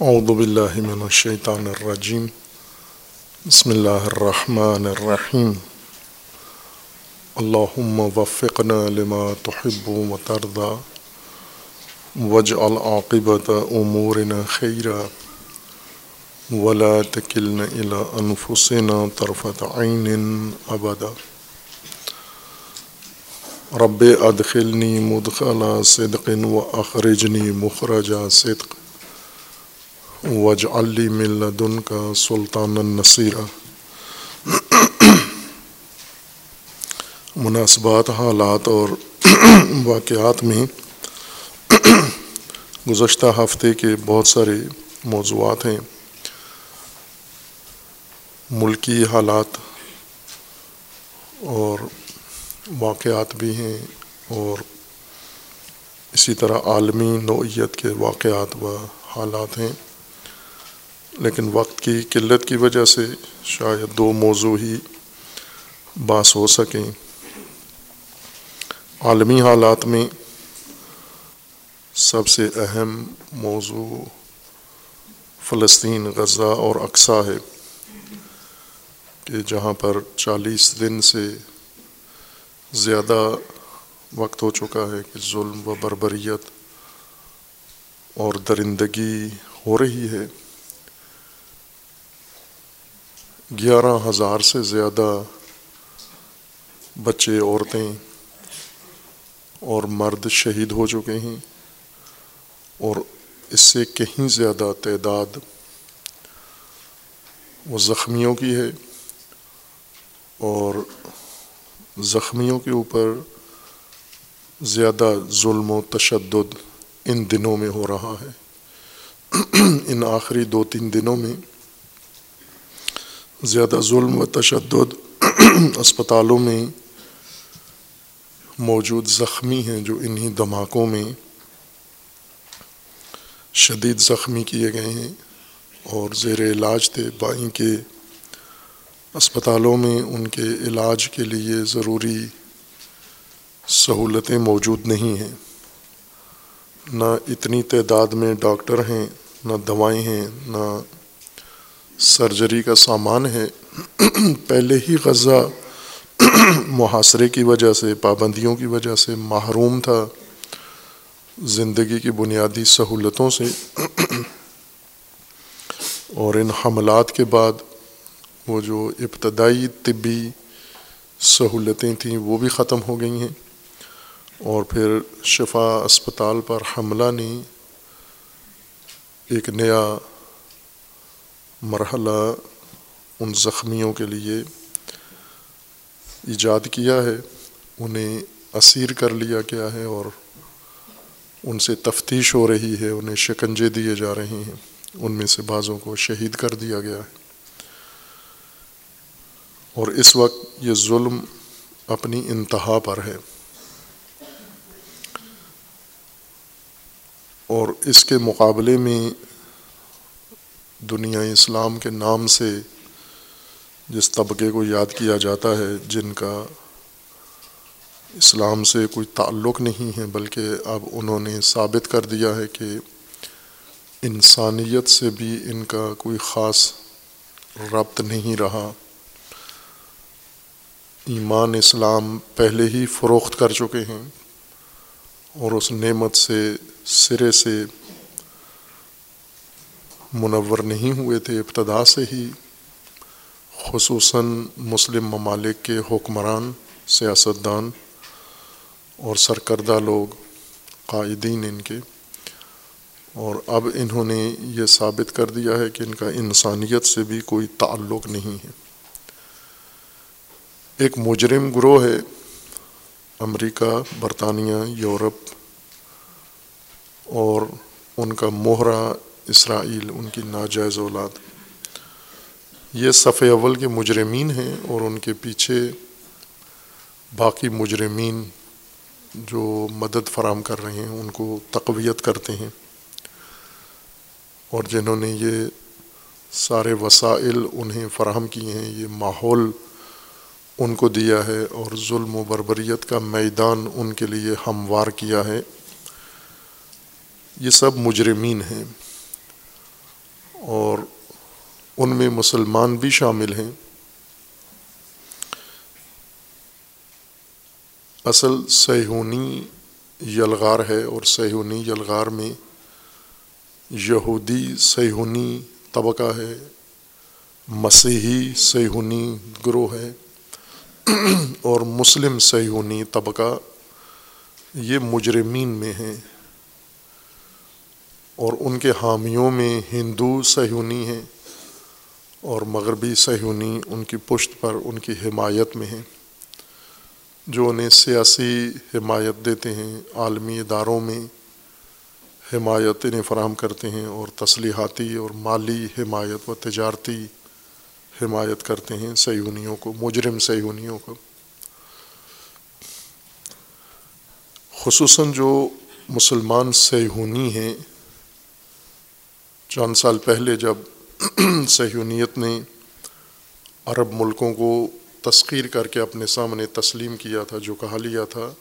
اعوذ باللہ من الشیطان الرجیم بسم اللہ الرحمن الرحیم اللہم وفقنا لما تحب و ترضى واجعل عاقبت امورنا خیرا ولا تکلنا الى انفسنا طرفت عین ابدا رب ادخلنی مدخل صدق و اخرجنی مخرج صدق. وج علی ملدن کا سلطان النصیرہ مناسبات، حالات اور واقعات میں گزشتہ ہفتے کے بہت سارے موضوعات ہیں۔ ملکی حالات اور واقعات بھی ہیں اور اسی طرح عالمی نوعیت کے واقعات و حالات ہیں۔ لیکن وقت کی قلت کی وجہ سے شاید دو موضوع ہی باس ہو سکیں۔ عالمی حالات میں سب سے اہم موضوع فلسطین، غزہ اور اقسا ہے کہ جہاں پر چالیس دن سے زیادہ وقت ہو چکا ہے کہ ظلم و بربریت اور درندگی ہو رہی ہے۔ گیارہ ہزار سے زیادہ بچے عورتیں اور مرد شہید ہو چکے ہیں اور اس سے کہیں زیادہ تعداد وہ زخمیوں کی ہے اور زخمیوں کے اوپر زیادہ ظلم و تشدد ان دنوں میں ہو رہا ہے۔ ان آخری دو تین دنوں میں زیادہ ظلم و تشدد اسپتالوں میں موجود زخمی ہیں جو انہی دھماکوں میں شدید زخمی کیے گئے ہیں اور زیر علاج تھے۔ بائیں کے اسپتالوں میں ان کے علاج کے لیے ضروری سہولتیں موجود نہیں ہیں۔ نہ اتنی تعداد میں ڈاکٹر ہیں، نہ دوائیں ہیں، نہ سرجری کا سامان ہے۔ پہلے ہی غزہ محاصرے کی وجہ سے، پابندیوں کی وجہ سے محروم تھا۔ زندگی کی بنیادی سہولتوں سے۔ اور ان حملات کے بعد وہ جو ابتدائی طبی سہولتیں تھیں، وہ بھی ختم ہو گئی ہیں۔ اور پھر شفا اسپتال پر حملہ نے ایک نیا مرحلہ ان زخمیوں کے لیے ایجاد کیا ہے، انہیں اسیر کر لیا گیا ہے اور ان سے تفتیش ہو رہی ہے، انہیں شکنجے دیے جا رہے ہیں۔ ان میں سے بعضوں کو شہید کر دیا گیا ہے۔ اور اس وقت یہ ظلم اپنی انتہا پر ہے۔ اور اس کے مقابلے میں دنیا اسلام کے نام سے جس طبقے کو یاد کیا جاتا ہے، جن کا اسلام سے کوئی تعلق نہیں ہے، بلکہ اب انہوں نے ثابت کر دیا ہے کہ انسانیت سے بھی ان کا کوئی خاص ربط نہیں رہا۔ ایمان اسلام پہلے ہی فروخت کر چکے ہیں اور اس نعمت سے، سرے سے منور نہیں ہوئے تھے ابتدا سے ہی، خصوصاً مسلم ممالک کے حکمران، سیاستدان اور سرکردہ لوگ، قائدین ان کے۔ اور اب انہوں نے یہ ثابت کر دیا ہے کہ ان کا انسانیت سے بھی کوئی تعلق نہیں ہے۔ ایک مجرم گروہ ہے، امریکہ، برطانیہ، یورپ اور ان کا مہرہ اسرائیل، ان کی ناجائز اولاد۔ یہ صف اول کے مجرمین ہیں اور ان کے پیچھے باقی مجرمین جو مدد فراہم کر رہے ہیں، ان کو تقویت کرتے ہیں۔ اور جنہوں نے یہ سارے وسائل انہیں فراہم کیے ہیں، یہ ماحول ان کو دیا ہے اور ظلم و بربریت کا میدان ان کے لیے ہموار کیا ہے۔ یہ سب مجرمین ہیں۔ اور ان میں مسلمان بھی شامل ہیں۔ اصل سیہونی یلغار ہے اور سیہونی یلغار میں یہودی سیہونی طبقہ ہے۔ مسیحی سیہونی گروہ ہے۔ اور مسلم سیہونی طبقہ یہ مجرمین میں ہیں۔ اور ان کے حامیوں میں ہندو سہیونی ہیں اور مغربی سہیونی ان کی پشت پر ان کی حمایت میں ہیں، جو انہیں سیاسی حمایت دیتے ہیں، عالمی اداروں میں حمایت انہیں فراہم کرتے ہیں اور تسلیحاتی اور مالی حمایت و تجارتی حمایت کرتے ہیں سیونیوں کو، مجرم سیونیوں کو۔ خصوصاً جو مسلمان سیہونی ہیں چند سال پہلے جب سہیونیت نے عرب ملکوں کو تسخیر کر کے اپنے سامنے تسلیم کیا تھا، جو کہا لیا تھا،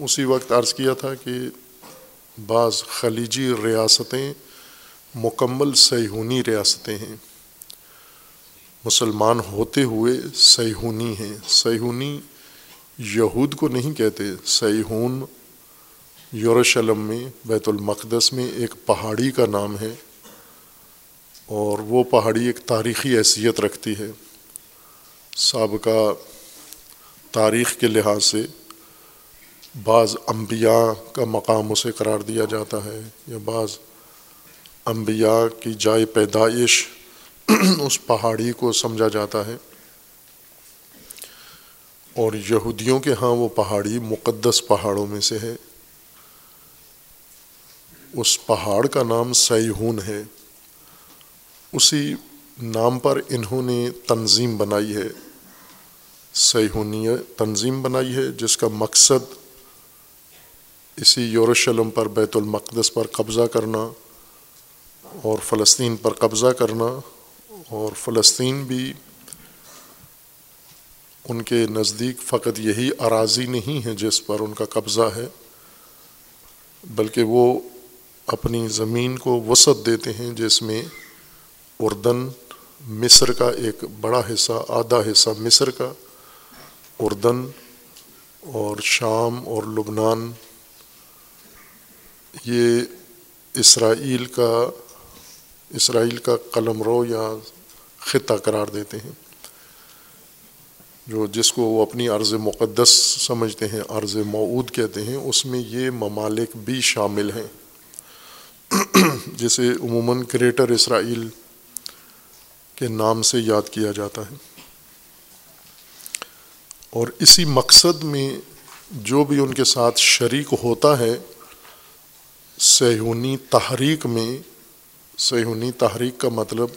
اسی وقت عرض کیا تھا کہ بعض خلیجی ریاستیں مکمل سیہونی ریاستیں ہیں۔ مسلمان ہوتے ہوئے سیہونی ہیں۔ سیہونی یہود کو نہیں کہتے سیہون یوروشلم میں، بیت المقدس میں ایک پہاڑی کا نام ہے۔ اور وہ پہاڑی ایک تاریخی حیثیت رکھتی ہے۔ سابقہ تاریخ کے لحاظ سے بعض انبیاء کا مقام اسے قرار دیا جاتا ہے یا بعض انبیاء کی جائے پیدائش اس پہاڑی کو سمجھا جاتا ہے۔ اور یہودیوں کے ہاں وہ پہاڑی مقدس پہاڑوں میں سے ہے۔ اس پہاڑ کا نام سیہون ہے۔ اسی نام پر انہوں نے تنظیم بنائی ہے سیہونی تنظیم بنائی ہے، جس کا مقصد اسی یوروشلم پر، بیت المقدس پر قبضہ کرنا اور فلسطین پر قبضہ کرنا اور فلسطین بھی ان کے نزدیک فقط یہی اراضی نہیں ہے جس پر ان کا قبضہ ہے، بلکہ وہ اپنی زمین کو وسعت دیتے ہیں جس میں اردن، مصر کا ایک بڑا حصہ، آدھا حصہ مصر کا۔ اردن اور شام اور لبنان، یہ اسرائیل کا اسرائیل کا قلم رو یا خطہ قرار دیتے ہیں۔ جو جس کو وہ اپنی عرض مقدس سمجھتے ہیں، عرض معود کہتے ہیں، اس میں یہ ممالک بھی شامل ہیں۔ جسے عموماً گریٹر اسرائیل کے نام سے یاد کیا جاتا ہے۔ اور اسی مقصد میں جو بھی ان کے ساتھ شریک ہوتا ہے، سیہونی تحریک میں، سیہونی تحریک کا مطلب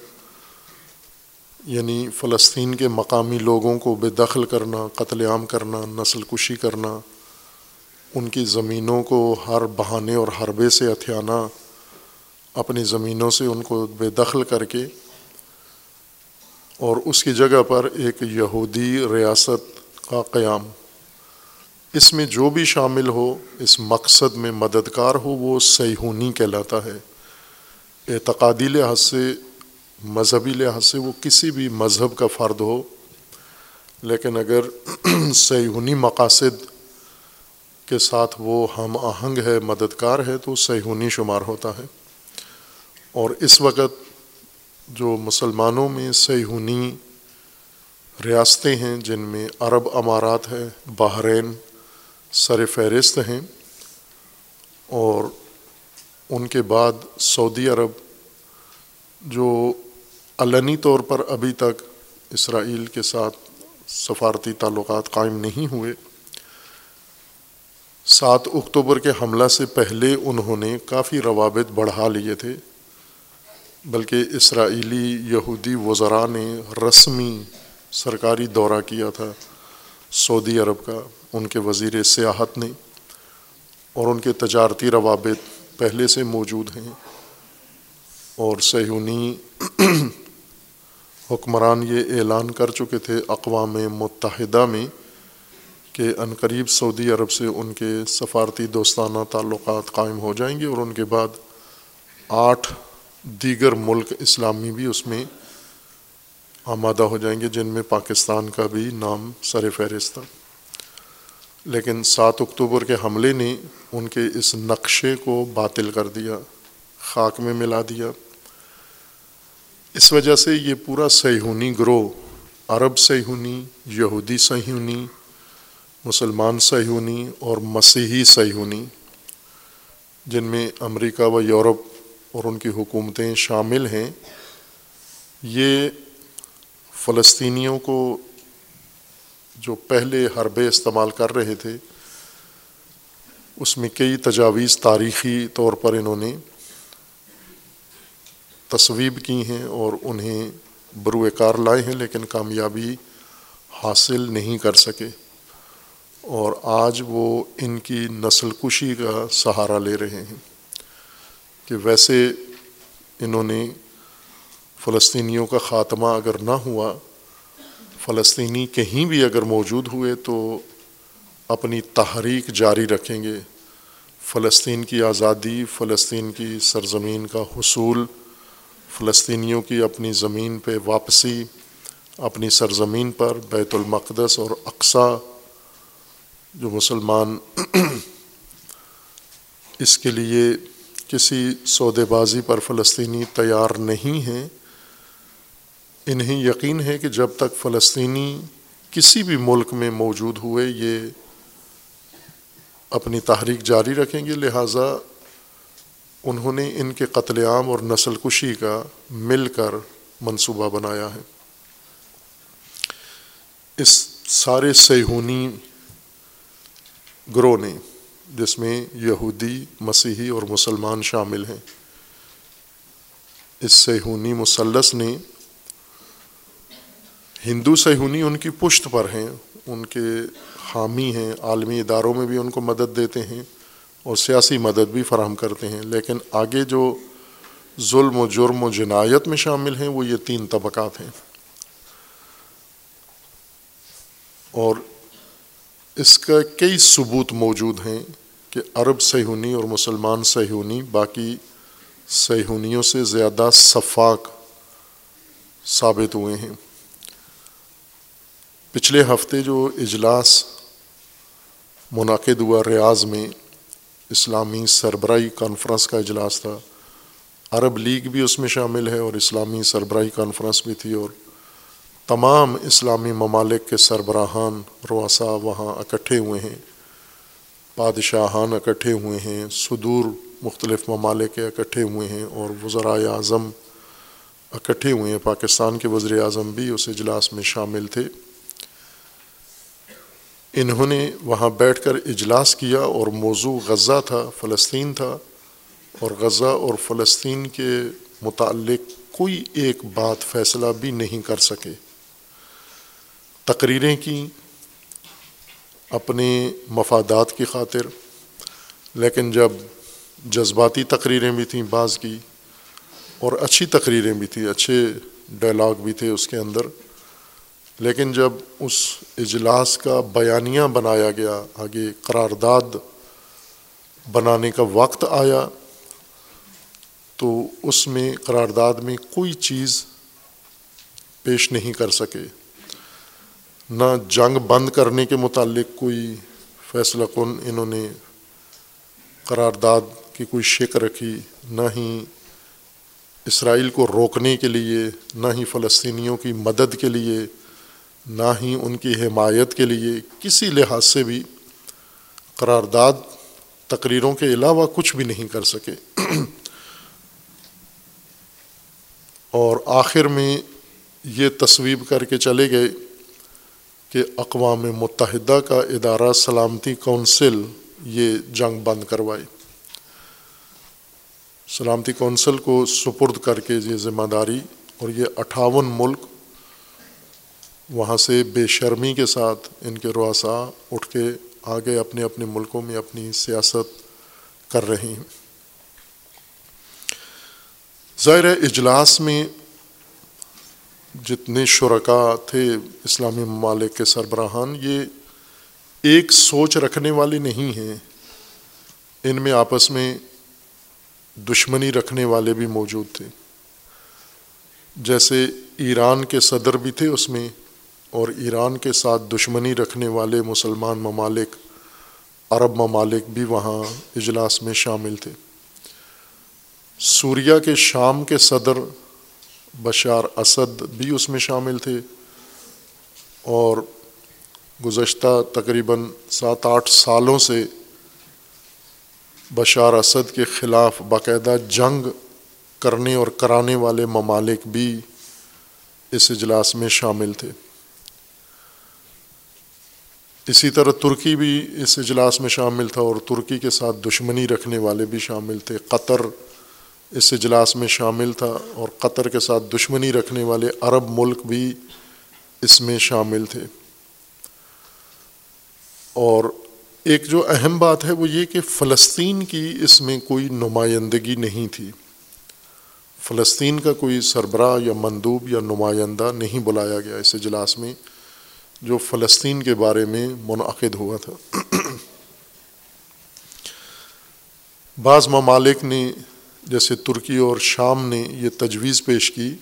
یعنی فلسطین کے مقامی لوگوں کو بے دخل کرنا، قتل عام کرنا، نسل کشی کرنا، ان کی زمینوں کو ہر بہانے اور حربے سے ہتھیانا اپنی زمینوں سے ان کو بے دخل کر کے اور اس کی جگہ پر ایک یہودی ریاست کا قیام۔ اس میں جو بھی شامل ہو، اس مقصد میں مددگار ہو، وہ سیہونی کہلاتا ہے۔ اعتقادی لحاظ سے، مذہبی لحاظ سے وہ کسی بھی مذہب کا فرد ہو۔ لیکن اگر سیہونی مقاصد کے ساتھ وہ ہم آہنگ ہے، مددگار ہے، تو سیہونی شمار ہوتا ہے۔ اور اس وقت جو مسلمانوں میں سیہونی ریاستیں ہیں جن میں عرب امارات ہے بحرین سر فہرست ہیں اور ان کے بعد سعودی عرب جو علنی طور پر ابھی تک اسرائیل کے ساتھ سفارتی تعلقات قائم نہیں ہوئے۔ سات اکتوبر کے حملہ سے پہلے انہوں نے کافی روابط بڑھا لیے تھے۔ بلکہ اسرائیلی یہودی وزراء نے رسمی سرکاری دورہ کیا تھا سعودی عرب کا، ان کے وزیر سیاحت نے، اور ان کے تجارتی روابط پہلے سے موجود ہیں۔ اور سیہونی حکمران یہ اعلان کر چکے تھے اقوام متحدہ میں کہ عنقریب سعودی عرب سے ان کے سفارتی دوستانہ تعلقات قائم ہو جائیں گے اور ان کے بعد آٹھ دیگر ملک اسلامی بھی اس میں آمادہ ہو جائیں گے، جن میں پاکستان کا بھی نام سر فہرست تھا۔ لیکن سات اکتوبر کے حملے نے ان کے اس نقشے کو باطل کر دیا، خاک میں ملا دیا۔ اس وجہ سے یہ پورا سیہونی گروہ، عرب سیہونی، یہودی سیہونی، مسلمان سیہونی اور مسیحی سیہونی، جن میں امریکہ و یورپ اور ان کی حکومتیں شامل ہیں، یہ فلسطینیوں کو جو پہلے حربے استعمال کر رہے تھے، اس میں کئی تجاویز تاریخی طور پر انہوں نے تصویب کی ہیں اور انہیں بروئے کار لائے ہیں، لیکن کامیابی حاصل نہیں کر سکے۔ اور آج وہ ان کی نسل کشی کا سہارا لے رہے ہیں۔ کہ ویسے انہوں نے فلسطینیوں کا خاتمہ اگر نہ ہوا، فلسطینی کہیں بھی اگر موجود ہوئے تو اپنی تحریک جاری رکھیں گے۔ فلسطین کی آزادی، فلسطین کی سرزمین کا حصول، فلسطینیوں کی اپنی زمین پہ واپسی، اپنی سرزمین پر بیت المقدس اور اقسا جو مسلمان اس کے لیے کسی سودے بازی پر فلسطینی تیار نہیں ہیں، انہیں یقین ہے کہ جب تک فلسطینی کسی بھی ملک میں موجود ہوئے، یہ اپنی تحریک جاری رکھیں گے۔ لہٰذا انہوں نے ان کے قتل عام اور نسل کشی کا مل کر منصوبہ بنایا ہے۔ اس سارے سیہونی گروہ نے جس میں یہودی، مسیحی اور مسلمان شامل ہیں۔ اس سیہونی مثلث نے ہندو سہونی ان کی پشت پر ہیں، ان کے حامی ہیں، عالمی اداروں میں بھی ان کو مدد دیتے ہیں اور سیاسی مدد بھی فراہم کرتے ہیں۔ لیکن آگے جو ظلم و جرم و جنایت میں شامل ہیں، وہ یہ تین طبقات ہیں۔ اور اس کا کئی ثبوت موجود ہیں۔ کہ عرب سہونی اور مسلمان سہونی باقی سہونیوں سے زیادہ شفاق ثابت ہوئے ہیں۔ پچھلے ہفتے جو اجلاس منعقد ہوا ریاض میں، اسلامی سربراہی کانفرنس کا اجلاس تھا۔ عرب لیگ بھی اس میں شامل ہے اور اسلامی سربراہی کانفرنس بھی تھی اور تمام اسلامی ممالک کے سربراہان رواسا وہاں اکٹھے ہوئے ہیں۔ بادشاہان اکٹھے ہوئے ہیں، صدور مختلف ممالک اکٹھے ہوئے ہیں اور وزرائے اعظم اکٹھے ہوئے ہیں۔ پاکستان کے وزیر اعظم بھی اس اجلاس میں شامل تھے۔ انہوں نے وہاں بیٹھ کر اجلاس کیا اور موضوع غزہ تھا، فلسطین تھا۔ اور غزہ اور فلسطین کے متعلق کوئی ایک بات فیصلہ بھی نہیں کر سکے۔ تقریریں کی اپنے مفادات کی خاطر، لیکن جب جذباتی تقریریں بھی تھیں بعض کی اور اچھی تقریریں بھی تھیں، اچھے ڈائلاگ بھی تھے اس کے اندر، لیکن جب اس اجلاس کا بیانیہ بنایا گیا، آگے قرارداد بنانے کا وقت آیا، تو اس میں قرارداد میں کوئی چیز پیش نہیں کر سکے۔ نہ جنگ بند کرنے کے متعلق کوئی فیصلہ کن انہوں نے قرارداد کی کوئی شک رکھی، نہ ہی اسرائیل کو روکنے کے لیے، نہ ہی فلسطینیوں کی مدد کے لیے، نہ ہی ان کی حمایت کے لیے کسی لحاظ سے بھی قرارداد تقریروں کے علاوہ کچھ بھی نہیں کر سکے۔ اور آخر میں یہ تصویب کر کے چلے گئے۔ کہ اقوام متحدہ کا ادارہ سلامتی کونسل یہ جنگ بند کروائے سلامتی کونسل کو سپرد کر کے یہ ذمہ داری اور یہ اٹھاون ملک وہاں سے بے شرمی کے ساتھ ان کے رؤسا اٹھ کے آگے اپنے اپنے ملکوں میں اپنی سیاست کر رہے ہیں۔ ظاہر اجلاس میں جتنے شرکا تھے اسلامی ممالک کے سربراہان، یہ ایک سوچ رکھنے والے نہیں ہیں۔ ان میں آپس میں دشمنی رکھنے والے بھی موجود تھے۔ جیسے ایران کے صدر بھی تھے اس میں، اور ایران کے ساتھ دشمنی رکھنے والے مسلمان ممالک، عرب ممالک بھی وہاں اجلاس میں شامل تھے۔ سوریا کے شام کے صدر بشار اسد بھی اس میں شامل تھے اور گزشتہ تقریباً سات آٹھ سالوں سے بشار اسد کے خلاف باقاعدہ جنگ کرنے اور کرانے والے ممالک بھی اس اجلاس میں شامل تھے۔ اسی طرح ترکی بھی اس اجلاس میں شامل تھا اور ترکی کے ساتھ دشمنی رکھنے والے بھی شامل تھے۔ قطر اس اجلاس میں شامل تھا اور قطر کے ساتھ دشمنی رکھنے والے عرب ملک بھی اس میں شامل تھے۔ اور ایک جو اہم بات ہے وہ یہ کہ فلسطین کی اس میں کوئی نمائندگی نہیں تھی۔ فلسطین کا کوئی سربراہ یا مندوب یا نمائندہ نہیں بلایا گیا اس اجلاس میں، جو فلسطین کے بارے میں منعقد ہوا تھا۔ بعض ممالک نے جیسے ترکی اور شام نے یہ تجویز پیش کی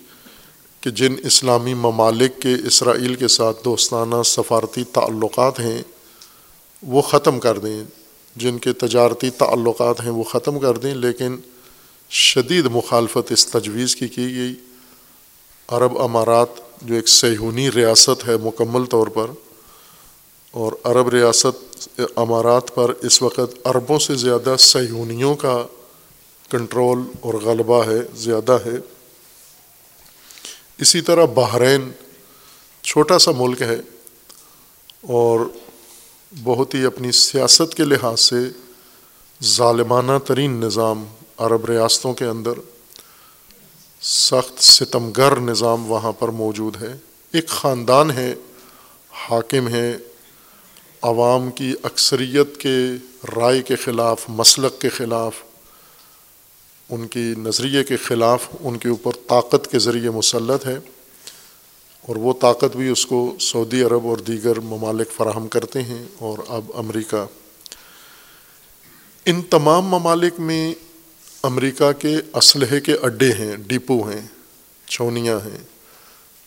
کہ جن اسلامی ممالک کے اسرائیل کے ساتھ دوستانہ سفارتی تعلقات ہیں، وہ ختم کر دیں۔ جن کے تجارتی تعلقات ہیں، وہ ختم کر دیں، لیکن شدید مخالفت اس تجویز کی کی گئی۔ عرب امارات جو ایک سیہونی ریاست ہے مکمل طور پر، اور عرب ریاست امارات پر اس وقت عربوں سے زیادہ سیہونیوں کا کنٹرول اور غلبہ ہے، زیادہ ہے۔ اسی طرح بحرین چھوٹا سا ملک ہے اور بہت ہی اپنی سیاست کے لحاظ سے ظالمانہ ترین نظام عرب ریاستوں کے اندر سخت ستم گر نظام وہاں پر موجود ہے۔ ایک خاندان ہے، حاکم ہے۔ عوام کی اکثریت کے رائے کے خلاف، مسلک کے خلاف ان کی نظریے کے خلاف ان کے اوپر طاقت کے ذریعے مسلط ہے اور وہ طاقت بھی اس کو سعودی عرب اور دیگر ممالک فراہم کرتے ہیں اور اب امریکہ۔ ان تمام ممالک میں امریکہ کے اسلحے کے اڈے ہیں، ڈپو ہیں چونیاں ہیں۔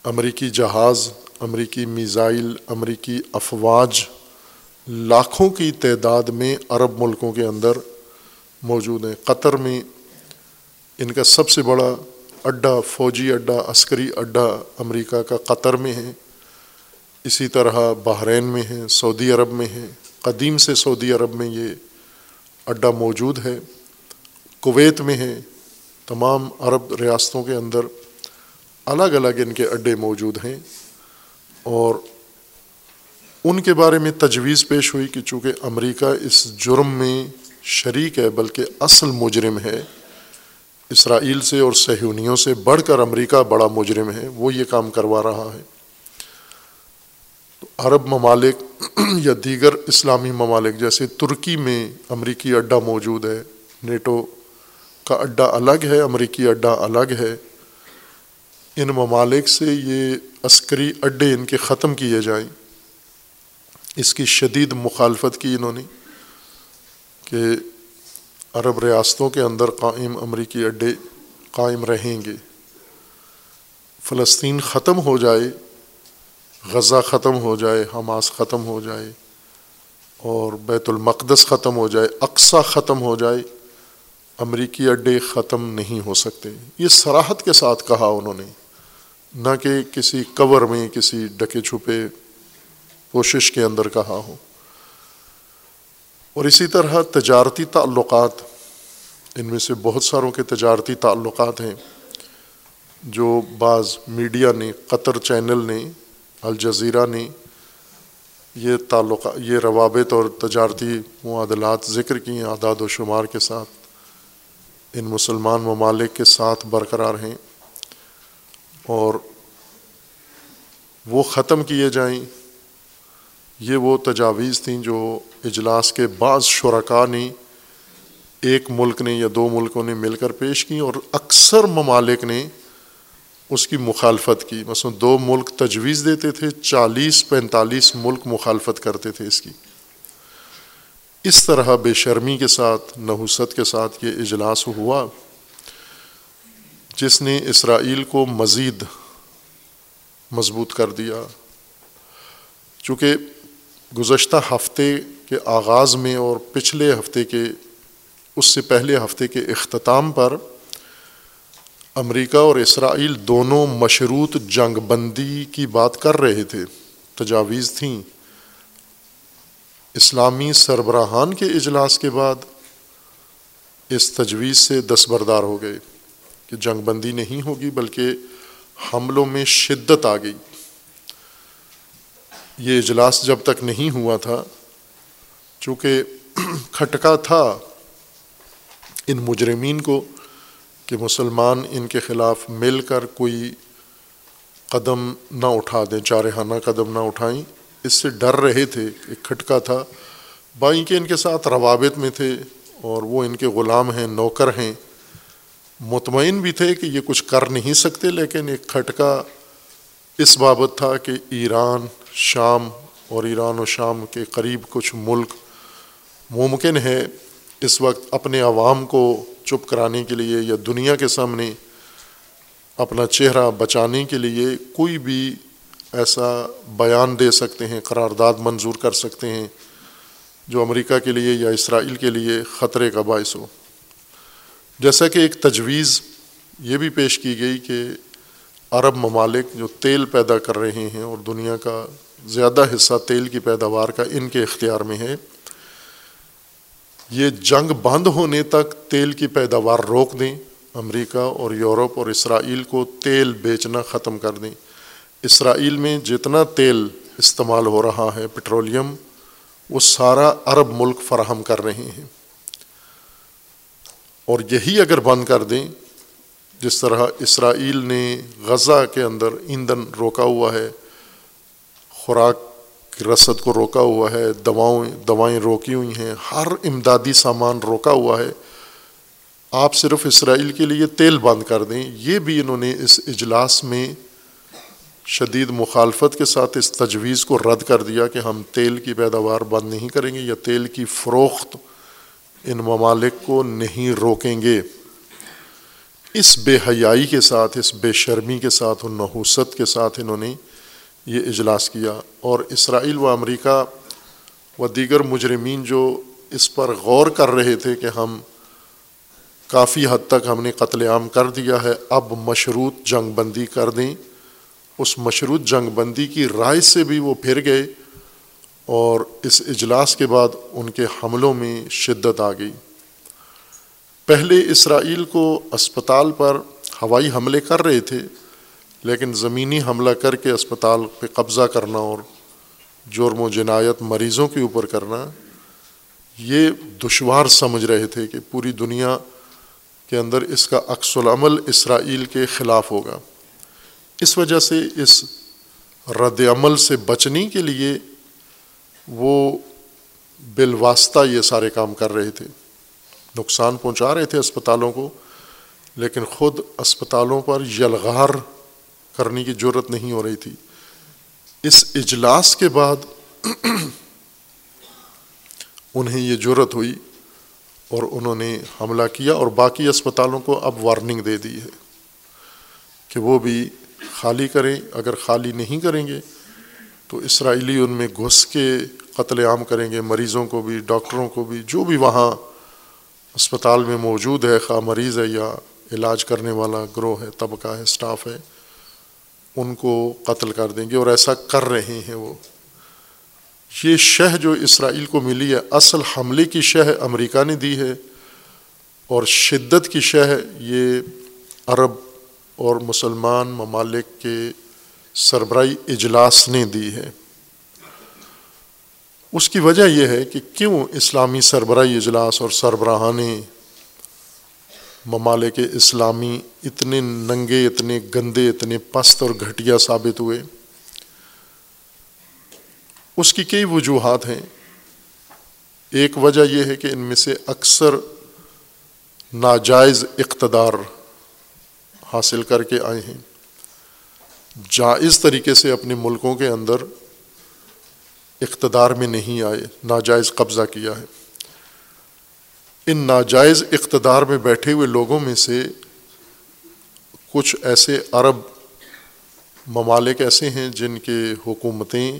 امریکی جہاز، امریکی میزائل، امریکی افواج لاکھوں کی تعداد میں عرب ملکوں کے اندر موجود ہیں۔ قطر میں ان کا سب سے بڑا اڈا فوجی اڈا عسکری اڈا امریکہ کا قطر میں ہے۔ اسی طرح بحرین میں ہے، سعودی عرب میں ہے۔ قدیم سے سعودی عرب میں یہ اڈا موجود ہے۔ کویت میں ہے۔ تمام عرب ریاستوں کے اندر الگ الگ ان کے اڈے موجود ہیں۔ اور ان کے بارے میں تجویز پیش ہوئی کہ چونکہ امریکہ اس جرم میں شریک ہے، بلکہ اصل مجرم ہے۔ اسرائیل سے اور سہیونیوں سے بڑھ کر امریکہ بڑا مجرم ہے، وہ یہ کام کروا رہا ہے۔ تو عرب ممالک یا دیگر اسلامی ممالک جیسے ترکی میں امریکی اڈا موجود ہے۔ نیٹو کا اڈا الگ ہے، امریکی اڈا الگ ہے۔ ان ممالک سے یہ عسکری اڈے ان کے ختم کیے جائیں۔ اس کی شدید مخالفت کی انہوں نے کہ عرب ریاستوں کے اندر قائم امریکی اڈے قائم رہیں گے۔ فلسطین ختم ہو جائے، غزہ ختم ہو جائے، حماس ختم ہو جائے اور بیت المقدس ختم ہو جائے اقسا ختم ہو جائے، امریکی اڈے ختم نہیں ہو سکتے۔ یہ سراحت کے ساتھ کہا انہوں نے، نہ کہ کسی کور میں، کسی ڈکے چھپے کوشش کے اندر کہا ہو۔ اور اسی طرح تجارتی تعلقات، ان میں سے بہت ساروں کے تجارتی تعلقات ہیں، جو بعض میڈیا نے، قطر چینل نے الجزیرہ نے یہ تعلق یہ روابط اور تجارتی معادلات ذکر کی ہیں اعداد و شمار کے ساتھ۔ ان مسلمان ممالک کے ساتھ برقرار ہیں اور وہ ختم کیے جائیں۔ یہ وہ تجاویز تھیں جو اجلاس کے بعض شرکا نے ایک ملک نے یا دو ملکوں نے مل کر پیش کی اور اکثر ممالک نے اس کی مخالفت کی۔ مثلا دو ملک تجویز دیتے تھے، چالیس پینتالیس ملک مخالفت کرتے تھے اس کی۔ اس طرح بے شرمی کے ساتھ، نحوست کے ساتھ یہ اجلاس ہوا، جس نے اسرائیل کو مزید مضبوط کر دیا۔ چونکہ گزشتہ ہفتے کے آغاز میں اور پچھلے ہفتے کے، اس سے پہلے ہفتے کے اختتام پر امریکہ اور اسرائیل دونوں مشروط جنگ بندی کی بات کر رہے تھے، تجاویز تھیں۔ اسلامی سربراہان کے اجلاس کے بعد اس تجویز سے دستبردار ہو گئے کہ جنگ بندی نہیں ہوگی، بلکہ حملوں میں شدت آ گئی۔ یہ اجلاس جب تک نہیں ہوا تھا چونکہ کھٹکا تھا ان مجرمین کو کہ مسلمان ان کے خلاف مل کر کوئی قدم نہ اٹھا دیں، چارہانہ قدم نہ اٹھائیں۔ اس سے ڈر رہے تھے، ایک کھٹکا تھا۔ بائیں کے ان کے ساتھ روابط میں تھے اور وہ ان کے غلام ہیں، نوکر ہیں۔ مطمئن بھی تھے کہ یہ کچھ کر نہیں سکتے، لیکن ایک کھٹکا اس بابت تھا کہ ایران، شام اور ایران و شام کے قریب کچھ ملک ممکن ہے اس وقت اپنے عوام کو چپ کرانے کے لیے یا دنیا کے سامنے اپنا چہرہ بچانے کے لیے کوئی بھی ایسا بیان دے سکتے ہیں، قرارداد منظور کر سکتے ہیں جو امریکہ کے لیے یا اسرائیل کے لیے خطرے کا باعث ہو۔ جیسا کہ ایک تجویز یہ بھی پیش کی گئی کہ عرب ممالک جو تیل پیدا کر رہے ہیں اور دنیا کا زیادہ حصہ تیل کی پیداوار کا ان کے اختیار میں ہے یہ جنگ بند ہونے تک تیل کی پیداوار روک دیں، امریکہ اور یورپ اور اسرائیل کو تیل بیچنا ختم کر دیں۔ اسرائیل میں جتنا تیل استعمال ہو رہا ہے پٹرولیم وہ سارا عرب ملک فراہم کر رہے ہیں۔ اور یہی اگر بند کر دیں، جس طرح اسرائیل نے غزہ کے اندر ایندھن روکا ہوا ہے، خوراک رسد کو روکا ہوا ہے، دواؤں، دوائیں روکی ہوئی ہیں، ہر امدادی سامان روکا ہوا ہے۔ آپ صرف اسرائیل کے لیے تیل بند کر دیں، یہ بھی انہوں نے اس اجلاس میں شدید مخالفت کے ساتھ اس تجویز کو رد کر دیا کہ ہم تیل کی پیداوار بند نہیں کریں گے یا تیل کی فروخت ان ممالک کو نہیں روکیں گے۔ اس بے حیائی کے ساتھ، اس بے شرمی کے ساتھ اور نحوست کے ساتھ انہوں نے یہ اجلاس کیا اور اسرائیل و امریکہ و دیگر مجرمین جو اس پر غور کر رہے تھے کہ ہم کافی حد تک ہم نے قتل عام کر دیا ہے، اب مشروط جنگ بندی کر دیں۔ اس مشروط جنگ بندی کی رائے سے بھی وہ پھر گئے اور اس اجلاس کے بعد ان کے حملوں میں شدت آ گئی۔ پہلے اسرائیل کو اسپتال پر ہوائی حملے کر رہے تھے۔ لیکن زمینی حملہ کر کے اسپتال پہ قبضہ کرنا اور جرم و جنایت مریضوں کے اوپر کرنا، یہ دشوار سمجھ رہے تھے کہ پوری دنیا کے اندر اس کا عکس العمل اسرائیل کے خلاف ہوگا۔ اس وجہ سے اس رد عمل سے بچنے کے لیے وہ بالواسطہ یہ سارے کام کر رہے تھے۔ نقصان پہنچا رہے تھے اسپتالوں کو، لیکن خود اسپتالوں پر یلغار کرنے کی ضرورت نہیں ہو رہی تھی۔ اس اجلاس کے بعد انہیں یہ ضرورت ہوئی اور انہوں نے حملہ کیا اور باقی اسپتالوں کو اب وارننگ دے دی ہے کہ وہ بھی خالی کریں۔ اگر خالی نہیں کریں گے تو اسرائیلی ان میں گھس کے قتل عام کریں گے۔ مریضوں کو بھی، ڈاکٹروں کو بھی، جو بھی وہاں اسپتال میں موجود ہے، خواہ مریض ہے یا علاج کرنے والا گروہ ہے، طبقہ ہے اسٹاف ہے ان کو قتل کر دیں گے اور ایسا کر رہے ہیں وہ۔ یہ شہ جو اسرائیل کو ملی ہے، اصل حملے کی شہ امریکہ نے دی ہے اور شدت کی شہ یہ عرب اور مسلمان ممالک کے سربراہی اجلاس نے دی ہے۔ اس کی وجہ یہ ہے کہ کیوں اسلامی سربراہی اجلاس اور سربراہان ممالک اسلامی اتنے ننگے، اتنے گندے، اتنے پست اور گھٹیا ثابت ہوئے۔ اس کی کئی وجوہات ہیں۔ ایک وجہ یہ ہے کہ ان میں سے اکثر ناجائز اقتدار حاصل کر کے آئے ہیں۔ جائز طریقے سے اپنے ملکوں کے اندر اقتدار میں نہیں آئے، ناجائز قبضہ کیا ہے۔ ان ناجائز اقتدار میں بیٹھے ہوئے لوگوں میں سے کچھ ایسے عرب ممالک ایسے ہیں جن کے حکومتیں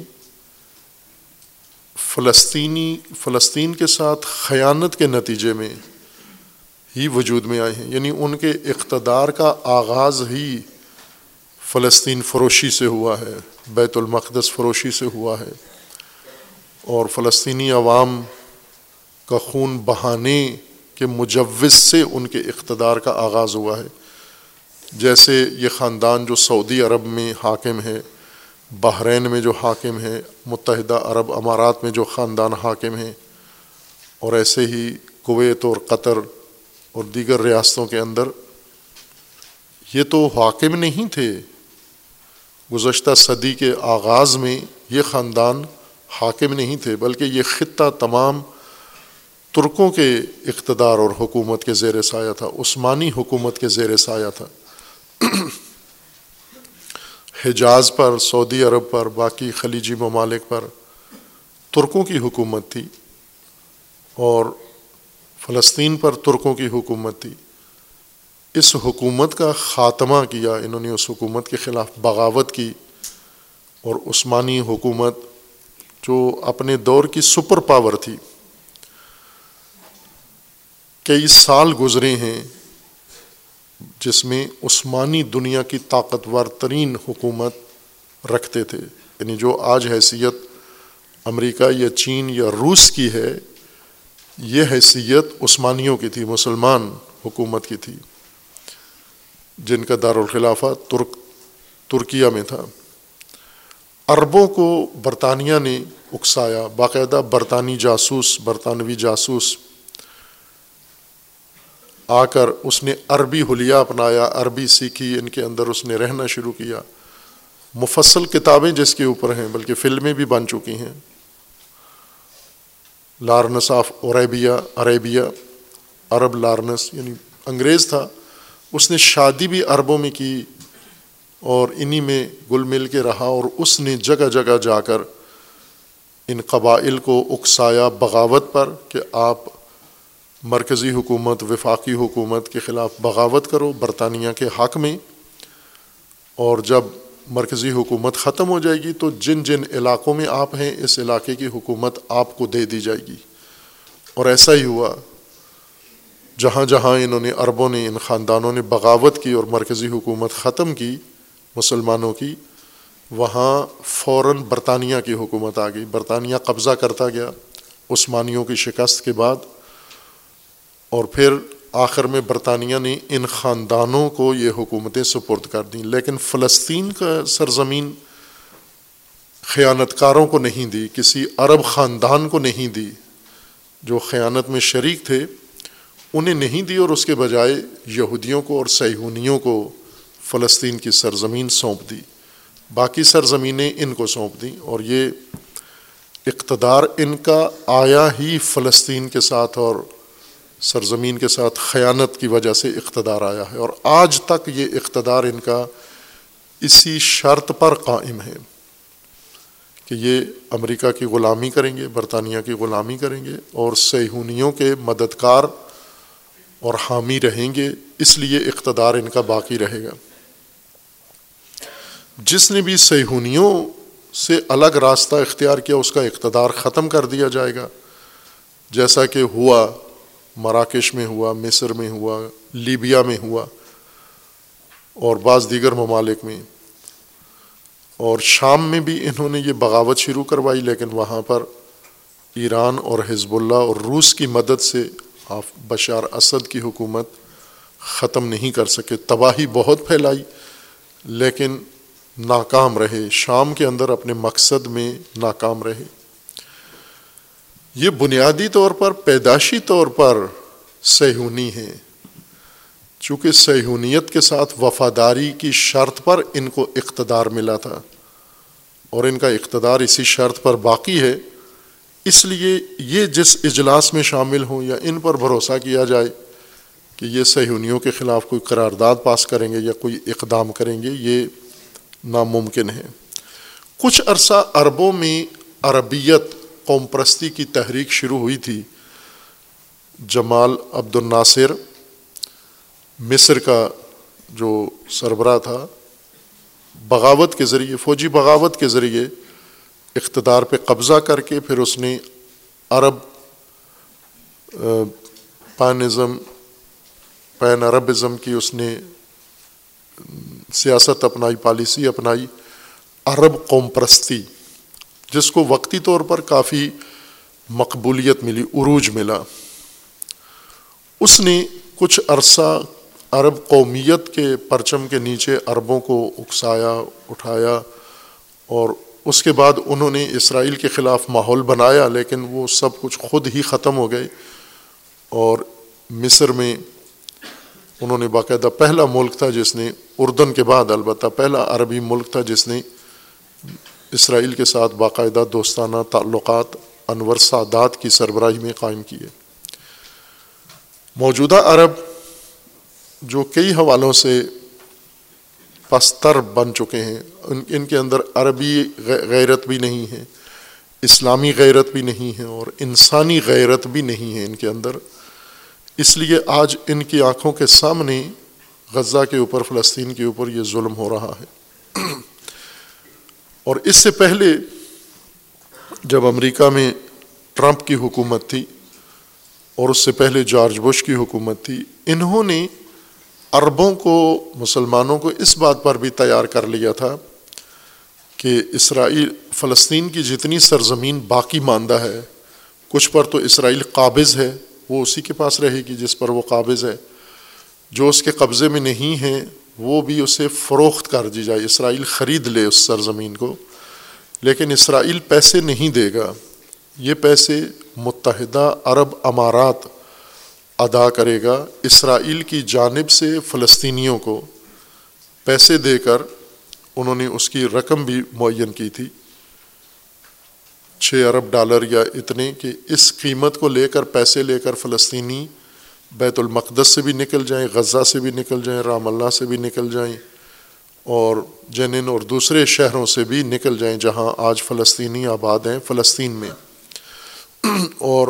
فلسطینی، فلسطین کے ساتھ خیانت کے نتیجے میں ہی وجود میں آئے ہیں۔ یعنی ان کے اقتدار کا آغاز ہی فلسطین فروشی سے ہوا ہے، بیت المقدس فروشی سے ہوا ہے اور فلسطینی عوام کا خون بہانے کے مجوز سے ان کے اقتدار کا آغاز ہوا ہے۔ جیسے یہ خاندان جو سعودی عرب میں حاکم ہے، بحرین میں جو حاکم ہے، متحدہ عرب امارات میں جو خاندان حاکم ہیں، اور ایسے ہی کویت اور قطر اور دیگر ریاستوں کے اندر، یہ تو حاکم نہیں تھے۔ گزشتہ صدی کے آغاز میں یہ خاندان حاکم نہیں تھے، بلکہ یہ خطہ تمام ترکوں کے اقتدار اور حکومت کے زیر سایہ تھا، عثمانی حکومت کے زیر سایہ تھا۔ حجاز پر، سعودی عرب پر، باقی خلیجی ممالک پر ترکوں کی حکومت تھی اور فلسطین پر ترکوں کی حکومت تھی۔ اس حکومت کا خاتمہ کیا، انہوں نے اس حکومت کے خلاف بغاوت کی اور عثمانی حکومت جو اپنے دور کی سپر پاور تھی۔ کئی سال گزرے ہیں جس میں عثمانی دنیا کی طاقتور ترین حکومت رکھتے تھے۔ یعنی جو آج حیثیت امریکہ یا چین یا روس کی ہے، یہ حیثیت عثمانیوں کی تھی، مسلمان حکومت کی تھی۔ جن کا دارالخلافہ ترک، ترکیہ میں تھا۔ عربوں کو برطانیہ نے اکسایا، باقاعدہ برطانوی جاسوس برطانوی جاسوس آ کر اس نے عربی حلیہ اپنایا، عربی سیکھی، ان کے اندر اس نے رہنا شروع کیا۔ مفصل کتابیں جس کے اوپر ہیں، بلکہ فلمیں بھی بن چکی ہیں۔ لارنس آف عربیہ عربیہ، عرب لارنس یعنی انگریز تھا۔ اس نے شادی بھی عربوں میں کی اور انہی میں گل مل کے رہا اور اس نے جگہ جگہ جا کر ان قبائل کو اکسایا بغاوت پر کہ آپ مرکزی حکومت، وفاقی حکومت کے خلاف بغاوت کرو برطانیہ کے حق میں، اور جب مرکزی حکومت ختم ہو جائے گی تو جن جن علاقوں میں آپ ہیں، اس علاقے کی حکومت آپ کو دے دی جائے گی۔ اور ایسا ہی ہوا، جہاں جہاں انہوں نے عربوں نے، ان خاندانوں نے بغاوت کی اور مرکزی حکومت ختم کی مسلمانوں کی، وہاں فوراً برطانیہ کی حکومت آ گئی۔ برطانیہ قبضہ کرتا گیا، عثمانیوں کی شکست کے بعد اور پھر آخر میں برطانیہ نے ان خاندانوں کو یہ حکومتیں سپرد کر دیں۔ لیکن فلسطین کا سرزمین خیانت کاروں کو نہیں دی، کسی عرب خاندان کو نہیں دی جو خیانت میں شریک تھے، انہیں نہیں دی اور اس کے بجائے یہودیوں کو اور سیہونیوں کو فلسطین کی سرزمین سونپ دی۔ باقی سرزمینیں ان کو سونپ دیں اور یہ اقتدار ان کا آیا ہی فلسطین کے ساتھ اور سرزمین کے ساتھ خیانت کی وجہ سے اقتدار آیا ہے اور آج تک یہ اقتدار ان کا اسی شرط پر قائم ہے کہ یہ امریکہ کی غلامی کریں گے، برطانیہ کی غلامی کریں گے اور سیہونیوں کے مددگار اور حامی رہیں گے، اس لیے اقتدار ان کا باقی رہے گا۔ جس نے بھی سیہونیوں سے الگ راستہ اختیار کیا، اس کا اقتدار ختم کر دیا جائے گا۔ جیسا کہ ہوا مراکش میں ہوا، مصر میں ہوا، لیبیا میں ہوا اور بعض دیگر ممالک میں۔ اور شام میں بھی انہوں نے یہ بغاوت شروع کروائی، لیکن وہاں پر ایران اور حزب اللہ اور روس کی مدد سے بشار اسد کی حکومت ختم نہیں کر سکے۔ تباہی بہت پھیلائی، لیکن ناکام رہے۔ شام کے اندر اپنے مقصد میں ناکام رہے۔ یہ بنیادی طور پر پیداشی طور پر سہونی ہے چونکہ سہونیت کے ساتھ وفاداری کی شرط پر ان کو اقتدار ملا تھا۔ اور ان کا اقتدار اسی شرط پر باقی ہے۔ اس لیے یہ جس اجلاس میں شامل ہوں یا ان پر بھروسہ کیا جائے کہ یہ سہونیوں کے خلاف کوئی قرارداد پاس کریں گے یا کوئی اقدام کریں گے، یہ ناممکن ہے۔ کچھ عرصہ عربوں میں عربیت قوم پرستی کی تحریک شروع ہوئی تھی۔ جمال عبد الناصر مصر کا جو سربراہ تھا، بغاوت کے ذریعے، فوجی بغاوت کے ذریعے اقتدار پہ قبضہ کر کے پھر اس نے عرب پانزم، پین عربزم کی اس نے سیاست اپنائی پالیسی اپنائی۔ عرب قوم پرستی۔ جس کو وقتی طور پر کافی مقبولیت ملی، عروج ملا۔ اس نے کچھ عرصہ عرب قومیت کے پرچم کے نیچے عربوں کو اکسایا، اٹھایا اور اس کے بعد انہوں نے اسرائیل کے خلاف ماحول بنایا، لیکن وہ سب کچھ خود ہی ختم ہو گئے اور مصر میں انہوں نے باقاعدہ پہلا ملک تھا جس نے اردن کے بعد، البتہ پہلا عربی ملک تھا جس نے اسرائیل کے ساتھ باقاعدہ دوستانہ تعلقات انور سادات کی سربراہی میں قائم کیے۔ موجودہ عرب جو کئی حوالوں سے پستر بن چکے ہیں، ان ان کے اندر عربی غیرت بھی نہیں ہے، اسلامی غیرت بھی نہیں ہے اور انسانی غیرت بھی نہیں ہے ان کے اندر۔ اس لیے آج ان کی آنکھوں کے سامنے غزہ کے اوپر، فلسطین کے اوپر یہ ظلم ہو رہا ہے۔ اور اس سے پہلے جب امریکہ میں ٹرمپ کی حکومت تھی اور اس سے پہلے جارج بش کی حکومت تھی، انہوں نے عربوں کو، مسلمانوں کو اس بات پر بھی تیار کر لیا تھا کہ اسرائیل، فلسطین کی جتنی سرزمین باقی ماندہ ہے، کچھ پر تو اسرائیل قابض ہے، وہ اسی کے پاس رہے گی جس پر وہ قابض ہے۔ جو اس کے قبضے میں نہیں ہیں وہ بھی اسے فروخت کر دی جائے، اسرائیل خرید لے اس سرزمین کو، لیکن اسرائیل پیسے نہیں دے گا۔ یہ پیسے متحدہ عرب امارات ادا کرے گا۔ اسرائیل کی جانب سے فلسطینیوں کو پیسے دے کر انہوں نے اس کی رقم بھی معین کی تھی۔ چھ ارب ڈالر یا اتنے کہ اس قیمت کو لے کر پیسے لے کر فلسطینی بیت المقدس سے بھی نکل جائیں، غزہ سے بھی نکل جائیں، رام اللہ سے بھی نکل جائیں، اور جنن اور دوسرے شہروں سے بھی نکل جائیں جہاں آج فلسطینی آباد ہیں، فلسطین میں۔ اور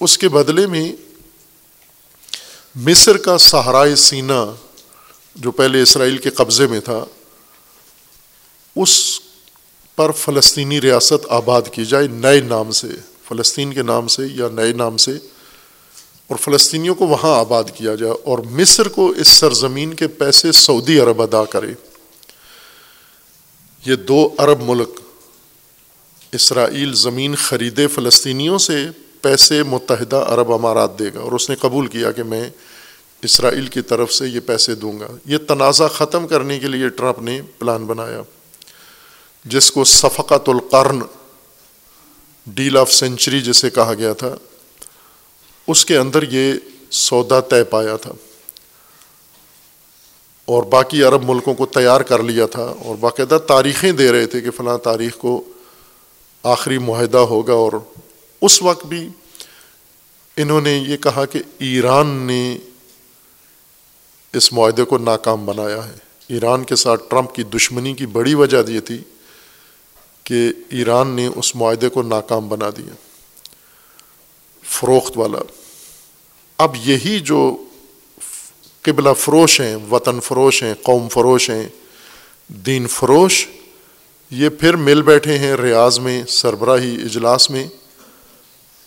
اس کے بدلے میں مصر کا سہارائے سینا، جو پہلے اسرائیل کے قبضے میں تھا، اس پر فلسطینی ریاست آباد کی جائے نئے نام سے، فلسطین کے نام سے یا نئے نام سے۔ اور فلسطینیوں کو وہاں آباد کیا جائے اور مصر کو اس سرزمین کے پیسے سعودی عرب ادا کرے۔ یہ دو عرب ملک اسرائیل زمین خریدے فلسطینیوں سے پیسے متحدہ عرب امارات دے گا اور اس نے قبول کیا کہ میں اسرائیل کی طرف سے یہ پیسے دوں گا۔ یہ تنازع ختم کرنے کے لیے ٹرمپ نے پلان بنایا، جس کو صفقت القرن، ڈیل آف سینچری جسے کہا گیا تھا اس کے اندر یہ سودا طے پایا تھا اور باقی عرب ملکوں کو تیار کر لیا تھا اور باقاعدہ تاریخیں دے رہے تھے کہ فلاں تاریخ کو آخری معاہدہ ہوگا اور اس وقت بھی انہوں نے یہ کہا کہ ایران نے اس معاہدے کو ناکام بنایا ہے۔ ایران کے ساتھ ٹرمپ کی دشمنی کی بڑی وجہ یہ تھی کہ ایران نے اس معاہدے کو ناکام بنا دیا۔ فروخت والا۔ اب یہی جو قبلہ فروش ہیں، وطن فروش ہیں، قوم فروش ہیں، دین فروش، یہ پھر مل بیٹھے ہیں ریاض میں، سربراہی اجلاس میں،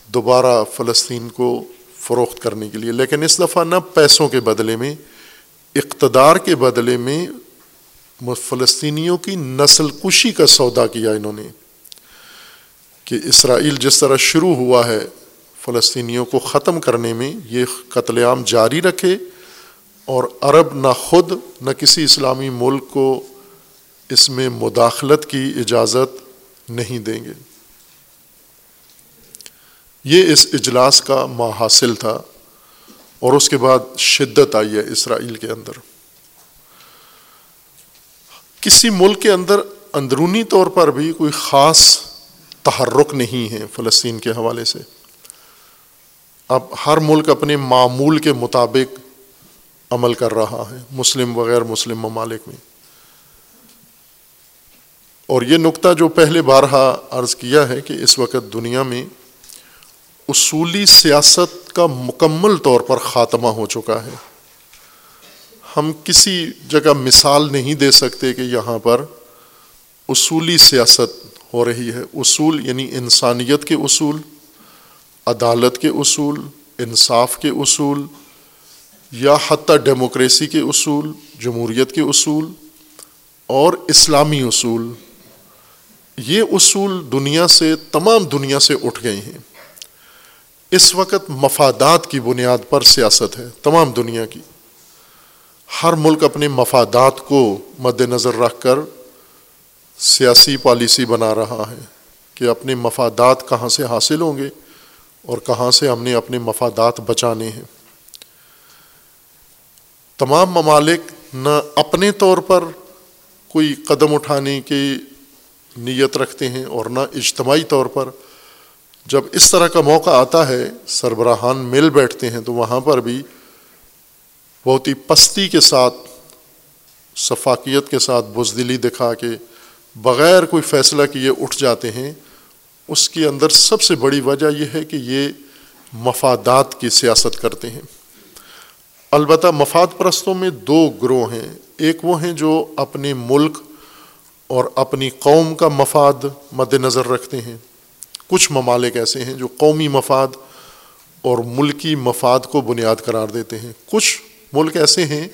دوبارہ فلسطین کو فروخت کرنے کے لیے۔ لیکن اس دفعہ نہ پیسوں کے بدلے میں، اقتدار کے بدلے میں فلسطینیوں کی نسل کشی کا سودا کیا انہوں نے، کہ اسرائیل جس طرح شروع ہوا ہے فلسطینیوں کو ختم کرنے میں یہ قتل عام جاری رکھے اور عرب نہ خود نہ کسی اسلامی ملک کو اس میں مداخلت کی اجازت نہیں دیں گے۔ یہ اس اجلاس کا ماحصل تھا اور اس کے بعد شدت آئی ہے اسرائیل کے اندر۔ کسی ملک کے اندر اندرونی طور پر بھی کوئی خاص تحرک نہیں ہے فلسطین کے حوالے سے۔ اب ہر ملک اپنے معمول کے مطابق عمل کر رہا ہے، مسلم وغیر مسلم ممالک میں۔ اور یہ نقطہ جو پہلے بارہا عرض کیا ہے کہ اس وقت دنیا میں اصولی سیاست کا مکمل طور پر خاتمہ ہو چکا ہے۔ ہم کسی جگہ مثال نہیں دے سکتے کہ یہاں پر اصولی سیاست ہو رہی ہے۔ اصول یعنی انسانیت کے اصول عدالت کے اصول، انصاف کے اصول، یا حتیٰ ڈیموکریسی کے اصول، جمہوریت کے اصول اور اسلامی اصول، یہ اصول دنیا سے، تمام دنیا سے اٹھ گئے ہیں۔ اس وقت مفادات کی بنیاد پر سیاست ہے، تمام دنیا کی۔ ہر ملک اپنے مفادات کو مد نظر رکھ کر سیاسی پالیسی بنا رہا ہے کہ اپنے مفادات کہاں سے حاصل ہوں گے۔ اور کہاں سے ہم نے اپنے مفادات بچانے ہیں۔ تمام ممالک نہ اپنے طور پر کوئی قدم اٹھانے کی نیت رکھتے ہیں اور نہ اجتماعی طور پر۔ جب اس طرح کا موقع آتا ہے، سربراہان مل بیٹھتے ہیں تو وہاں پر بھی بہت ہی پستی کے ساتھ شفاقیت کے ساتھ بزدلی دکھا کے بغیر کوئی فیصلہ کیے اٹھ جاتے ہیں۔ اس کے اندر سب سے بڑی وجہ یہ ہے کہ یہ مفادات کی سیاست کرتے ہیں۔ البتہ مفاد پرستوں میں دو گروہ ہیں۔ ایک وہ ہیں جو اپنے ملک اور اپنی قوم کا مفاد مد نظر رکھتے ہیں۔ کچھ ممالک ایسے ہیں جو قومی مفاد اور ملکی مفاد کو بنیاد قرار دیتے ہیں۔ کچھ ملک ایسے ہیں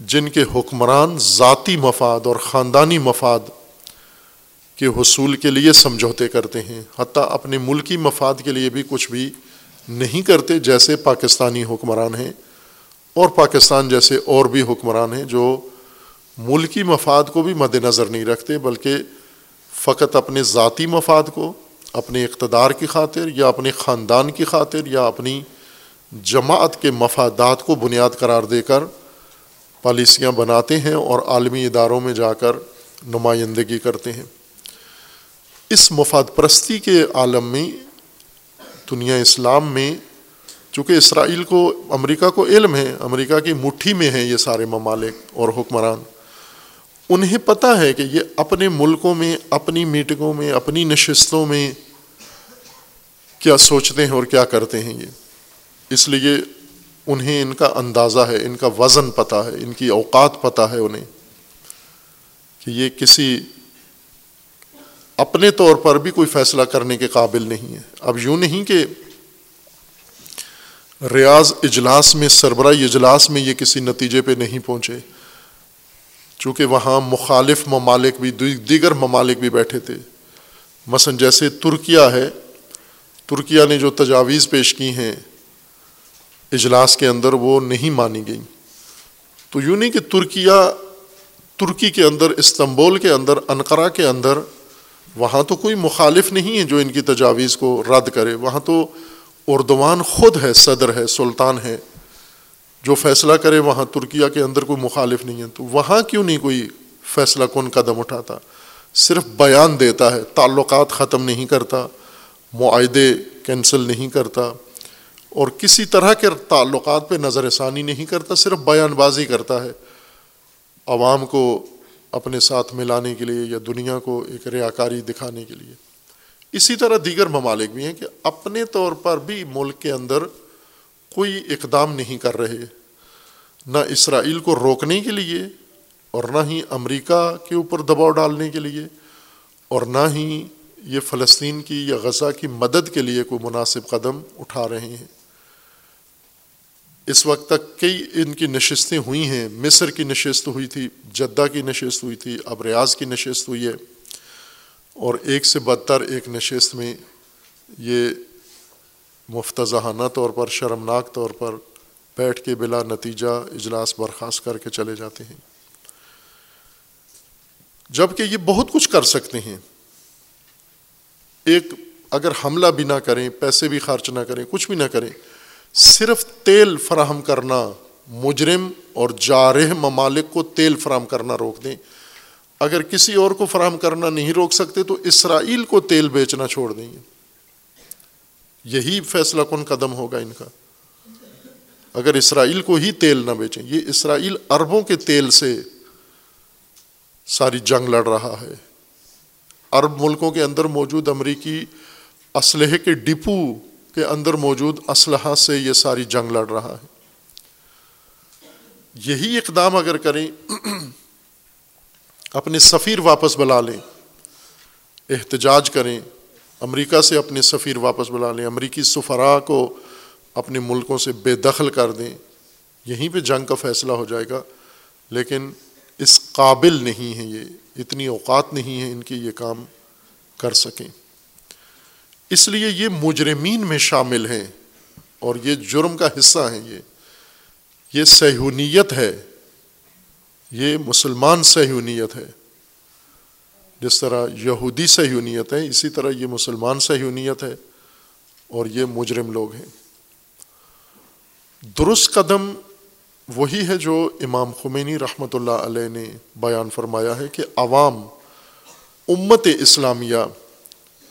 جن کے حکمران ذاتی مفاد اور خاندانی مفاد کے حصول کے لیے سمجھوتے کرتے ہیں، حتیٰ اپنے ملکی مفاد کے لیے بھی کچھ بھی نہیں کرتے جیسے پاکستانی حکمران ہیں۔ اور پاکستان جیسے اور بھی حکمران ہیں جو ملکی مفاد کو بھی مد نظر نہیں رکھتے، بلکہ فقط اپنے ذاتی مفاد کو، اپنے اقتدار کی خاطر یا اپنے خاندان کی خاطر یا اپنی جماعت کے مفادات کو بنیاد قرار دے کر پالیسیاں بناتے ہیں اور عالمی اداروں میں جا کر نمائندگی کرتے ہیں۔ اس مفاد پرستی کے عالم میں، دنیا اسلام میں، چونکہ اسرائیل کو، امریکہ کو علم ہے، امریکہ کی مٹھی میں ہیں یہ سارے ممالک اور حکمران، انہیں پتہ ہے کہ یہ اپنے ملکوں میں، اپنی میٹنگوں میں، اپنی نشستوں میں کیا سوچتے ہیں اور کیا کرتے ہیں یہ۔ اس لیے انہیں ان کا اندازہ ہے، ان کا وزن پتہ ہے، ان کی اوقات پتہ ہے انہیں کہ یہ کسی اپنے طور پر بھی کوئی فیصلہ کرنے کے قابل نہیں ہے۔ اب یوں نہیں کہ ریاض اجلاس میں سربراہ اجلاس میں یہ کسی نتیجے پہ نہیں پہنچے۔ چونکہ وہاں مخالف ممالک بھی، دیگر ممالک بھی بیٹھے تھے۔ مثلا جیسے ترکیہ ہے، ترکیہ نے جو تجاویز پیش کی ہیں اجلاس کے اندر، وہ نہیں مانی گئیں۔ تو یوں نہیں کہ ترکیہ، ترکی کے اندر، استنبول کے اندر، انقرہ کے اندر وہاں تو کوئی مخالف نہیں ہے جو ان کی تجاویز کو رد کرے۔ وہاں تو اردوان خود ہے، صدر ہے، سلطان ہے۔ جو فیصلہ کرے وہاں ترکیہ کے اندر کوئی مخالف نہیں ہے۔ تو وہاں کیوں نہیں کوئی فیصلہ کن قدم اٹھاتا؟ صرف بیان دیتا ہے، تعلقات ختم نہیں کرتا، معاہدے کینسل نہیں کرتا۔ اور کسی طرح کے تعلقات پہ نظر ثانی نہیں کرتا، صرف بیان بازی کرتا ہے۔ عوام کو اپنے ساتھ ملانے کے لیے یا دنیا کو ایک ریاکاری دکھانے کے لیے۔ اسی طرح دیگر ممالک بھی ہیں کہ اپنے طور پر بھی ملک کے اندر کوئی اقدام نہیں کر رہے۔ نہ اسرائیل کو روکنے کے لیے اور نہ ہی امریکہ کے اوپر دباؤ ڈالنے کے لیے اور نہ ہی یہ فلسطین کی یا غزہ کی مدد کے لیے کوئی مناسب قدم اٹھا رہے ہیں۔ اس وقت تک کئی ان کی نشستیں ہوئی ہیں۔ مصر کی نشست ہوئی تھی، جدہ کی نشست ہوئی تھی، اب ریاض کی نشست ہوئی ہے۔ اور ایک سے بدتر ایک نشست میں یہ مفتضحانہ طور پر، شرمناک طور پر بیٹھ کے بلا نتیجہ اجلاس برخاست کر کے چلے جاتے ہیں۔ جبکہ یہ بہت کچھ کر سکتے ہیں۔ ایک اگر حملہ بھی نہ کریں، پیسے بھی خرچ نہ کریں، کچھ بھی نہ کریں صرف تیل فراہم کرنا، مجرم اور جارح ممالک کو تیل فراہم کرنا روک دیں۔ اگر کسی اور کو فراہم کرنا نہیں روک سکتے تو اسرائیل کو تیل بیچنا چھوڑ دیں گے۔ یہی فیصلہ کن قدم ہوگا ان کا۔ اگر اسرائیل کو ہی تیل نہ بیچیں، یہ اسرائیل اربوں کے تیل سے ساری جنگ لڑ رہا ہے۔ عرب ملکوں کے اندر موجود امریکی اسلحے کے ڈپو کے اندر موجود اسلحہ سے یہ ساری جنگ لڑ رہا ہے۔ یہی اقدام اگر کریں، اپنے سفیر واپس بلا لیں، احتجاج کریں، امریکہ سے اپنے سفیر واپس بلا لیں، امریکی سفراء کو اپنے ملکوں سے بے دخل کر دیں، یہیں پہ جنگ کا فیصلہ ہو جائے گا۔ لیکن اس قابل نہیں ہے یہ، اتنی اوقات نہیں ہے ان کی یہ کام کر سکیں۔ اس لیے یہ مجرمین میں شامل ہیں اور یہ جرم کا حصہ ہیں یہ۔ یہ سہونیت ہے۔ یہ مسلمان سہونیت ہے۔ جس طرح یہودی سہونیت ہے، اسی طرح یہ مسلمان سہونیت ہے اور یہ مجرم لوگ ہیں۔ درست قدم وہی ہے جو امام خمینی رحمۃ اللہ علیہ نے بیان فرمایا ہے کہ عوام امت اسلامیہ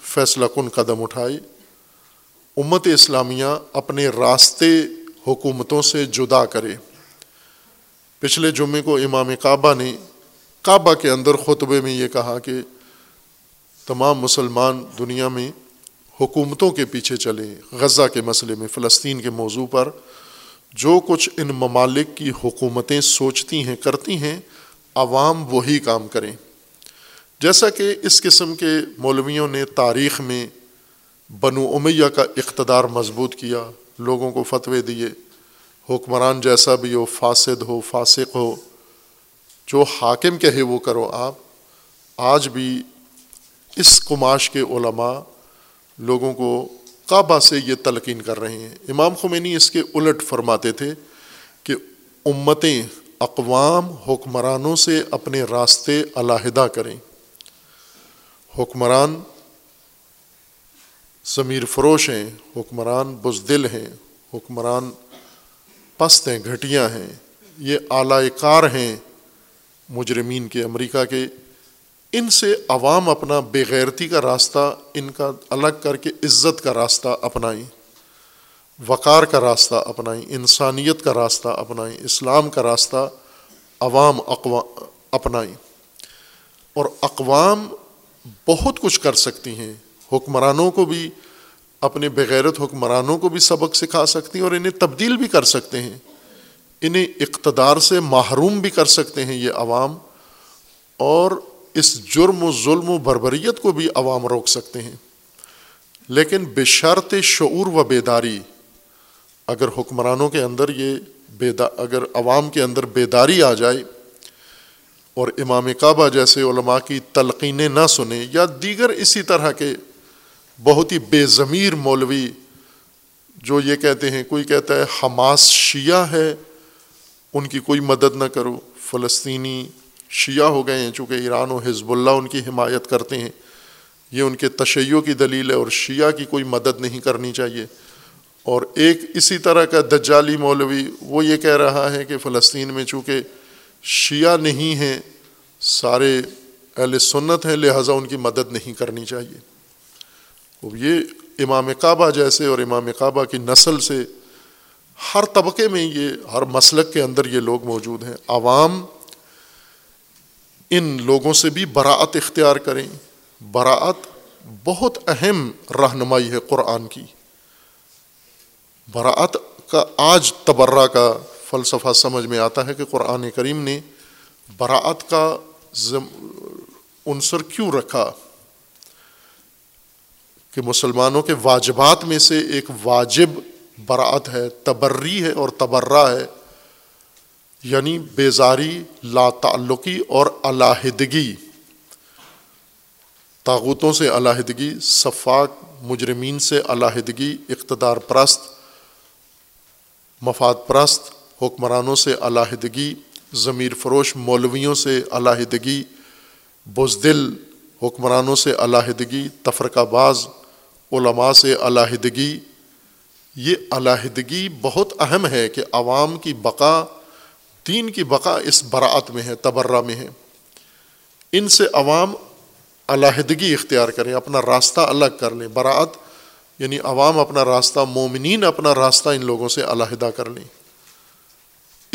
فیصلہ کن قدم اٹھائے امت اسلامیہ اپنے راستے حکومتوں سے جدا کرے۔ پچھلے جمعے کو امام کعبہ نے کعبہ کے اندر خطبے میں یہ کہا کہ تمام مسلمان دنیا میں حکومتوں کے پیچھے چلیں غزہ کے مسئلے میں، فلسطین کے موضوع پر جو کچھ ان ممالک کی حکومتیں سوچتی ہیں، کرتی ہیں، عوام وہی کام کریں۔ جیسا کہ اس قسم کے مولویوں نے تاریخ میں بنو امیہ کا اقتدار مضبوط کیا، لوگوں کو فتوے دیے، حکمران جیسا بھی ہو، فاسد ہو، فاسق ہو، جو حاکم کہے وہ کرو آپ۔ آج بھی اس کماش کے علماء لوگوں کو کعبہ سے یہ تلقین کر رہے ہیں۔ امام خمینی اس کے الٹ فرماتے تھے کہ امتیں اقوام حکمرانوں سے اپنے راستے علیحدہ کریں۔ حکمران ضمیر فروش ہیں، حکمران بزدل ہیں، حکمران پست ہیں، گھٹیاں ہیں، یہ اعلی کار ہیں مجرمین کے امریکہ کے۔ ان سے عوام اپنا بےغیرتی کا راستہ، ان کا الگ کر کے عزت کا راستہ اپنائیں، وقار کا راستہ اپنائیں، انسانیت کا راستہ اپنائیں، اسلام کا راستہ عوام اقوام اپنائیں۔ اور اقوام بہت کچھ کر سکتی ہیں۔ حکمرانوں کو بھی، اپنے بغیرت حکمرانوں کو بھی سبق سکھا سکتی ہیں اور انہیں تبدیل بھی کر سکتے ہیں۔ انہیں اقتدار سے محروم بھی کر سکتے ہیں یہ عوام۔ اور اس جرم و ظلم و بربریت کو بھی عوام روک سکتے ہیں۔ لیکن بشرط شعور و بیداری، اگر حکمرانوں کے اندر یہ بیدا، اگر عوام کے اندر بیداری آ جائے اور امام کعبہ جیسے علماء کی تلقینیں نہ سنیں یا دیگر اسی طرح کے بہت ہی بے ضمیر مولوی جو یہ کہتے ہیں، کوئی کہتا ہے حماس شیعہ ہے، ان کی کوئی مدد نہ کرو۔ فلسطینی شیعہ ہو گئے ہیں، چونکہ ایران و حزب اللہ ان کی حمایت کرتے ہیں۔ یہ ان کے تشیع کی دلیل ہے اور شیعہ کی کوئی مدد نہیں کرنی چاہیے۔ اور ایک اسی طرح کا دجالی مولوی وہ یہ کہہ رہا ہے کہ فلسطین میں چونکہ شیعہ نہیں ہیں، سارے اہل سنت ہیں، لہٰذا ان کی مدد نہیں کرنی چاہیے۔ یہ امام کعبہ جیسے اور امام کعبہ کی نسل سے ہر طبقے میں یہ، ہر مسلک کے اندر یہ لوگ موجود ہیں۔ عوام ان لوگوں سے بھی براعت اختیار کریں۔ براعت بہت اہم رہنمائی ہے قرآن کی۔ براعت کا آج تبرہ کا فلسفہ سمجھ میں آتا ہے کہ قرآن کریم نے براعت کا عنصر کیوں رکھا؟ کہ مسلمانوں کے واجبات میں سے ایک واجب براعت ہے، تبری ہے اور تبرہ ہے یعنی بیزاری، لا تعلقی اور علیحدگی طاغوتوں سے علیحدگی صفاق مجرمین سے علیحدگی اقتدار پرست، مفاد پرست حکمرانوں سے علیحدگی، ضمیر فروش مولویوں سے علیحدگی، بزدل حکمرانوں سے علیحدگی، تفرقہ باز علماء سے علیحدگی۔ یہ علیحدگی بہت اہم ہے کہ عوام کی بقا، دین کی بقا اس براعت میں ہے، تبرہ میں ہے۔ ان سے عوام علیحدگی اختیار کریں، اپنا راستہ الگ کر لیں، براعت یعنی عوام اپنا راستہ، مومنین اپنا راستہ ان لوگوں سے علیحدہ کر لیں۔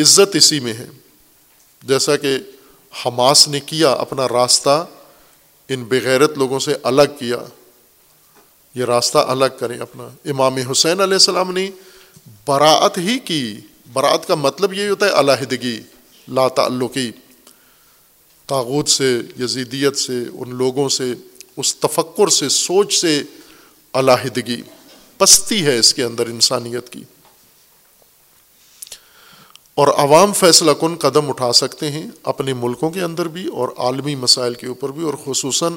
عزت اسی میں ہے۔ جیسا کہ حماس نے کیا اپنا راستہ، ان بغیرت لوگوں سے الگ کیا۔ یہ راستہ الگ کریں اپنا۔ امام حسین علیہ السلام نے براعت ہی کی۔ برات کا مطلب یہ ہوتا ہے علیحدگی، لا تعلقی۔ تاغت سے، یزیدیت سے، ان لوگوں سے، اس تفکر سے، سوچ سے علیحدگی۔ پستی ہے اس کے اندر انسانیت کی۔ اور عوام فیصلہ کن قدم اٹھا سکتے ہیں اپنے ملکوں کے اندر بھی اور عالمی مسائل کے اوپر بھی اور خصوصاً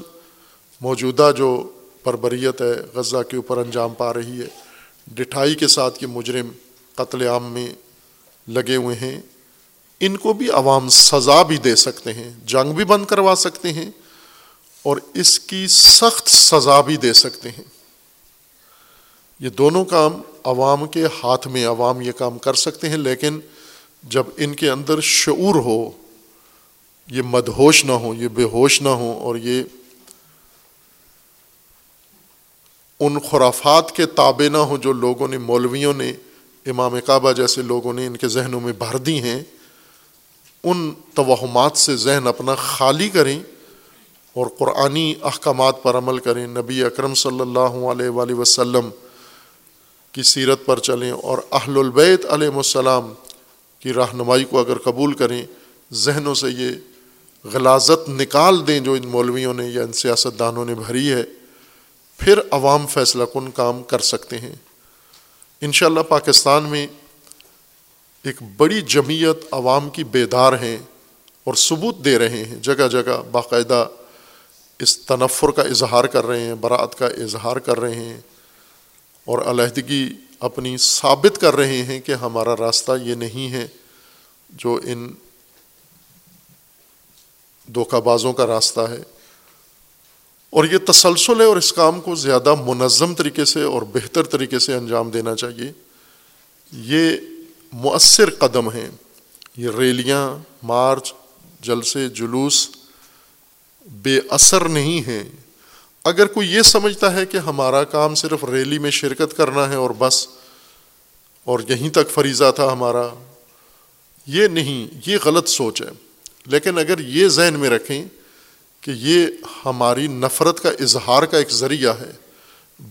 موجودہ جو بربریت ہے غزہ کے اوپر انجام پا رہی ہے، ڈٹھائی کے ساتھ کے مجرم قتل عام میں لگے ہوئے ہیں۔ ان کو بھی عوام سزا بھی دے سکتے ہیں، جنگ بھی بند کروا سکتے ہیں اور اس کی سخت سزا بھی دے سکتے ہیں۔ یہ دونوں کام عوام کے ہاتھ میں عوام یہ کام کر سکتے ہیں، لیکن جب ان کے اندر شعور ہو، یہ مدہوش نہ ہو یہ بے ہوش نہ ہو اور یہ ان خرافات کے تابع نہ ہوں جو لوگوں نے، مولویوں نے، امام کعبہ جیسے لوگوں نے ان کے ذہنوں میں بھر دی ہیں، ان توہمات سے ذہن اپنا خالی کریں اور قرآنی احکامات پر عمل کریں۔ نبی اکرم صلی اللہ علیہ وآلہ وسلم کی سیرت پر چلیں اور اہل البیت علیہ السلام کی رہنمائی کو اگر قبول کریں، ذہنوں سے یہ غلازت نکال دیں جو ان مولویوں نے یا ان سیاست دانوں نے بھری ہے، پھر عوام فیصلہ کن کام کر سکتے ہیں۔ انشاءاللہ پاکستان میں ایک بڑی جمعیت عوام کی بیدار ہیں اور ثبوت دے رہے ہیں۔ جگہ جگہ باقاعدہ اس تنفر کا اظہار کر رہے ہیں برات کا اظہار کر رہے ہیں اور علیحدگی اپنی ثابت کر رہے ہیں کہ ہمارا راستہ یہ نہیں ہے جو ان دھوکہ بازوں کا راستہ ہے۔ اور یہ تسلسل ہے اور اس کام کو زیادہ منظم طریقے سے اور بہتر طریقے سے انجام دینا چاہیے۔ یہ مؤثر قدم ہیں۔ یہ ریلیاں، مارچ، جلسے، جلوس بے اثر نہیں ہیں۔ اگر کوئی یہ سمجھتا ہے کہ ہمارا کام صرف ریلی میں شرکت کرنا ہے اور بس، اور یہیں تک فریضہ تھا ہمارا، یہ نہیں، یہ غلط سوچ ہے۔ لیکن اگر یہ ذہن میں رکھیں کہ یہ ہماری نفرت کا اظہار کا ایک ذریعہ ہے،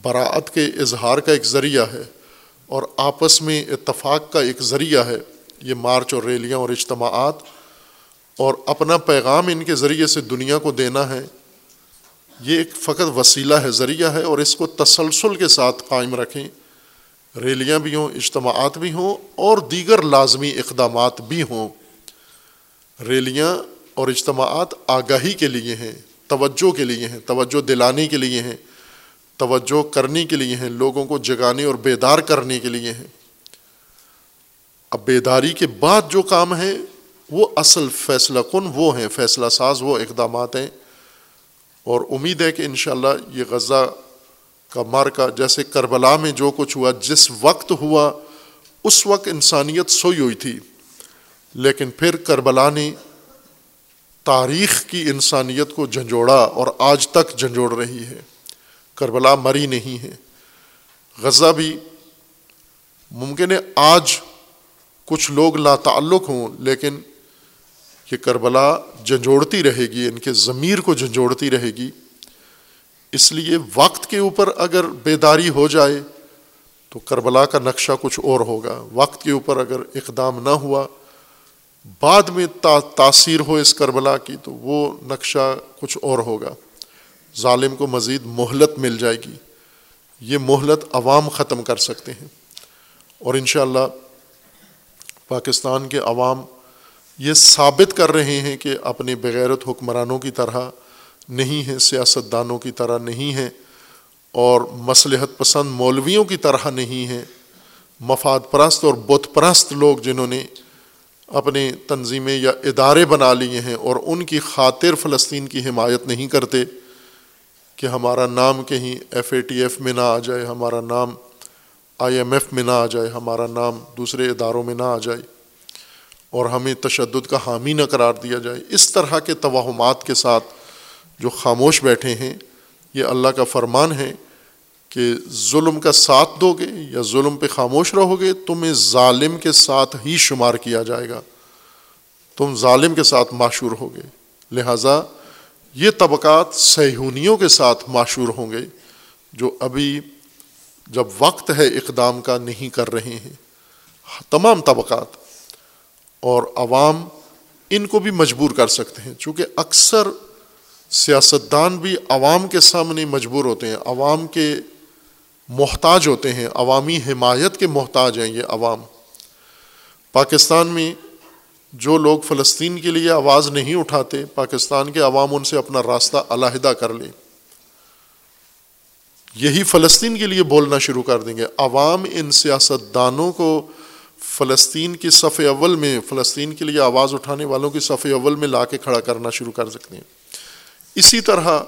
براعت کے اظہار کا ایک ذریعہ ہے، اور آپس میں اتفاق کا ایک ذریعہ ہے، یہ مارچ اور ریلیاں اور اجتماعات، اور اپنا پیغام ان کے ذریعے سے دنیا کو دینا ہے یہ ایک فقط وسیلہ ہے، ذریعہ ہے اور اس کو تسلسل کے ساتھ قائم رکھیں۔ ریلیاں بھی ہوں، اجتماعات بھی ہوں اور دیگر لازمی اقدامات بھی ہوں۔ ریلیاں اور اجتماعات آگاہی کے لیے ہیں، توجہ کے لیے ہیں، توجہ دلانے کے لیے ہیں، توجہ کرنے کے لیے ہیں، لوگوں کو جگانے اور بیدار کرنے کے لیے ہیں۔ اب بیداری کے بعد جو کام ہے وہ اصل فیصلہ کن، وہ ہیں، فیصلہ ساز، وہ اقدامات ہیں۔ اور امید ہے کہ انشاءاللہ یہ غزہ کا مار کا جیسے کربلا میں جو کچھ ہوا، جس وقت ہوا، اس وقت انسانیت سوئی ہوئی تھی۔ لیکن پھر کربلا نے تاریخ کی انسانیت کو جھنجھوڑا اور آج تک جھنجھوڑ رہی ہے۔ کربلا مری نہیں ہے۔ غزہ بھی ممکن ہے آج کچھ لوگ لا تعلق ہوں، لیکن یہ کربلا جھنجھوڑتی رہے گی، ان کے ضمیر کو جھنجھوڑتی رہے گی۔ اس لیے وقت کے اوپر اگر بیداری ہو جائے تو کربلا کا نقشہ کچھ اور ہوگا۔ وقت کے اوپر اگر اقدام نہ ہوا، بعد میں تاثیر ہو اس کربلا کی تو وہ نقشہ کچھ اور ہوگا۔ ظالم کو مزید مہلت مل جائے گی۔ یہ مہلت عوام ختم کر سکتے ہیں۔ اور انشاءاللہ پاکستان کے عوام یہ ثابت کر رہے ہیں کہ اپنے بغیرت حکمرانوں کی طرح نہیں ہیں سیاست دانوں کی طرح نہیں ہیں اور مصلحت پسند مولویوں کی طرح نہیں ہیں۔ مفاد پرست اور بت پرست لوگ جنہوں نے اپنے تنظیمیں یا ادارے بنا لیے ہیں اور ان کی خاطر فلسطین کی حمایت نہیں کرتے کہ ہمارا نام کہیں ایف اے ٹی ایف میں نہ آ جائے، ہمارا نام آئی ایم ایف میں نہ آ جائے، ہمارا نام دوسرے اداروں میں نہ آ جائے۔ اور ہمیں تشدد کا حامی نہ قرار دیا جائے۔ اس طرح کے توہمات کے ساتھ جو خاموش بیٹھے ہیں، یہ اللہ کا فرمان ہے کہ ظلم کا ساتھ دو گے یا ظلم پہ خاموش رہو گے تمہیں ظالم کے ساتھ ہی شمار کیا جائے گا۔ تم ظالم کے ساتھ معشور ہوگے۔ لہٰذا یہ طبقات سہونیوں کے ساتھ معشور ہوں گے جو ابھی جب وقت ہے اقدام کا نہیں کر رہے ہیں۔ تمام طبقات اور عوام ان کو بھی مجبور کر سکتے ہیں۔ چونکہ اکثر سیاستدان بھی عوام کے سامنے مجبور ہوتے ہیں، عوام کے محتاج ہوتے ہیں، عوامی حمایت کے محتاج ہیں یہ عوام۔ پاکستان میں جو لوگ فلسطین کے لیے آواز نہیں اٹھاتے، پاکستان کے عوام ان سے اپنا راستہ علیحدہ کر لیں۔ یہی فلسطین کے لیے بولنا شروع کر دیں گے۔ عوام ان سیاست دانوں کو فلسطین کی صف اول میں، فلسطین کے لیے آواز اٹھانے والوں کی صف اول میں لا کے کھڑا کرنا شروع کر سکتے ہیں۔ اسی طرح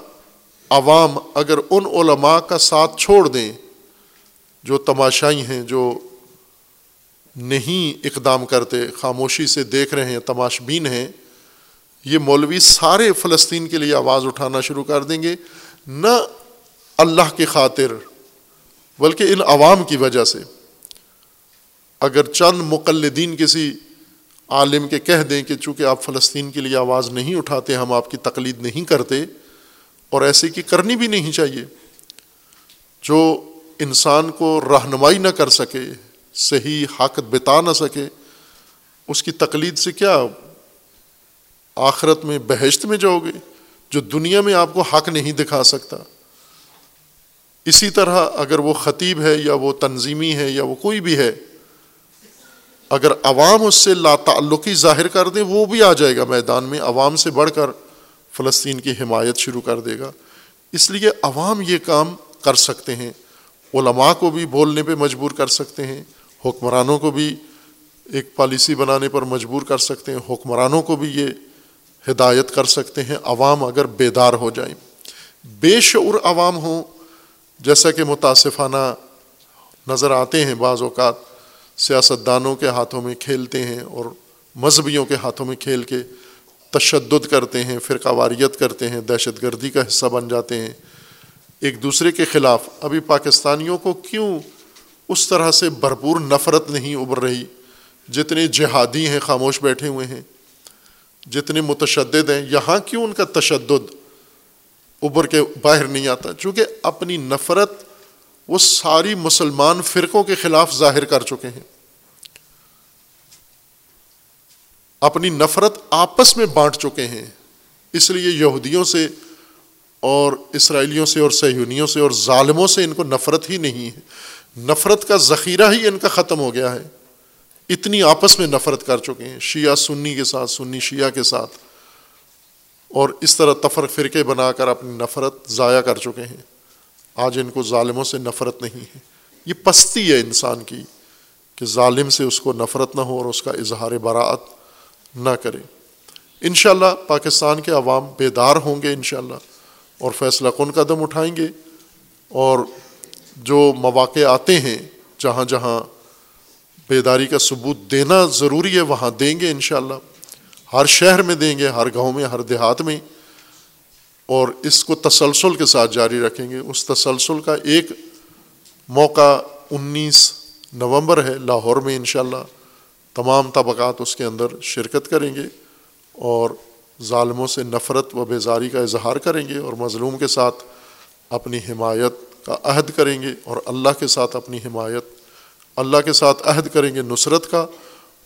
عوام اگر ان علماء کا ساتھ چھوڑ دیں، جو تماشائی ہیں، جو نہیں اقدام کرتے، خاموشی سے دیکھ رہے ہیں تماش بین ہیں، یہ مولوی سارے فلسطین کے لیے آواز اٹھانا شروع کر دیں گے۔ نہ اللہ کی خاطر، بلکہ ان عوام کی وجہ سے۔ اگر چند مقلدین کسی عالم کے کہہ دیں کہ چونکہ آپ فلسطین کے لیے آواز نہیں اٹھاتے، ہم آپ کی تقلید نہیں کرتے، اور ایسے کی کرنی بھی نہیں چاہیے۔ جو انسان کو رہنمائی نہ کر سکے، صحیح حق بتا نہ سکے، اس کی تقلید سے کیا آخرت میں بہشت میں جاؤ گے؟ جو دنیا میں آپ کو حق نہیں دکھا سکتا۔ اسی طرح اگر وہ خطیب ہے یا وہ تنظیمی ہے یا وہ کوئی بھی ہے اگر عوام اس سے لا تعلقی ظاہر کر دیں، وہ بھی آ جائے گا میدان میں، عوام سے بڑھ کر فلسطین کی حمایت شروع کر دے گا۔ اس لیے عوام یہ کام کر سکتے ہیں۔ علماء کو بھی بولنے پہ مجبور کر سکتے ہیں۔ حکمرانوں کو بھی ایک پالیسی بنانے پر مجبور کر سکتے ہیں۔ حکمرانوں کو بھی یہ ہدایت کر سکتے ہیں۔ عوام اگر بیدار ہو جائیں، بے شعور عوام ہوں، جیسا کہ متاثفانہ نظر آتے ہیں بعض اوقات۔ سیاست دانوں کے ہاتھوں میں کھیلتے ہیں اور مذہبیوں کے ہاتھوں میں کھیل کے تشدد کرتے ہیں فرقہ واریت کرتے ہیں، دہشت گردی کا حصہ بن جاتے ہیں۔ ایک دوسرے کے خلاف، ابھی پاکستانیوں کو کیوں اس طرح سے بھرپور نفرت نہیں ابھر رہی؟ جتنے جہادی ہیں، خاموش بیٹھے ہوئے ہیں، جتنے متشدد ہیں، یہاں کیوں ان کا تشدد ابھر کے باہر نہیں آتا؟ چونکہ اپنی نفرت وہ ساری مسلمان فرقوں کے خلاف ظاہر کر چکے ہیں۔ اپنی نفرت آپس میں بانٹ چکے ہیں۔ اس لیے یہودیوں سے اور اسرائیلیوں سے اور سہیونیوں سے اور ظالموں سے ان کو نفرت ہی نہیں ہے۔ نفرت کا ذخیرہ ہی ان کا ختم ہو گیا ہے۔ اتنی آپس میں نفرت کر چکے ہیں، شیعہ سنی کے ساتھ، سنی شیعہ کے ساتھ۔ اور اس طرح تفرق فرقے بنا کر اپنی نفرت ضائع کر چکے ہیں۔ آج ان کو ظالموں سے نفرت نہیں ہے۔ یہ پستی ہے انسان کی کہ ظالم سے اس کو نفرت نہ ہو اور اس کا اظہار براعت نہ کرے۔ انشاءاللہ پاکستان کے عوام بیدار ہوں گے انشاءاللہ اور فیصلہ کن قدم اٹھائیں گے۔ اور جو مواقع آتے ہیں جہاں جہاں بیداری کا ثبوت دینا ضروری ہے، وہاں دیں گے انشاءاللہ۔ ہر شہر میں دیں گے، ہر گاؤں میں، ہر دیہات میں۔ اور اس کو تسلسل کے ساتھ جاری رکھیں گے۔ اس تسلسل کا ایک موقع انیس نومبر ہے، لاہور میں انشاءاللہ۔ تمام طبقات اس کے اندر شرکت کریں گے اور ظالموں سے نفرت و بیزاری کا اظہار کریں گے اور مظلوم کے ساتھ اپنی حمایت کا عہد کریں گے اور اللہ کے ساتھ اپنی حمایت، اللہ کے ساتھ عہد کریں گے نصرت کا۔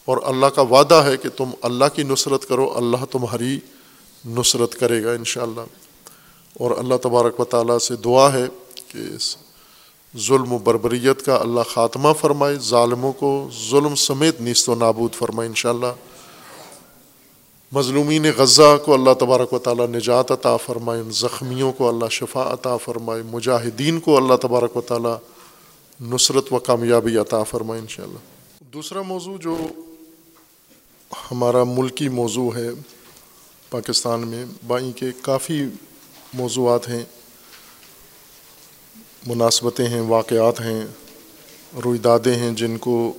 اور اللہ کا وعدہ ہے کہ تم اللہ کی نصرت کرو، اللہ تمہاری نصرت کرے گا انشاءاللہ۔ اور اللہ تبارک و تعالیٰ سے دعا ہے کہ اس ظلم و بربریت کا اللہ خاتمہ فرمائے، ظالموں کو ظلم سمیت نیست و نابود فرمائے انشاءاللہ۔ مظلومین غزہ کو اللہ تبارک و تعالیٰ نجات عطا فرمائے ان زخمیوں کو اللہ شفا عطا فرمائے، مجاہدین کو اللہ تبارک و تعالیٰ نصرت و کامیابی عطا فرمائے انشاءاللہ۔ دوسرا موضوع جو ہمارا ملکی موضوع ہے پاکستان میں بائیں کے کافی موضوعات ہیں، مناسبتیں ہیں، واقعات ہیں، رویدادیں ہیں جن کو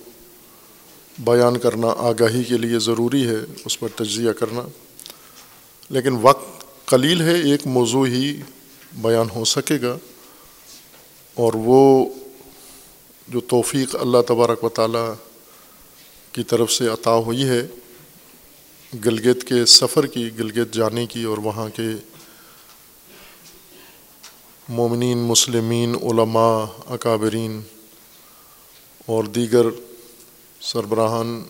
بیان کرنا آگاہی کے لیے ضروری ہے، اس پر تجزیہ کرنا۔ لیکن وقت قلیل ہے، ایک موضوع ہی بیان ہو سکے گا۔ اور وہ جو توفیق اللہ تبارک و تعالیٰ کی طرف سے عطا ہوئی ہے، گلگت کے سفر کی، گلگت جانے کی اور وہاں کے مومنین، مسلمین، علماء، اکابرین اور دیگر سربراہان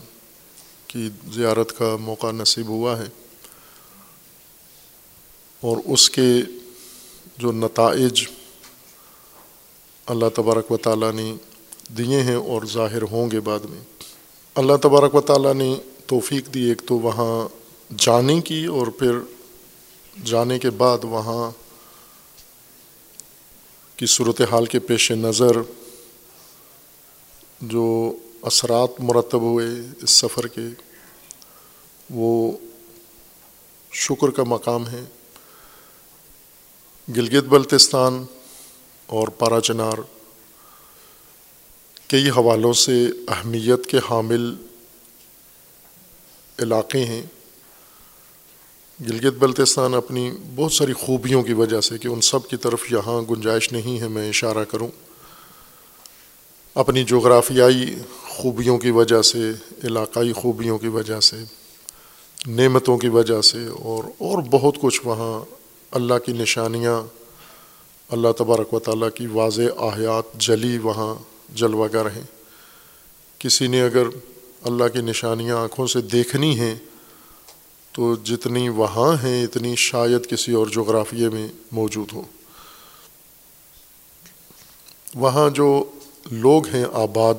کی زیارت کا موقع نصیب ہوا ہے اور اس کے جو نتائج اللہ تبارک و تعالیٰ نے دیے ہیں اور ظاہر ہوں گے بعد میں۔ اللہ تبارک و تعالیٰ نے توفیق دی، ایک تو وہاں جانے کی اور پھر جانے کے بعد وہاں کی صورت حال کے پیش نظر جو اثرات مرتب ہوئے اس سفر کے، وہ شکر کا مقام ہے۔ گلگت بلتستان اور پارا چنار کئی حوالوں سے اہمیت کے حامل علاقے ہیں۔ گلگت بلتستان اپنی بہت ساری خوبیوں کی وجہ سے کہ ان سب کی طرف یہاں گنجائش نہیں ہے، میں اشارہ کروں۔ اپنی جغرافیائی خوبیوں کی وجہ سے، علاقائی خوبیوں کی وجہ سے، نعمتوں کی وجہ سے اور اور بہت کچھ وہاں اللہ کی نشانیاں، اللہ تبارک و تعالیٰ کی واضح آحیات جلی وہاں جلوہ گر ہیں کسی نے اگر اللہ کی نشانیاں آنکھوں سے دیکھنی ہیں تو جتنی وہاں ہیں، اتنی شاید کسی اور جغرافیے میں موجود ہو وہاں جو لوگ ہیں آباد،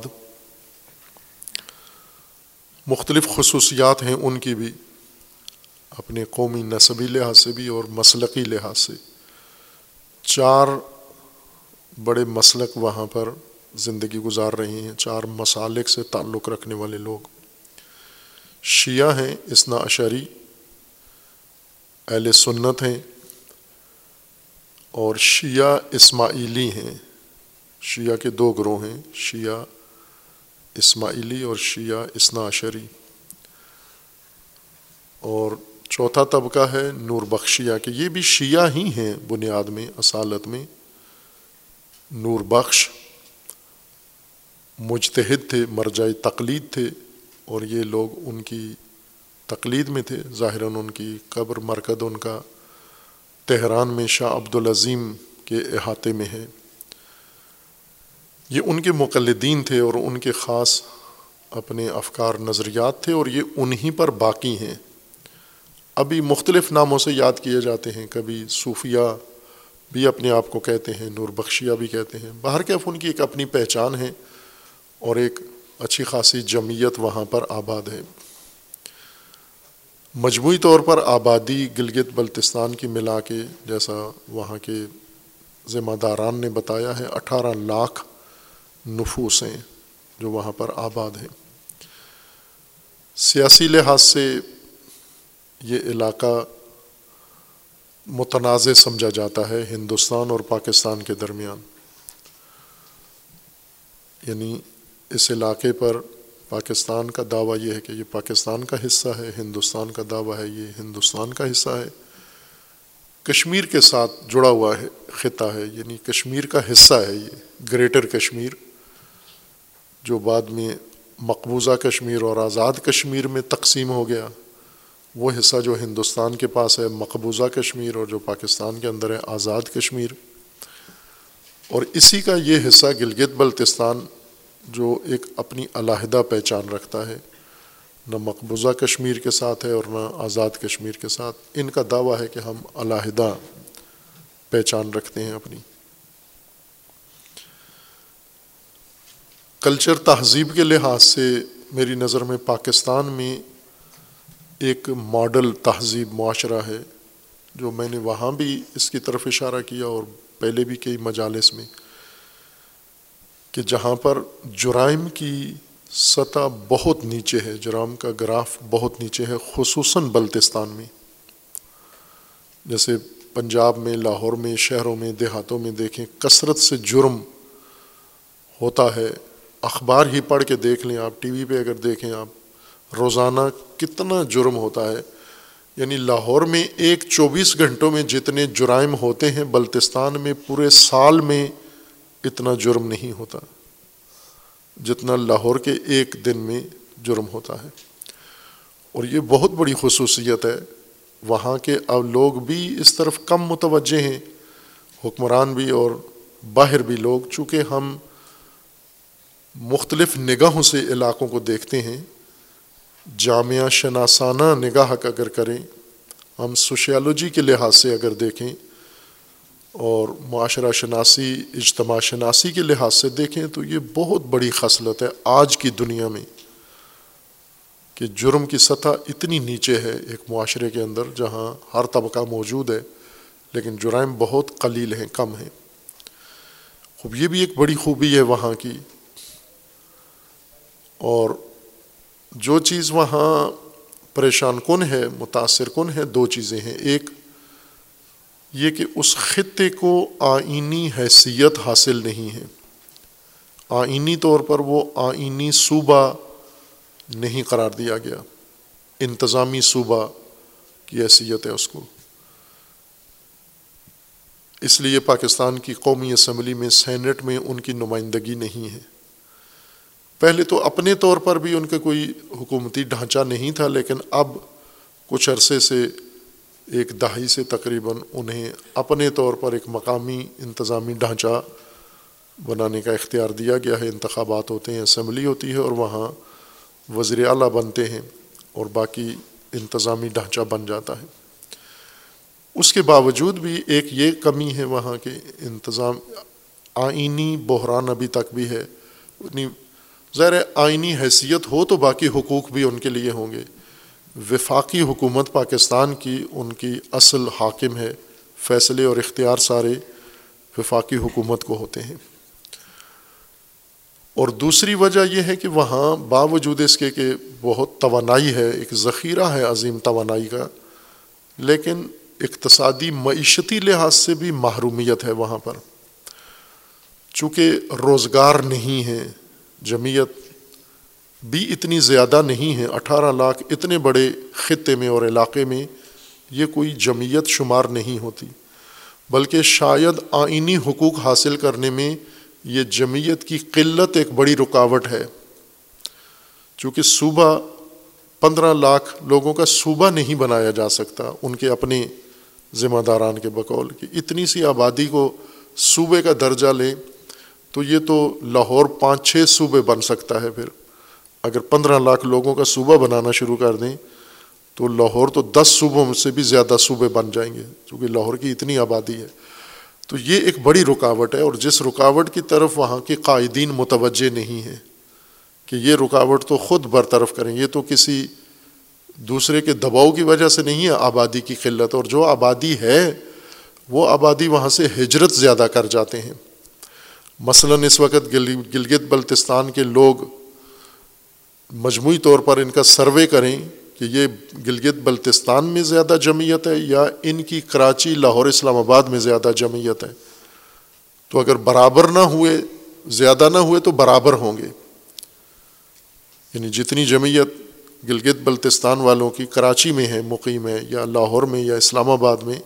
مختلف خصوصیات ہیں ان کی بھی، اپنے قومی نصبی لحاظ سے بھی اور مسلقی لحاظ سے۔ چار بڑے مسلک وہاں پر زندگی گزار رہے ہیں، چار مسالک سے تعلق رکھنے والے لوگ۔ شیعہ ہیں، اسنا اشری اہل سنت ہیں اور شیعہ اسماعیلی ہیں۔ شیعہ کے دو گروہ ہیں، شیعہ اسماعیلی اور شیعہ اسنا عشری اور چوتھا طبقہ ہے نور بخشیہ کہ یہ بھی شیعہ ہی ہیں بنیاد میں، اصالت میں۔ نور بخش مجتہد تھے، مرجع تقلید تھے اور یہ لوگ ان کی تقلید میں تھے۔ ظاہراً ان کی قبر مرکز ان کا تہران میں شاہ عبدالعظیم کے احاطے میں ہے۔ یہ ان کے مقلدین تھے اور ان کے خاص اپنے افکار، نظریات تھے اور یہ انہی پر باقی ہیں۔ ابھی مختلف ناموں سے یاد کیے جاتے ہیں۔ کبھی صوفیہ بھی اپنے آپ کو کہتے ہیں، نور بخشیہ بھی کہتے ہیں۔ باہر کیف ان کی ایک اپنی پہچان ہے اور ایک اچھی خاصی جمعیت وہاں پر آباد ہے۔ مجموعی طور پر آبادی گلگت بلتستان کی ملا کے جیسا وہاں کے ذمہ داران نے بتایا ہے، اٹھارہ لاکھ نفوس ہیں جو وہاں پر آباد ہیں۔ سیاسی لحاظ سے یہ علاقہ متنازع سمجھا جاتا ہے ہندوستان اور پاکستان کے درمیان۔ یعنی اس علاقے پر پاکستان کا دعویٰ یہ ہے کہ یہ پاکستان کا حصہ ہے، ہندوستان کا دعویٰ ہے، یہ ہندوستان کا حصہ ہے۔ کشمیر کے ساتھ جڑا ہوا ہے، خطہ ہے یعنی کشمیر کا حصہ ہے یہ، گریٹر کشمیر، جو بعد میں مقبوضہ کشمیر اور آزاد کشمیر میں تقسیم ہو گیا۔ وہ حصہ جو ہندوستان کے پاس ہے، مقبوضہ کشمیر، اور جو پاکستان کے اندر ہے، آزاد کشمیر۔ اور اسی کا یہ حصہ گلگت بلتستان جو ایک اپنی علیحدہ پہچان رکھتا ہے، نہ مقبوضہ کشمیر کے ساتھ ہے اور نہ آزاد کشمیر کے ساتھ۔ ان کا دعویٰ ہے کہ ہم علیحدہ پہچان رکھتے ہیں اپنی۔ کلچر تہذیب کے لحاظ سے میری نظر میں پاکستان میں ایک ماڈل تہذیب معاشرہ ہے، جو میں نے وہاں بھی اس کی طرف اشارہ کیا اور پہلے بھی کئی مجالس میں۔ کہ جہاں پر جرائم کی سطح بہت نیچے ہے، جرائم کا گراف بہت نیچے ہے، خصوصاً بلتستان میں۔ جیسے پنجاب میں، لاہور میں، شہروں میں، دیہاتوں میں دیکھیں، کثرت سے جرم ہوتا ہے۔ اخبار ہی پڑھ کے دیکھ لیں آپ، ٹی وی پہ اگر دیکھیں آپ، روزانہ کتنا جرم ہوتا ہے۔ یعنی لاہور میں ایک چوبیس گھنٹوں میں جتنے جرائم ہوتے ہیں، بلتستان میں پورے سال میں اتنا جرم نہیں ہوتا جتنا لاہور کے ایک دن میں جرم ہوتا ہے۔ اور یہ بہت بڑی خصوصیت ہے۔ وہاں کے اب لوگ بھی اس طرف کم متوجہ ہیں۔ حکمران بھی اور باہر بھی لوگ، چونکہ ہم مختلف نگاہوں سے علاقوں کو دیکھتے ہیں۔ جامعہ شناسانہ نگاہ اگر کریں، ہم سوشیالوجی کے لحاظ سے اگر دیکھیں اور معاشرہ شناسی، اجتماع شناسی کے لحاظ سے دیکھیں تو یہ بہت بڑی خصلت ہے آج کی دنیا میں کہ جرم کی سطح اتنی نیچے ہے ایک معاشرے کے اندر جہاں ہر طبقہ موجود ہے، لیکن جرائم بہت قلیل ہیں، کم ہیں۔ خوب، یہ بھی ایک بڑی خوبی ہے وہاں کی۔ اور جو چیز وہاں پریشان کن ہے، متاثر کن ہے، دو چیزیں ہیں۔ ایک یہ کہ اس خطے کو آئینی حیثیت حاصل نہیں ہے۔ آئینی طور پر وہ آئینی صوبہ نہیں قرار دیا گیا۔ انتظامی صوبہ کی حیثیت ہے اس کو۔ اس لیے پاکستان کی قومی اسمبلی میں سینٹ میں ان کی نمائندگی نہیں ہے۔ پہلے تو اپنے طور پر بھی ان کا کوئی حکومتی ڈھانچہ نہیں تھا، لیکن اب کچھ عرصے سے ایک دہائی سے تقریباً انہیں اپنے طور پر ایک مقامی انتظامی ڈھانچہ بنانے کا اختیار دیا گیا ہے۔ انتخابات ہوتے ہیں، اسمبلی ہوتی ہے اور وہاں وزیر اعلیٰ بنتے ہیں اور باقی انتظامی ڈھانچہ بن جاتا ہے۔ اس کے باوجود بھی ایک یہ کمی ہے وہاں کے انتظام آئینی بحران ابھی تک بھی ہے۔ یعنی ظاہر آئینی حیثیت ہو تو باقی حقوق بھی ان کے لیے ہوں گے۔ وفاقی حکومت پاکستان کی ان کی اصل حاکم ہے، فیصلے اور اختیار سارے وفاقی حکومت کو ہوتے ہیں۔ اور دوسری وجہ یہ ہے کہ وہاں باوجود اس کے کہ بہت توانائی ہے، ایک ذخیرہ ہے عظیم توانائی کا، لیکن اقتصادی معیشتی لحاظ سے بھی محرومیت ہے وہاں پر۔ چونکہ روزگار نہیں ہے، جمعیت بھی اتنی زیادہ نہیں ہے اٹھارہ لاکھ اتنے بڑے خطے میں اور علاقے میں یہ کوئی جمعیت شمار نہیں ہوتی۔ بلکہ شاید آئینی حقوق حاصل کرنے میں یہ جمعیت کی قلت ایک بڑی رکاوٹ ہے۔ چونکہ صوبہ پندرہ لاکھ لوگوں کا صوبہ نہیں بنایا جا سکتا، ان کے اپنے ذمہ داران کے بقول کہ اتنی سی آبادی کو صوبے کا درجہ لیں تو یہ تو لاہور پانچ چھ صوبے بن سکتا ہے پھر۔ اگر پندرہ لاکھ لوگوں کا صوبہ بنانا شروع کر دیں، تو لاہور تو دس صوبوں سے بھی زیادہ صوبے بن جائیں گے، چونکہ لاہور کی اتنی آبادی ہے۔ تو یہ ایک بڑی رکاوٹ ہے اور جس رکاوٹ کی طرف وہاں کے قائدین متوجہ نہیں ہیں کہ یہ رکاوٹ تو خود برطرف کریں، یہ تو کسی دوسرے کے دباؤ کی وجہ سے نہیں ہے، آبادی کی قلت۔ اور جو آبادی ہے، وہ آبادی وہاں سے ہجرت زیادہ کر جاتے ہیں۔ مثلاً اس وقت گلگت بلتستان کے لوگ مجموعی طور پر ان کا سروے کریں کہ یہ گلگت بلتستان میں زیادہ جمعیت ہے یا ان کی کراچی، لاہور، اسلام آباد میں زیادہ جمعیت ہے؟ تو اگر برابر نہ ہوئے، زیادہ نہ ہوئے تو برابر ہوں گے۔ یعنی جتنی جمعیت گلگت بلتستان والوں کی کراچی میں ہے، مقیم ہے، یا لاہور میں، یا اسلام آباد میں،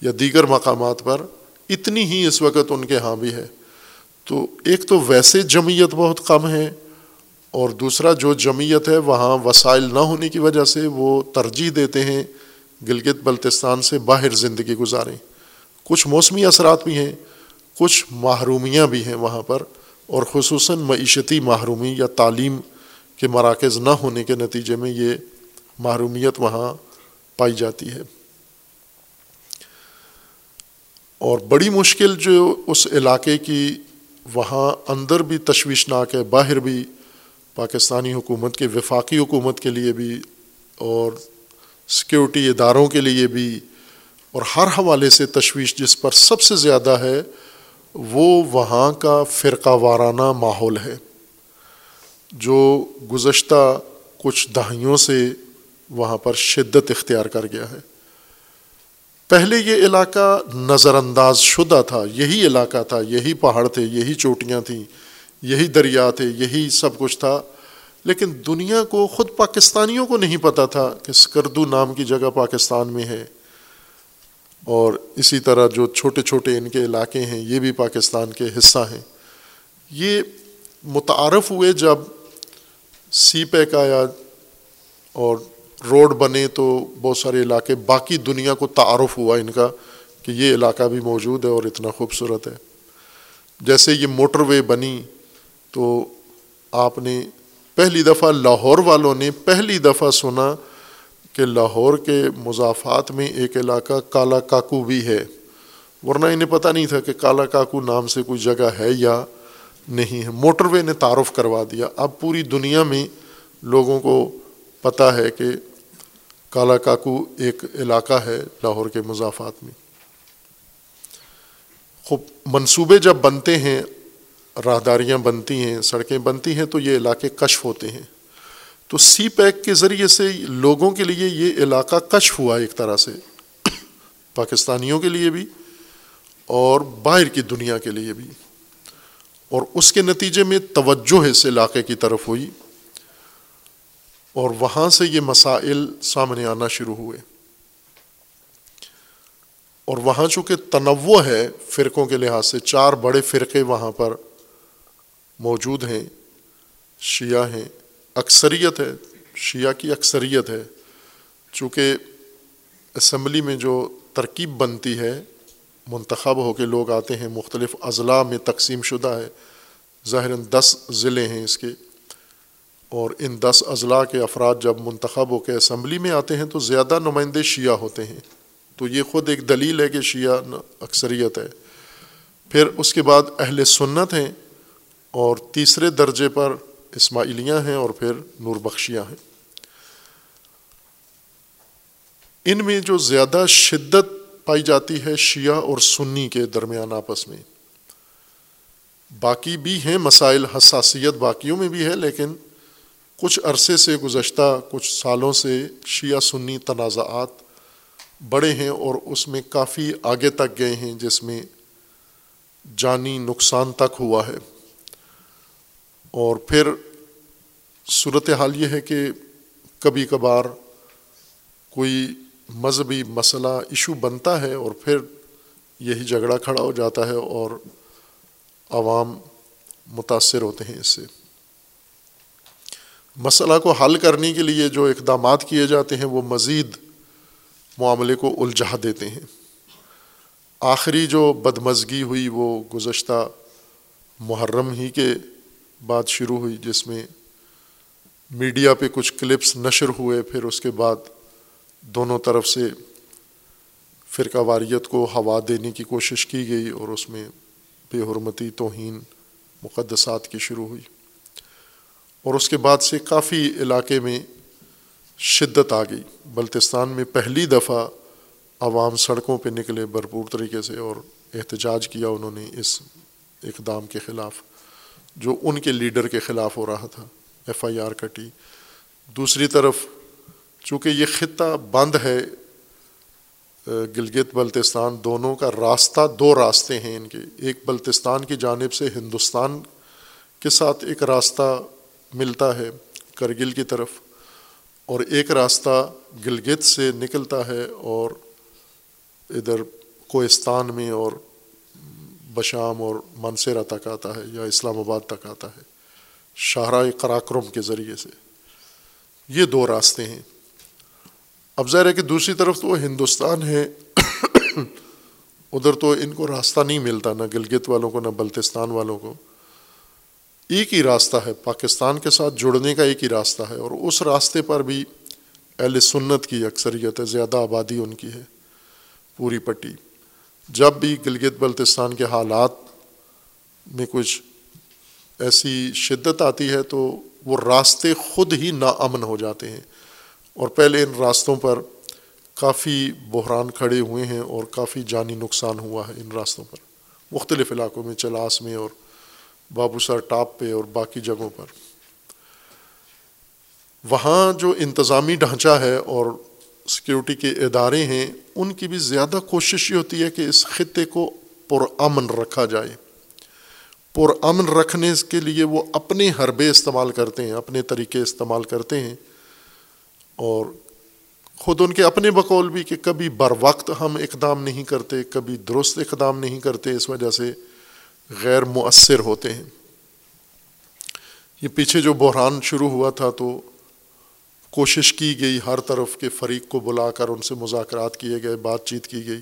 یا دیگر مقامات پر، اتنی ہی اس وقت ان کے ہاں بھی ہے۔ تو ایک تو ویسے جمعیت بہت کم ہے اور دوسرا جو جمعیت ہے، وہاں وسائل نہ ہونے کی وجہ سے وہ ترجیح دیتے ہیں گلگت بلتستان سے باہر زندگی گزاریں۔ کچھ موسمی اثرات بھی ہیں، کچھ محرومیاں بھی ہیں وہاں پر، اور خصوصاً معیشتی محرومی یا تعلیم کے مراکز نہ ہونے کے نتیجے میں یہ محرومیت وہاں پائی جاتی ہے۔ اور بڑی مشکل جو اس علاقے کی، وہاں اندر بھی تشویشناک ہے، باہر بھی پاکستانی حکومت کے، وفاقی حکومت کے لیے بھی اور سیکیورٹی اداروں کے لیے بھی اور ہر حوالے سے تشویش جس پر سب سے زیادہ ہے، وہ وہاں کا فرقہ وارانہ ماحول ہے۔ جو گزشتہ کچھ دہائیوں سے وہاں پر شدت اختیار کر گیا ہے۔ پہلے یہ علاقہ نظر انداز شدہ تھا، یہی علاقہ تھا، یہی پہاڑ تھے، یہی چوٹیاں تھیں۔ یہی دریا تھے، یہی سب کچھ تھا۔ لیکن دنیا کو خود پاکستانیوں کو نہیں پتہ تھا کہ سکردو نام کی جگہ پاکستان میں ہے۔ اور اسی طرح جو چھوٹے چھوٹے ان کے علاقے ہیں، یہ بھی پاکستان کے حصہ ہیں۔ یہ متعارف ہوئے جب سی پیک آیا اور روڈ بنے تو بہت سارے علاقے، باقی دنیا کو تعارف ہوا ان کا کہ یہ علاقہ بھی موجود ہے اور اتنا خوبصورت ہے۔ جیسے یہ موٹر وے بنی تو آپ نے پہلی دفعہ لاہور والوں نے پہلی دفعہ سنا کہ لاہور کے مضافات میں ایک علاقہ کالا کاکو بھی ہے۔ ورنہ انہیں پتہ نہیں تھا کہ کالا کاکو نام سے کوئی جگہ ہے یا نہیں ہے۔ موٹر وے نے تعارف کروا دیا۔ اب پوری دنیا میں لوگوں کو پتہ ہے کہ کالا کاکو ایک علاقہ ہے لاہور کے مضافات میں۔ خوب منصوبے جب بنتے ہیں راہداریاں بنتی ہیں، سڑکیں بنتی ہیں تو یہ علاقے کشف ہوتے ہیں۔ تو سی پیک کے ذریعے سے لوگوں کے لیے یہ علاقہ کشف ہوا ایک طرح سے۔ پاکستانیوں کے لیے بھی اور باہر کی دنیا کے لیے بھی۔ اور اس کے نتیجے میں توجہ اس علاقے کی طرف ہوئی۔ اور وہاں سے یہ مسائل سامنے آنا شروع ہوئے۔ اور وہاں چونکہ تنوع ہے فرقوں کے لحاظ سے، چار بڑے فرقے وہاں پر موجود ہیں، شیعہ ہیں، اکثریت ہے، شیعہ کی اکثریت ہے۔ چونکہ اسمبلی میں جو ترکیب بنتی ہے، منتخب ہو کے لوگ آتے ہیں، مختلف اضلاع میں تقسیم شدہ ہے۔ ظاہر دس ضلع ہیں اس کے۔ اور ان دس اضلاع کے افراد جب منتخب ہو کے اسمبلی میں آتے ہیں تو زیادہ نمائندے شیعہ ہوتے ہیں۔ تو یہ خود ایک دلیل ہے کہ شیعہ اکثریت ہے۔ پھر اس کے بعد اہل سنت ہیں۔ اور تیسرے درجے پر اسماعیلیاں ہیں اور پھر نور بخشیاں ہیں۔ ان میں جو زیادہ شدت پائی جاتی ہے شیعہ اور سنی کے درمیان آپس میں۔ باقی بھی ہیں، مسائل حساسیت باقیوں میں بھی ہے، لیکن کچھ عرصے سے گزشتہ کچھ سالوں سے شیعہ سنی تنازعات بڑے ہیں اور اس میں کافی آگے تک گئے ہیں، جس میں جانی نقصان تک ہوا ہے۔ اور پھر صورت حال یہ ہے کہ کبھی کبھار کوئی مذہبی مسئلہ ایشو بنتا ہے اور پھر یہی جھگڑا کھڑا ہو جاتا ہے اور عوام متاثر ہوتے ہیں اس سے۔ مسئلہ کو حل کرنے کے لیے جو اقدامات کیے جاتے ہیں وہ مزید معاملے کو الجھا دیتے ہیں۔ آخری جو بدمزگی ہوئی وہ گزشتہ محرم ہی کے بعد شروع ہوئی جس میں میڈیا پہ کچھ کلپس نشر ہوئے، پھر اس کے بعد دونوں طرف سے فرقہ واریت کو ہوا دینے کی کوشش کی گئی اور اس میں بے حرمتی توہین مقدسات کی شروع ہوئی۔ اور اس کے بعد سے کافی علاقے میں شدت آ گئی۔ بلتستان میں پہلی دفعہ عوام سڑکوں پہ نکلے بھرپور طریقے سے اور احتجاج کیا انہوں نے اس اقدام کے خلاف۔ جو ان کے لیڈر کے خلاف ہو رہا تھا، ایف آئی آر کٹی۔ دوسری طرف، چونکہ یہ خطہ بند ہے گلگت بلتستان دونوں کا راستہ، دو راستے ہیں ان کے۔ ایک بلتستان کی جانب سے ہندوستان کے ساتھ ایک راستہ ملتا ہے کرگل کی طرف، اور ایک راستہ گلگت سے نکلتا ہے اور ادھر کوہستان میں اور بشام اور منصیرہ تک آتا ہے یا اسلام آباد تک آتا ہے، شاہراہ قراکرم کے ذریعے سے۔ یہ دو راستے ہیں۔ اب ظاہر ہے کہ دوسری طرف تو وہ ہندوستان ہے، ادھر تو ان کو راستہ نہیں ملتا، نہ گلگت والوں کو، نہ بلتستان والوں کو۔ ایک ہی راستہ ہے، پاکستان کے ساتھ جڑنے کا ایک ہی راستہ ہے، اور اس راستے پر بھی اہل سنت کی اکثریت ہے، زیادہ آبادی ان کی ہے، پوری پٹی۔ جب بھی گلگت بلتستان کے حالات میں کچھ ایسی شدت آتی ہے تو وہ راستے خود ہی ناامن ہو جاتے ہیں اور پہلے ان راستوں پر کافی بحران کھڑے ہوئے ہیں اور کافی جانی نقصان ہوا ہے ان راستوں پر، مختلف علاقوں میں، چلاس میں اور بابو سر ٹاپ پہ اور باقی جگہوں پر۔ وہاں جو انتظامی ڈھانچہ ہے اور سیکیورٹی کے ادارے ہیں، ان کی بھی زیادہ کوشش یہ ہوتی ہے کہ اس خطے کو پرامن رکھا جائے۔ پرامن رکھنے کے لیے وہ اپنے حربے استعمال کرتے ہیں، اپنے طریقے استعمال کرتے ہیں۔ اور خود ان کے اپنے بقول بھی کہ کبھی بر وقت ہم اقدام نہیں کرتے، کبھی درست اقدام نہیں کرتے، اس وجہ سے غیر مؤثر ہوتے ہیں۔ یہ پیچھے جو بحران شروع ہوا تھا تو کوشش کی گئی ہر طرف کے فریق کو بلا کر، ان سے مذاکرات کیے گئے، بات چیت کی گئی۔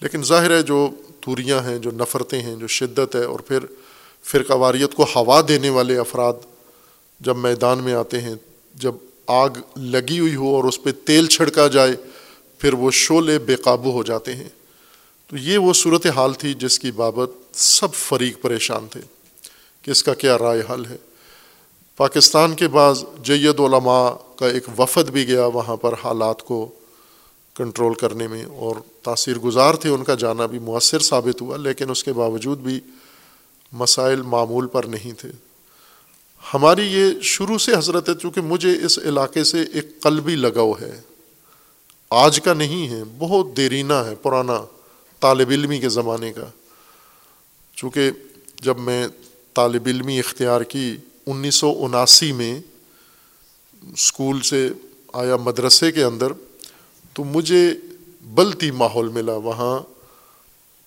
لیکن ظاہر ہے جو توریاں ہیں، جو نفرتیں ہیں، جو شدت ہے اور پھر فرقہ واریت کو ہوا دینے والے افراد جب میدان میں آتے ہیں، جب آگ لگی ہوئی ہو اور اس پہ تیل چھڑکا جائے، پھر وہ شعلے بے قابو ہو جاتے ہیں۔ تو یہ وہ صورت حال تھی جس کی بابت سب فریق پریشان تھے۔ کہ اس کا کیا رائے حل ہے؟ پاکستان کے بعض جید علماء کا ایک وفد بھی گیا وہاں پر حالات کو کنٹرول کرنے میں اور تاثیر گزار تھے، ان کا جانا بھی مؤثر ثابت ہوا، لیکن اس کے باوجود بھی مسائل معمول پر نہیں تھے۔ ہماری یہ شروع سے حضرت ہے چونکہ مجھے اس علاقے سے ایک قلبی لگاؤ ہے، آج کا نہیں ہے، بہت دیرینہ ہے، پرانا طالب علمی کے زمانے کا۔ چونکہ جب میں طالب علمی اختیار کی انیس سو اناسی میں اسکول سے آیا مدرسے کے اندر، تو مجھے بلتی ماحول ملا۔ وہاں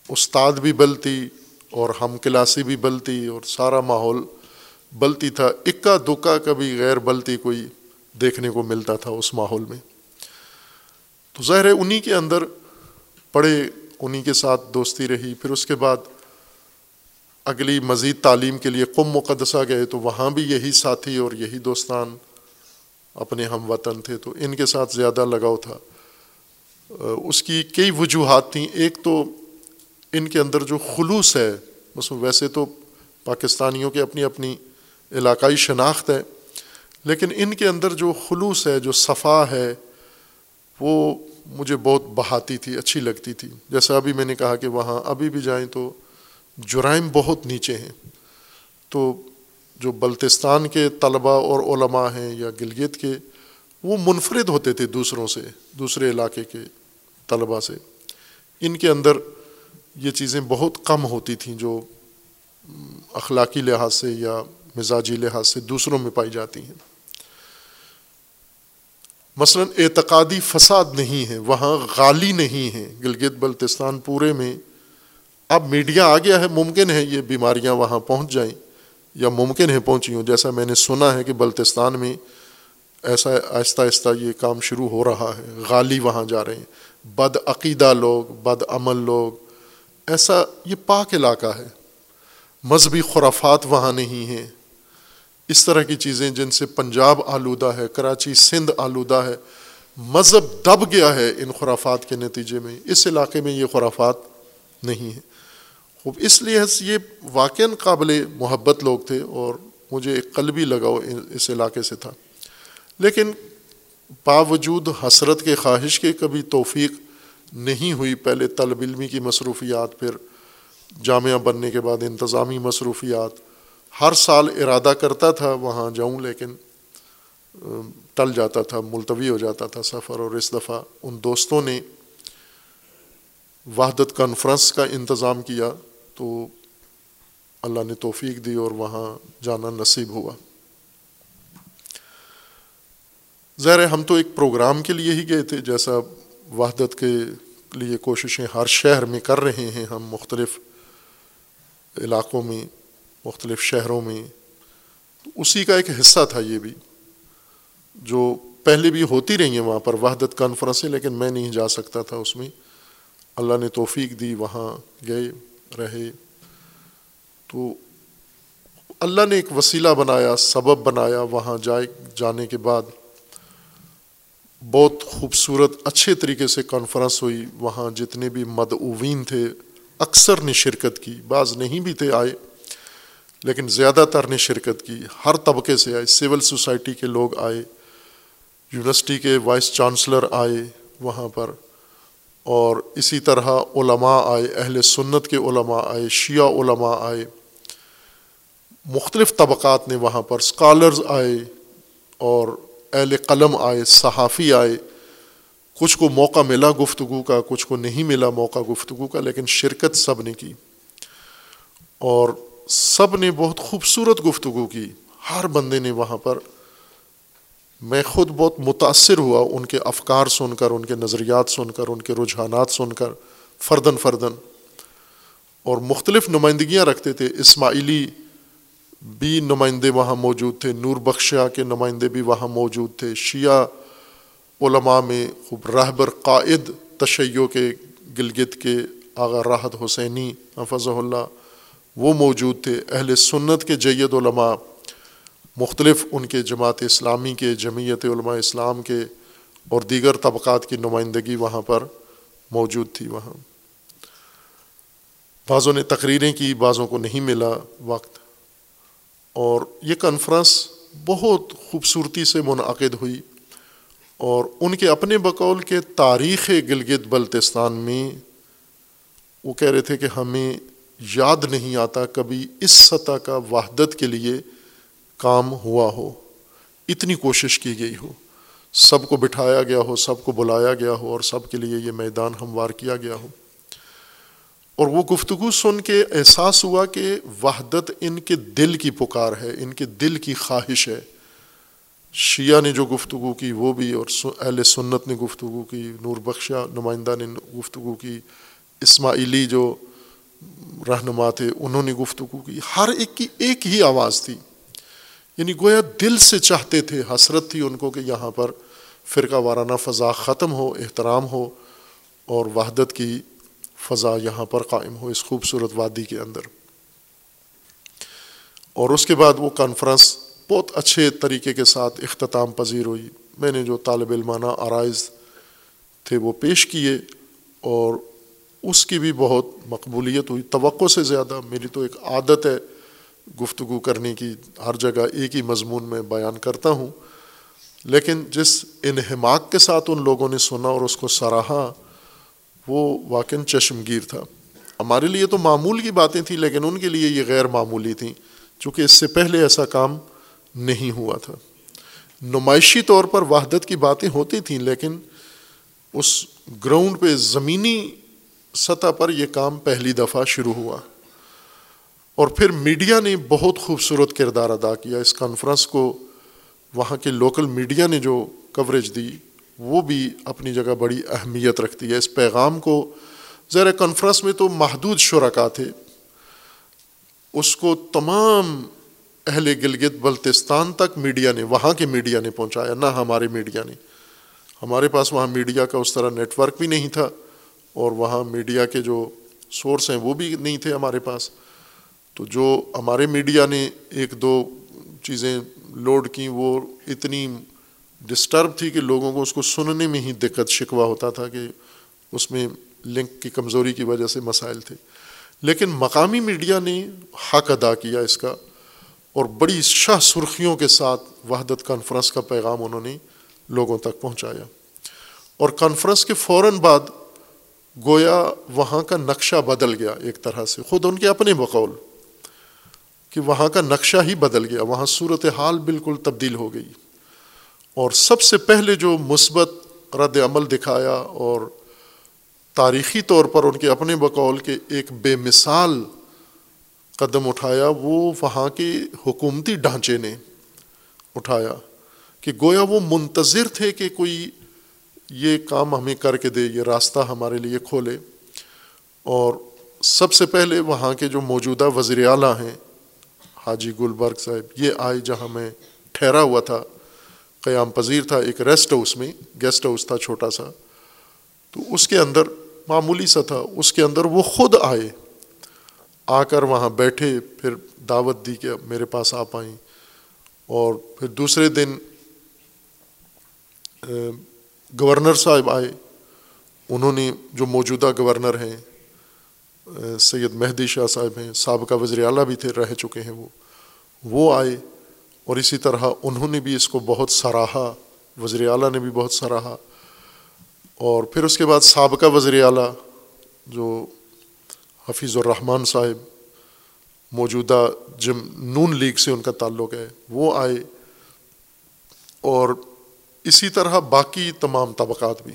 استاد بھی بلتی اور ہم کلاسی بھی بلتی اور سارا ماحول بلتی تھا۔ اکا دکا کبھی غیر بلتی کوئی دیکھنے کو ملتا تھا اس ماحول میں۔ تو ظاہر ہے انہیں کے اندر پڑھے انہیں کے ساتھ دوستی رہی۔ پھر اس کے بعد اگلی مزید تعلیم کے لیے قم مقدسہ گئے تو وہاں بھی یہی ساتھی اور یہی دوستان اپنے ہم وطن تھے تو ان کے ساتھ زیادہ لگاؤ تھا۔ اس کی کئی وجوہات تھیں۔ ایک تو ان کے اندر جو خلوص ہے، بس ویسے تو پاکستانیوں کے اپنی اپنی علاقائی شناخت ہے، لیکن ان کے اندر جو خلوص ہے، جو صفا ہے، وہ مجھے بہت بہاتی تھی، اچھی لگتی تھی۔ جیسا ابھی میں نے کہا کہ وہاں ابھی بھی جائیں تو جرائم بہت نیچے ہیں۔ تو جو بلتستان کے طلباء اور علماء ہیں یا گلگت کے، وہ منفرد ہوتے تھے دوسروں سے، دوسرے علاقے کے طلباء سے۔ ان کے اندر یہ چیزیں بہت کم ہوتی تھیں جو اخلاقی لحاظ سے یا مزاجی لحاظ سے دوسروں میں پائی جاتی ہیں۔ مثلا اعتقادی فساد نہیں ہے، وہاں غالی نہیں ہے۔ گلگت بلتستان پورے میں اب میڈیا آ گیا ہے، ممکن ہے یہ بیماریاں وہاں پہنچ جائیں یا ممکن ہے پہنچی ہوں۔ جیسا میں نے سنا ہے کہ بلتستان میں ایسا آہستہ آہستہ یہ کام شروع ہو رہا ہے۔ غالی وہاں جا رہے ہیں۔ بد عقیدہ لوگ، بد عمل لوگ، ایسا یہ پاک علاقہ ہے۔ مذہبی خرافات وہاں نہیں ہیں۔ اس طرح کی چیزیں جن سے پنجاب آلودہ ہے، کراچی سندھ آلودہ ہے، مذہب دب گیا ہے ان خرافات کے نتیجے میں۔ اس علاقے میں یہ خرافات نہیں ہے خوب اس لیے یہ واقع قابل محبت لوگ تھے اور مجھے ایک قلبی لگاؤ اس علاقے سے تھا۔ لیکن باوجود حسرت کے خواہش کے کبھی توفیق نہیں ہوئی، پہلے طلب علمی کی مصروفیات، پھر جامعہ بننے کے بعد انتظامی مصروفیات۔ ہر سال ارادہ کرتا تھا وہاں جاؤں، لیکن ٹل جاتا تھا، ملتوی ہو جاتا تھا سفر۔ اور اس دفعہ ان دوستوں نے وحدت کانفرنس کا انتظام کیا۔ تو اللہ نے توفیق دی اور وہاں جانا نصیب ہوا۔ ظاہر ہم تو ایک پروگرام کے لیے ہی گئے تھے، جیسا وحدت کے لیے کوششیں ہر شہر میں کر رہے ہیں۔ ہم مختلف علاقوں میں، مختلف شہروں میں۔ اسی کا ایک حصہ تھا یہ بھی، جو پہلے بھی ہوتی رہی ہیں وہاں پر وحدت کانفرنسیں، لیکن میں نہیں جا سکتا تھا اس میں۔ اللہ نے توفیق دی، وہاں گئے۔ رہے۔ تو اللہ نے ایک وسیلہ بنایا، سبب بنایا وہاں جائے، جانے کے بعد۔ بہت خوبصورت، اچھے طریقے سے کانفرنس ہوئی۔ وہاں جتنے بھی مدعوین تھے، اکثر نے شرکت کی۔ بعض نہیں بھی تھے آئے، لیکن زیادہ تر نے شرکت کی۔ ہر طبقے سے آئے۔ سول سوسائٹی کے لوگ آئے۔ یونیورسٹی کے وائس چانسلر آئے وہاں پر۔ اور اسی طرح علماء آئے، اہل سنت کے علماء آئے، شیعہ علماء آئے، مختلف طبقات نے وہاں پر اسکالرز آئے اور اہل قلم آئے، صحافی آئے۔ کچھ کو موقع ملا گفتگو کا، کچھ کو نہیں ملا موقع گفتگو کا، لیکن شرکت سب نے کی۔ اور سب نے بہت خوبصورت گفتگو کی۔ ہر بندے نے وہاں پر میں خود بہت متاثر ہوا ان کے افکار سن کر، ان کے نظریات سن کر، ان کے رجحانات سن کر فردن فردن اور مختلف نمائندگیاں رکھتے تھے۔ اسماعیلی بھی نمائندے وہاں موجود تھے۔ نور بخشا کے نمائندے بھی وہاں موجود تھے۔ شیعہ علماء میں خوب رہبر قائد تشیع کے گلگت کے آغا راحت حسینی حفظ اللہ، وہ موجود تھے۔ اہل سنت کے جید علماء۔ مختلف ان کے جماعت اسلامی کے، جمعیت علماء اسلام کے اور دیگر طبقات کی نمائندگی وہاں پر موجود تھی وہاں۔ بعضوں نے تقریریں کی، بعضوں کو نہیں ملا وقت۔ اور یہ کانفرنس بہت خوبصورتی سے منعقد ہوئی۔ اور ان کے اپنے بقول کے تاریخ گلگت بلتستان میں وہ کہہ رہے تھے کہ ہمیں یاد نہیں آتا کبھی اس سطح کا وحدت کے لیے کام ہوا ہو، اتنی کوشش کی گئی ہو۔ سب کو بٹھایا گیا ہو، سب کو بلایا گیا ہو اور سب کے لیے یہ میدان ہموار کیا گیا ہو۔ اور وہ گفتگو سن کے احساس ہوا کہ وحدت ان کے دل کی پکار ہے، ان کے دل کی خواہش ہے۔ شیعہ نے جو گفتگو کی، وہ بھی، اور اہل سنت نے گفتگو کی، نور بخشہ نمائندہ نے گفتگو کی، اسماعیلی جو رہنما تھے، انہوں نے گفتگو کی۔ ہر ایک کی ایک ہی آواز تھی۔ یعنی گویا دل سے چاہتے تھے، حسرت تھی ان کو کہ یہاں پر فرقہ وارانہ فضا ختم ہو، احترام ہو اور وحدت کی فضا یہاں پر قائم ہو اس خوبصورت وادی کے اندر۔ اور اس کے بعد وہ کانفرنس بہت اچھے طریقے کے ساتھ اختتام پذیر ہوئی۔ میں نے جو طالب علمانہ آرائز تھے وہ پیش کیے اور اس کی بھی بہت مقبولیت ہوئی۔ توقع سے زیادہ میری تو ایک عادت ہے گفتگو کرنے کی ہر جگہ ایک ہی مضمون میں بیان کرتا ہوں۔ لیکن جس انہماک کے ساتھ ان لوگوں نے سنا اور اس کو سراہا، وہ واقع چشمگیر تھا۔ ہمارے لیے تو معمول کی باتیں تھیں، لیکن ان کے لیے یہ غیر معمولی تھیں، چونکہ اس سے پہلے ایسا کام نہیں ہوا تھا۔ نمائشی طور پر وحدت کی باتیں ہوتی تھیں، لیکن اس گراؤنڈ پہ زمینی سطح پر یہ کام پہلی دفعہ شروع ہوا۔ اور پھر میڈیا نے بہت خوبصورت کردار ادا کیا۔ اس کانفرنس کو وہاں کے لوکل میڈیا نے جو کوریج دی، وہ بھی اپنی جگہ بڑی اہمیت رکھتی ہے۔ اس پیغام کو زیر کانفرنس میں تو محدود شرکا تھے۔ اس کو تمام اہل گلگت بلتستان تک میڈیا نے، وہاں کے میڈیا نے پہنچایا، نہ ہمارے میڈیا نے۔ ہمارے پاس وہاں میڈیا کا اس طرح نیٹ ورک بھی نہیں تھا اور وہاں میڈیا کے جو سورس ہیں وہ بھی نہیں تھے ہمارے پاس۔ تو جو ہمارے میڈیا نے ایک دو چیزیں لوڈ کیں، وہ اتنی ڈسٹرب تھی کہ لوگوں کو اس کو سننے میں ہی دقت، شکوہ ہوتا تھا کہ اس میں لنک کی کمزوری کی وجہ سے مسائل تھے۔ لیکن مقامی میڈیا نے حق ادا کیا اس کا اور بڑی شاہ سرخیوں کے ساتھ وحدت کانفرنس کا پیغام انہوں نے لوگوں تک پہنچایا۔ اور کانفرنس کے فوراً بعد گویا وہاں کا نقشہ بدل گیا ایک طرح سے، خود ان کے اپنے بقول۔ کہ وہاں کا نقشہ ہی بدل گیا، وہاں صورت حال بالکل تبدیل ہو گئی۔ اور سب سے پہلے جو مثبت رد عمل دکھایا اور تاریخی طور پر ان کے اپنے بقول کے ایک بے مثال قدم اٹھایا، وہ وہاں کے حکومتی ڈھانچے نے اٹھایا کہ گویا وہ منتظر تھے کہ کوئی یہ کام ہمیں کر کے دے، یہ راستہ ہمارے لیے کھولے۔ اور سب سے پہلے وہاں کے جو موجودہ وزیر اعلیٰ ہیں حاجی گلبرگ صاحب، یہ آئے جہاں میں ٹھہرا ہوا تھا، قیام پذیر تھا، ایک ریسٹ ہاؤس میں، گیسٹ ہاؤس تھا چھوٹا سا۔ تو اس کے اندر معمولی سا تھا، اس کے اندر وہ خود آئے، آ کر وہاں بیٹھے، پھر دعوت دی کہ میرے پاس آپ آئیں۔ اور پھر دوسرے دن گورنر صاحب آئے۔ انہوں نے جو موجودہ گورنر ہیں سید مہدی شاہ صاحب ہیں، سابقہ وزیر اعلیٰ بھی تھے، رہ چکے ہیں وہ۔ وہ آئے اور اسی طرح انہوں نے بھی اس کو بہت سراہا، وزیر اعلیٰ نے بھی بہت سراہا۔ اور پھر اس کے بعد سابقہ وزیر اعلیٰ، جو حفیظ الرحمان صاحب موجودہ جم نون لیگ سے ان کا تعلق ہے، وہ آئے۔ اور اسی طرح باقی تمام طبقات بھی۔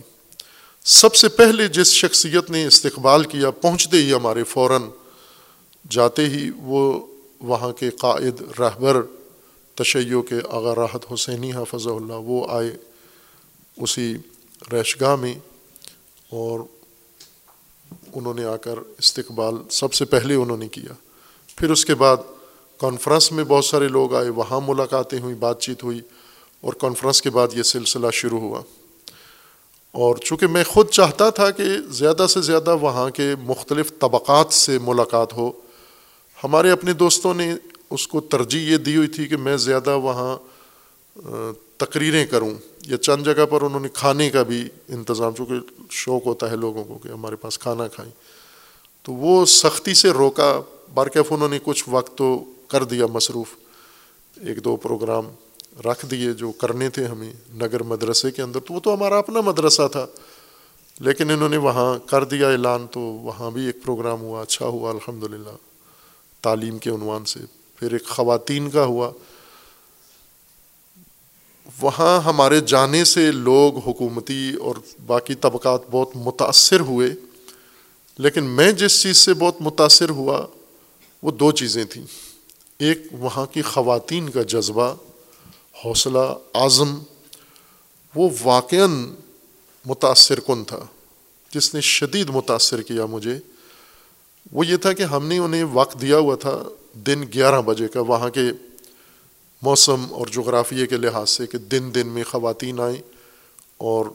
سب سے پہلے جس شخصیت نے استقبال کیا، پہنچتے ہی ہمارے فوراً جاتے ہی وہ وہاں کے قائد رہبر تشیع کے آغا راحت حسینی حافظ اللہ، وہ آئے اسی ریش گاہ میں اور انہوں نے آ کر استقبال سب سے پہلے انہوں نے کیا۔ پھر اس کے بعد کانفرنس میں بہت سارے لوگ آئے، وہاں ملاقاتیں ہوئیں، بات چیت ہوئی اور کانفرنس کے بعد یہ سلسلہ شروع ہوا۔ اور چونکہ میں خود چاہتا تھا کہ زیادہ سے زیادہ وہاں کے مختلف طبقات سے ملاقات ہو، ہمارے اپنے دوستوں نے اس کو ترجیح یہ دی ہوئی تھی کہ میں زیادہ وہاں تقریریں کروں یا چند جگہ پر انہوں نے کھانے کا بھی انتظام، چونکہ شوق ہوتا ہے لوگوں کو کہ ہمارے پاس کھانا کھائیں۔ تو وہ سختی سے روکا بارکیف انہوں نے کچھ وقت تو کر دیا مصروف، ایک دو پروگرام۔ رکھ دیے جو کرنے تھے ہمیں نگر مدرسے کے اندر، تو وہ تو ہمارا اپنا مدرسہ تھا۔ لیکن انہوں نے وہاں کر دیا اعلان، تو وہاں بھی ایک پروگرام ہوا اچھا ہوا الحمد للہ تعلیم کے عنوان سے۔ پھر ایک خواتین کا ہوا۔ وہاں ہمارے جانے سے لوگ حکومتی اور باقی طبقات بہت متاثر ہوئے۔ لیکن میں جس چیز سے بہت متاثر ہوا، وہ دو چیزیں تھیں۔ ایک، وہاں کی خواتین کا جذبہ۔ حوصلہ، عزم، وہ واقع متاثر کن تھا، جس نے شدید متاثر کیا مجھے۔ وہ یہ تھا کہ ہم نے انہیں وقت دیا ہوا تھا دن گیارہ بجے کا، وہاں کے موسم اور جغرافیے کے لحاظ سے کہ دن دن میں خواتین آئیں اور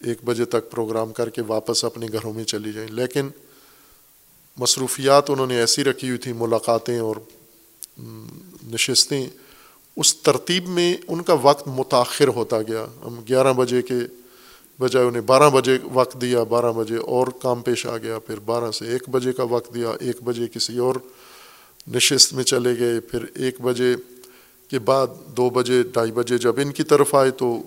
ایک بجے تک پروگرام کر کے واپس اپنے گھروں میں چلی جائیں۔ لیکن مصروفیات انہوں نے ایسی رکھی ہوئی تھیں، ملاقاتیں اور نشستیں اس ترتیب میں ان کا وقت متاخر ہوتا گیا۔ ہم گیارہ بجے کے بجائے انہیں بارہ بجے وقت دیا، بارہ بجے اور کام پیش آ گیا، پھر بارہ سے ایک بجے کا وقت دیا، ایک بجے کسی اور نشست میں چلے گئے، پھر ایک بجے کے بعد دو بجے، ڈھائی بجے جب ان کی طرف آئے تو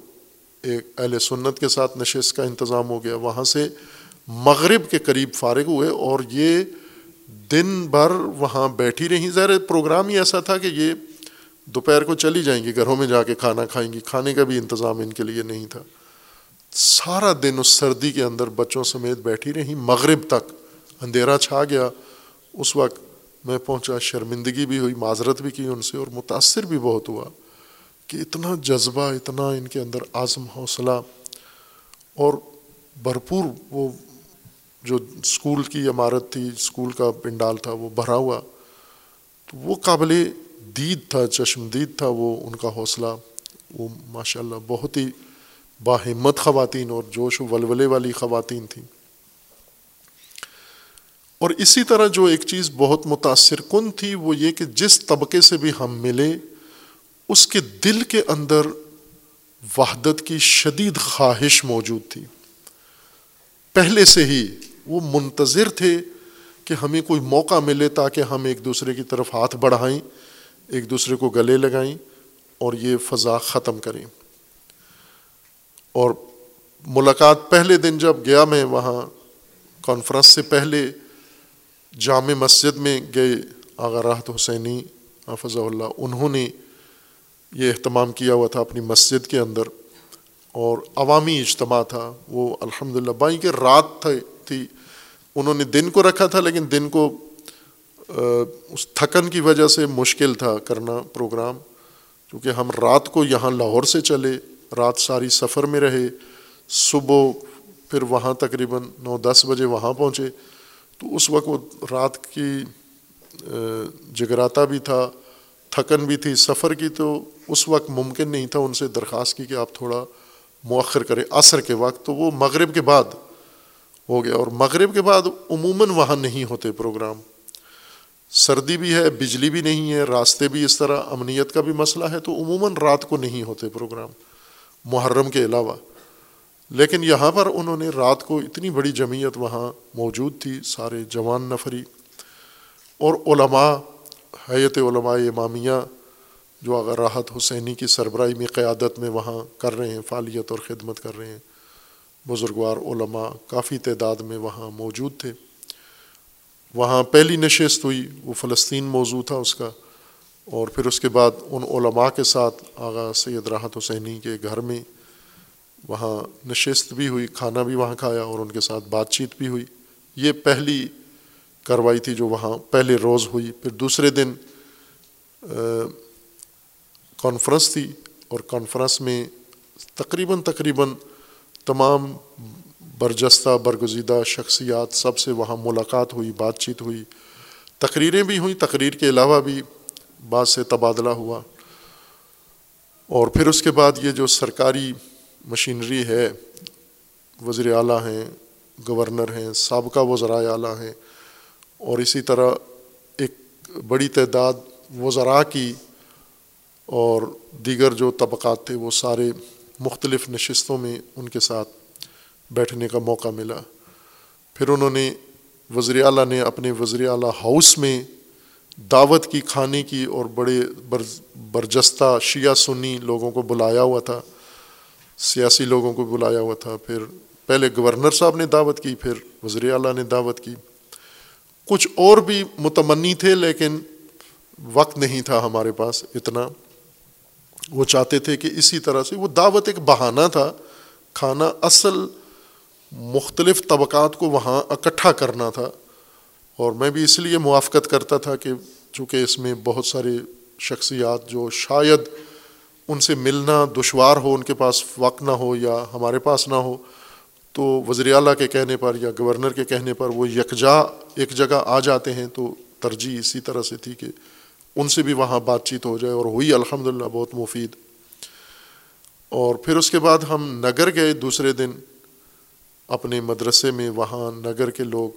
ایک اہل سنت کے ساتھ نشست کا انتظام ہو گیا۔ وہاں سے مغرب کے قریب فارغ ہوئے اور یہ دن بھر وہاں بیٹھی رہیں ظاہر پروگرام ہی ایسا تھا کہ یہ دوپہر کو چلی جائیں گی، گھروں میں جا کے کھانا کھائیں گی۔ کھانے کا بھی انتظام ان کے لیے نہیں تھا۔ سارا دن اس سردی کے اندر بچوں سمیت بیٹھی رہیں مغرب تک اندھیرا چھا گیا۔ اس وقت میں پہنچا، شرمندگی بھی ہوئی، معذرت بھی کی ان سے اور متاثر بھی بہت ہوا کہ اتنا جذبہ، اتنا ان کے اندر عزم، حوصلہ اور بھرپور وہ جو اسکول کی عمارت تھی اسکول کا پنڈال تھا، وہ بھرا ہوا۔ تو وہ قابل دید تھا چشمدید تھا، وہ ان کا حوصلہ، وہ ماشاء اللہ بہت ہی باہمت خواتین اور جوش و ولولے والی خواتین تھیں۔ اور اسی طرح جو ایک چیز بہت متاثر کن تھی، وہ یہ کہ جس طبقے سے بھی ہم ملے، اس کے دل کے اندر وحدت کی شدید خواہش موجود تھی۔ پہلے سے ہی وہ منتظر تھے کہ ہمیں کوئی موقع ملے تاکہ ہم ایک دوسرے کی طرف ہاتھ بڑھائیں۔ ایک دوسرے کو گلے لگائیں اور یہ فضا ختم کریں۔ اور ملاقات پہلے دن جب گیا میں وہاں کانفرنس سے پہلے جامع مسجد میں گئے آغا راحت حسینی حافظ اللہ، انہوں نے یہ اہتمام کیا ہوا تھا اپنی مسجد کے اندر۔ اور عوامی اجتماع تھا، وہ الحمد للہ بائیں کہ رات تھی، انہوں نے دن کو رکھا تھا، لیکن دن کو اس تھکن کی وجہ سے مشکل تھا کرنا پروگرام، کیونکہ ہم رات کو یہاں لاہور سے چلے، رات ساری سفر میں رہے، صبح پھر وہاں تقریباً نو دس بجے وہاں پہنچے۔ تو اس وقت وہ رات کی جگراتا بھی تھا، تھکن بھی تھی سفر کی، تو اس وقت ممکن نہیں تھا ان سے درخواست کی کہ آپ تھوڑا مؤخر کریں عصر کے وقت۔ تو وہ مغرب کے بعد ہو گیا اور مغرب کے بعد عموماً وہاں نہیں ہوتے پروگرام۔ سردی بھی ہے، بجلی بھی نہیں ہے، راستے بھی اس طرح، امنیت کا بھی مسئلہ ہے، تو عموماً رات کو نہیں ہوتے پروگرام، محرم کے علاوہ۔ لیکن یہاں پر انہوں نے رات کو اتنی بڑی جمعیت وہاں موجود تھی، سارے جوان نفری۔ اور علماء، حیت علماء امامیہ، جو اگر راحت حسینی کی سربراہی میں قیادت میں وہاں کر رہے ہیں، فعالیت اور خدمت کر رہے ہیں، بزرگوار علماء کافی تعداد میں وہاں موجود تھے۔ وہاں پہلی نشست ہوئی، وہ فلسطین موضوع تھا اس کا، اور پھر اس کے بعد ان علماء کے ساتھ آغا سید راحت حسینی کے گھر میں وہاں نشست بھی ہوئی، کھانا بھی وہاں کھایا اور ان کے ساتھ بات چیت بھی ہوئی۔ یہ پہلی کاروائی تھی جو وہاں پہلے روز ہوئی۔ پھر دوسرے دن کانفرنس تھی اور کانفرنس میں تقریباً تقریباً تمام برجستہ برگزیدہ شخصیات سب سے وہاں ملاقات ہوئی، بات چیت ہوئی، تقریریں بھی ہوئیں، تقریر کے علاوہ بھی بعض سے تبادلہ ہوا۔ اور پھر اس کے بعد یہ جو سرکاری مشینری ہے، وزیر اعلیٰ ہیں، گورنر ہیں، سابقہ وزرائے اعلیٰ ہیں، اور اسی طرح ایک بڑی تعداد وزراء کی اور دیگر جو طبقات تھے، وہ سارے مختلف نشستوں میں ان کے ساتھ بیٹھنے کا موقع ملا۔ پھر انہوں نے وزیر اعلیٰ نے اپنے وزیر اعلیٰ ہاؤس میں دعوت کی، کھانے کی اور بڑے برجستہ شیعہ سنی لوگوں کو بلایا ہوا تھا۔ سیاسی لوگوں کو بلایا ہوا تھا۔ پھر پہلے گورنر صاحب نے دعوت کی، پھر وزیر اعلیٰ نے دعوت کی۔ کچھ اور بھی متمنی تھے لیکن وقت نہیں تھا ہمارے پاس اتنا۔ وہ چاہتے تھے کہ اسی طرح سے، وہ دعوت ایک بہانہ تھا۔ کھانا اصل مختلف طبقات کو وہاں اکٹھا کرنا تھا اور میں بھی اس لیے موافقت کرتا تھا کہ چونکہ اس میں بہت سارے شخصیات جو شاید ان سے ملنا دشوار ہو، ان کے پاس وقت نہ ہو یا ہمارے پاس نہ ہو، تو وزیر اعلیٰ کے کہنے پر یا گورنر کے کہنے پر وہ یکجا ایک جگہ آ جاتے ہیں تو ترجیح اسی طرح سے تھی کہ ان سے بھی وہاں بات چیت ہو جائے اور ہوئی۔ الحمد للہ بہت مفید۔ اور پھر اس کے بعد ہم نگر گئے دوسرے دن۔ اپنے مدرسے میں وہاں نگر کے لوگ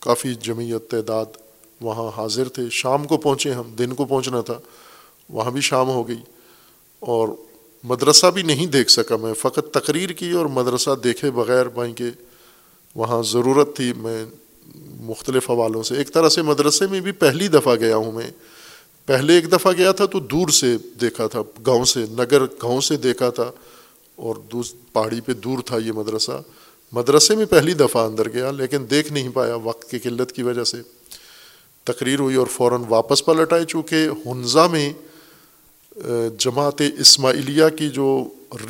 کافی جمعیت تعداد وہاں حاضر تھے۔ شام کو پہنچے ہم، دن کو پہنچنا تھا، وہاں بھی شام ہو گئی اور مدرسہ بھی نہیں دیکھ سکا میں۔ فقط تقریر کی اور مدرسہ دیکھے بغیر بھائی کہ وہاں ضرورت تھی، میں مختلف حوالوں سے۔ ایک طرح سے مدرسے میں بھی پہلی دفعہ گیا ہوں میں۔ پہلے ایک دفعہ گیا تھا تو دور سے دیکھا تھا، گاؤں سے، نگر گاؤں سے دیکھا تھا۔ اور دوس پہاڑی پہ دور تھا یہ مدرسہ، مدرسے میں پہلی دفعہ اندر گیا لیکن دیکھ نہیں پایا وقت کی قلت کی وجہ سے۔ تقریر ہوئی اور فوراً واپس پلٹ آئے چونکہ ہنزا میں جماعت اسماعیلیہ کی جو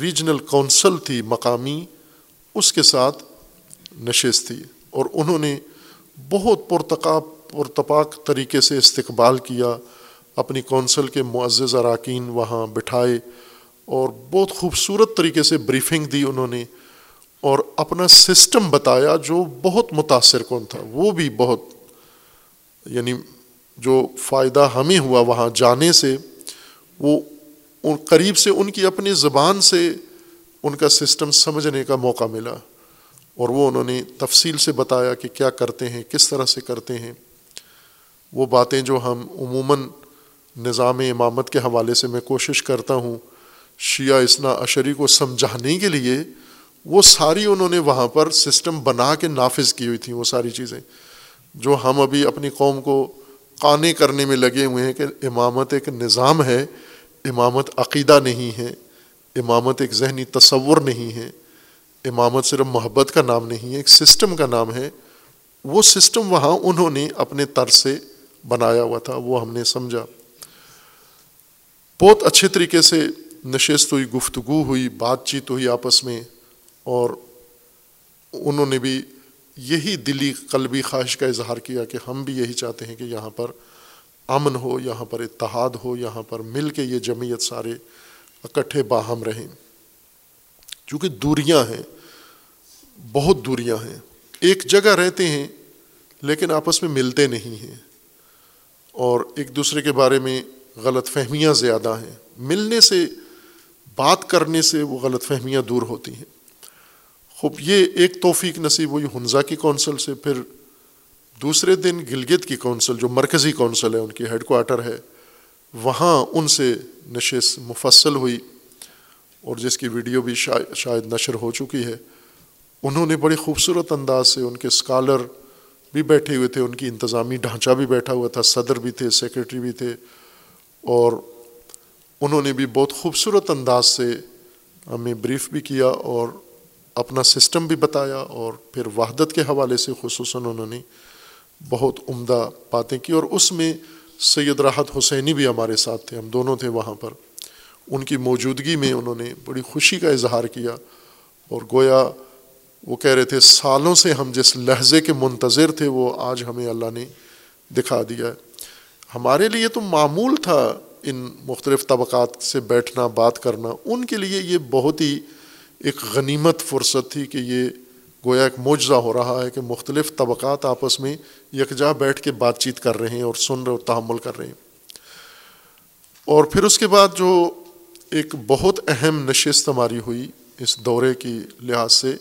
ریجنل کونسل تھی مقامی، اس کے ساتھ نشست تھی اور انہوں نے بہت پرتقاب، پرتپاک طریقے سے استقبال کیا، اپنی کونسل کے معزز اراکین وہاں بٹھائے۔ اور بہت خوبصورت طریقے سے بریفنگ دی انہوں نے اور اپنا سسٹم بتایا جو بہت متاثر کن تھا۔ وہ بھی بہت یعنی جو فائدہ ہمیں ہوا وہاں جانے سے، وہ قریب سے ان کی اپنی زبان سے ان کا سسٹم سمجھنے کا موقع ملا۔ اور وہ انہوں نے تفصیل سے بتایا کہ کیا کرتے ہیں، کس طرح سے کرتے ہیں۔ وہ باتیں جو ہم عموماً نظام امامت کے حوالے سے میں کوشش کرتا ہوں شیعہ اسنا اشری کو سمجھانے کے لیے وہ ساری انہوں نے وہاں پر سسٹم بنا کے نافذ کی ہوئی تھیں وہ ساری چیزیں۔ جو ہم ابھی اپنی قوم کو قانے کرنے میں لگے ہوئے ہیں کہ امامت ایک نظام ہے، امامت عقیدہ نہیں ہے، امامت ایک ذہنی تصور نہیں ہے، امامت صرف محبت کا نام نہیں ہے، ایک سسٹم کا نام ہے۔ وہ سسٹم وہاں انہوں نے اپنے طرز سے بنایا ہوا تھا، وہ ہم نے سمجھا۔ بہت اچھے طریقے سے نشست ہوئی، گفتگو ہوئی، بات چیت ہوئی آپس میں اور انہوں نے بھی یہی دلی قلبی خواہش کا اظہار کیا کہ ہم بھی یہی چاہتے ہیں کہ یہاں پر امن ہو، یہاں پر اتحاد ہو، یہاں پر مل کے یہ جمعیت سارے اکٹھے باہم رہیں۔ چونکہ دوریاں ہیں، بہت دوریاں ہیں۔ ایک جگہ رہتے ہیں، لیکن آپس میں ملتے نہیں ہیں۔ اور ایک دوسرے کے بارے میں غلط فہمیاں زیادہ ہیں۔ ملنے سے بات کرنے سے وہ غلط فہمیاں دور ہوتی ہیں۔ خوب، یہ ایک توفیق نصیب ہوئی ہنزا کی کونسل سے، پھر دوسرے دن گلگت کی کونسل، جو مرکزی کونسل ہے، ان کی ہیڈ کوارٹر ہے، وہاں ان سے نشست مفصل ہوئی اور جس کی ویڈیو بھی شاید نشر ہو چکی ہے، انہوں نے بڑی خوبصورت انداز سے ان کے اسکالر بھی بیٹھے ہوئے تھے، ان کی انتظامی ڈھانچہ بھی بیٹھا ہوا تھا، صدر بھی تھے سیکرٹری بھی تھے اور انہوں نے بھی بہت خوبصورت انداز سے ہمیں بریف بھی کیا اور اپنا سسٹم بھی بتایا اور پھر وحدت کے حوالے سے خصوصاً انہوں نے بہت عمدہ باتیں کی اور اس میں سید راحت حسینی بھی ہمارے ساتھ تھے، ہم دونوں تھے وہاں پر۔ ان کی موجودگی میں انہوں نے بڑی خوشی کا اظہار کیا اور گویا وہ کہہ رہے تھے، سالوں سے ہم جس لہجے کے منتظر تھے وہ آج ہمیں اللہ نے دکھا دیا ہے۔ ہمارے لیے تو معمول تھا ان مختلف طبقات سے بیٹھنا، بات کرنا، ان کے لیے یہ بہت ہی ایک غنیمت فرصت تھی کہ یہ گویا ایک معجزہ ہو رہا ہے کہ مختلف طبقات آپس میں یکجا بیٹھ کے بات چیت کر رہے ہیں اور سن رہے اور تحمل کر رہے ہیں۔ اور پھر اس کے بعد جو ایک بہت اہم نشست ہماری ہوئی اس دورے کی لحاظ سے،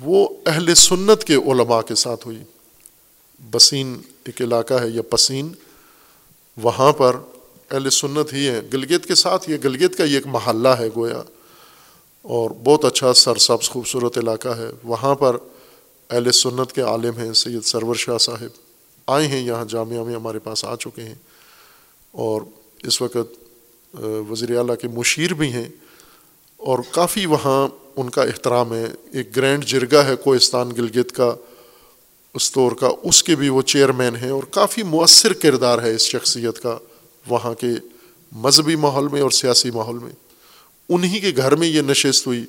وہ اہل سنت کے علماء کے ساتھ ہوئی۔ بسین ایک علاقہ ہے یا پسین، وہاں پر اہل سنت ہی ہے گلگت کے ساتھ یہ گلگت کا یہ ایک محلہ ہے گویا۔ اور بہت اچھا سرسبز خوبصورت علاقہ ہے۔ وہاں پر اہل سنت کے عالم ہیں سید سرور شاہ صاحب۔ آئے ہیں یہاں جامعہ میں، ہمارے پاس آ چکے ہیں۔ اور اس وقت وزیر اعلیٰ کے مشیر بھی ہیں۔ اور کافی وہاں ان کا احترام ہے۔ ایک گرینڈ جرگہ ہے کوہستان گلگت کا۔ اس طور کا، اس کے بھی وہ چیئرمین ہیں۔ اور کافی مؤثر کردار ہے اس شخصیت کا۔ وہاں کے مذہبی ماحول میں اور سیاسی ماحول میں۔ انہی کے گھر میں یہ نشست ہوئی۔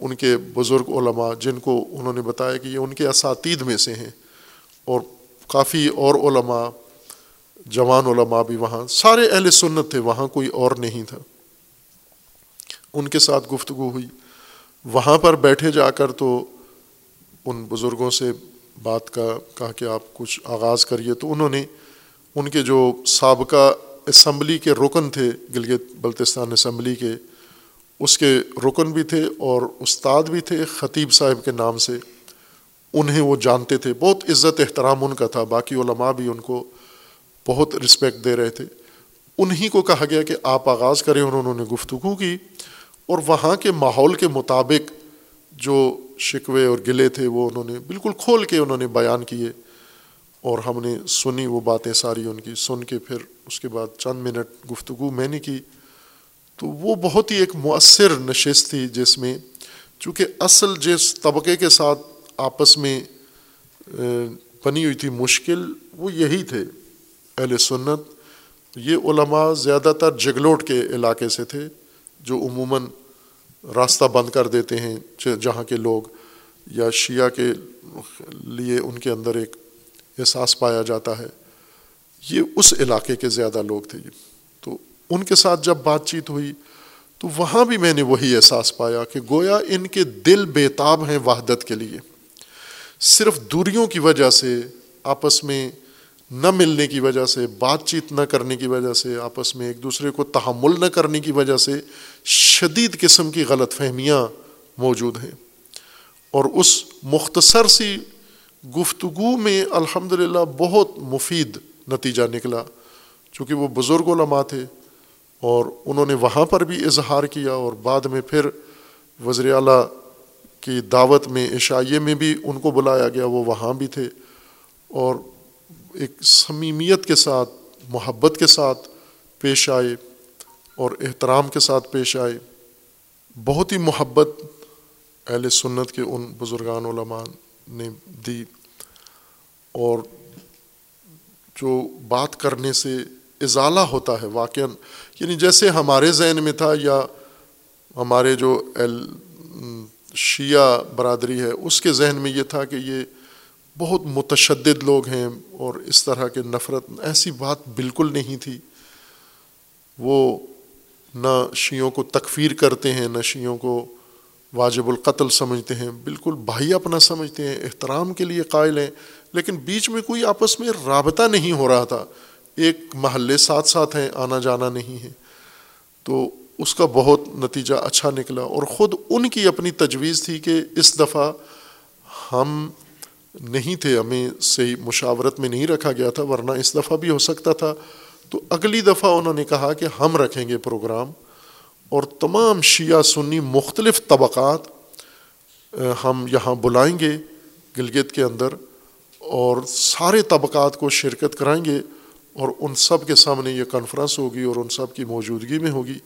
ان کے بزرگ علماء جن کو انہوں نے بتایا کہ یہ ان کے اساتید میں سے ہیں اور کافی اور علماء، جوان علماء بھی وہاں۔ سارے اہل سنت تھے، وہاں کوئی اور نہیں تھا۔ ان کے ساتھ گفتگو ہوئی۔ وہاں پر بیٹھے جا کر تو ان بزرگوں سے بات کا، کہا کہ آپ کچھ آغاز کریے۔ تو انہوں نے ان کے جو سابقہ اسمبلی کے رکن تھے، گلگت بلتستان اسمبلی کے، اس کے رکن بھی تھے اور استاد بھی تھے خطیب صاحب کے نام سے، انہیں وہ جانتے تھے۔ بہت عزت، احترام ان کا تھا، باقی علماء بھی ان کو بہت رسپیکٹ دے رہے تھے۔ انہی کو کہا گیا کہ آپ آغاز کریں اور انہوں نے گفتگو کی اور وہاں کے ماحول کے مطابق جو شکوے اور گلے تھے وہ انہوں نے بالکل کھول کے انہوں نے بیان کیے۔ اور ہم نے سنی وہ باتیں ساری ان کی، سن کے پھر اس کے بعد چند منٹ گفتگو میں نے کی۔ تو وہ بہت ہی ایک مؤثر نشست تھی جس میں، چونکہ اصل جس طبقے کے ساتھ آپس میں بنی ہوئی تھی مشکل، وہ یہی تھے۔ اہل سنت، یہ علماء زیادہ تر جگلوٹ کے علاقے سے تھے، جو عموماً راستہ بند کر دیتے ہیں، جہاں کے لوگ یا شیعہ کے لیے ان کے اندر ایک احساس پایا جاتا ہے۔ یہ اس علاقے کے زیادہ لوگ تھے۔ تو ان کے ساتھ جب بات چیت ہوئی، تو وہاں بھی میں نے وہی احساس پایا کہ گویا ان کے دل بےتاب ہیں وحدت کے لیے۔ صرف دوریوں کی وجہ سے، آپس میں نہ ملنے کی وجہ سے، بات چیت نہ کرنے کی وجہ سے، آپس میں ایک دوسرے کو تحمل نہ کرنے کی وجہ سے شدید قسم کی غلط فہمیاں موجود ہیں۔ اور اس مختصر سی گفتگو میں الحمد للہ بہت مفید نتیجہ نکلا، چونکہ وہ بزرگ علماء تھے اور انہوں نے وہاں پر بھی اظہار کیا اور بعد میں پھر وزیر اعلیٰ کی دعوت میں عشائیے میں بھی ان کو بلایا گیا، وہ وہاں بھی تھے اور ایک صمیمیت کے ساتھ، محبت کے ساتھ پیش آئے اور احترام کے ساتھ پیش آئے۔ بہت ہی محبت اہل سنت کے ان بزرگان علماء نے دی۔ اور جو بات کرنے سے ازالہ ہوتا ہے واقع یعنی جیسے ہمارے ذہن میں تھا یا ہمارے جو شیعہ برادری ہے، اس کے ذہن میں یہ تھا کہ یہ بہت متشدد لوگ ہیں اور اس طرح کے نفرت، ایسی بات بالکل نہیں تھی۔ وہ نہ شیعوں کو تکفیر کرتے ہیں، نہ شیعوں کو واجب القتل سمجھتے ہیں۔ بالکل بھائی اپنا سمجھتے ہیں، احترام کے لیے قائل ہیں۔ لیکن بیچ میں کوئی آپس میں رابطہ نہیں ہو رہا تھا۔ ایک محلے ساتھ ساتھ ہیں، آنا جانا نہیں ہے۔ تو اس کا بہت نتیجہ اچھا نکلا اور خود ان کی اپنی تجویز تھی کہ اس دفعہ ہم نہیں تھے، ہمیں صحیح مشاورت میں نہیں رکھا گیا تھا، ورنہ اس دفعہ بھی ہو سکتا تھا۔ تو اگلی دفعہ انہوں نے کہا کہ ہم رکھیں گے پروگرام۔ اور تمام شیعہ سنی مختلف طبقات ہم یہاں بلائیں گے گلگت کے اندر۔ اور سارے طبقات کو شرکت کرائیں گے اور ان سب کے سامنے یہ کانفرنس ہوگی اور ان سب کی موجودگی میں ہوگی۔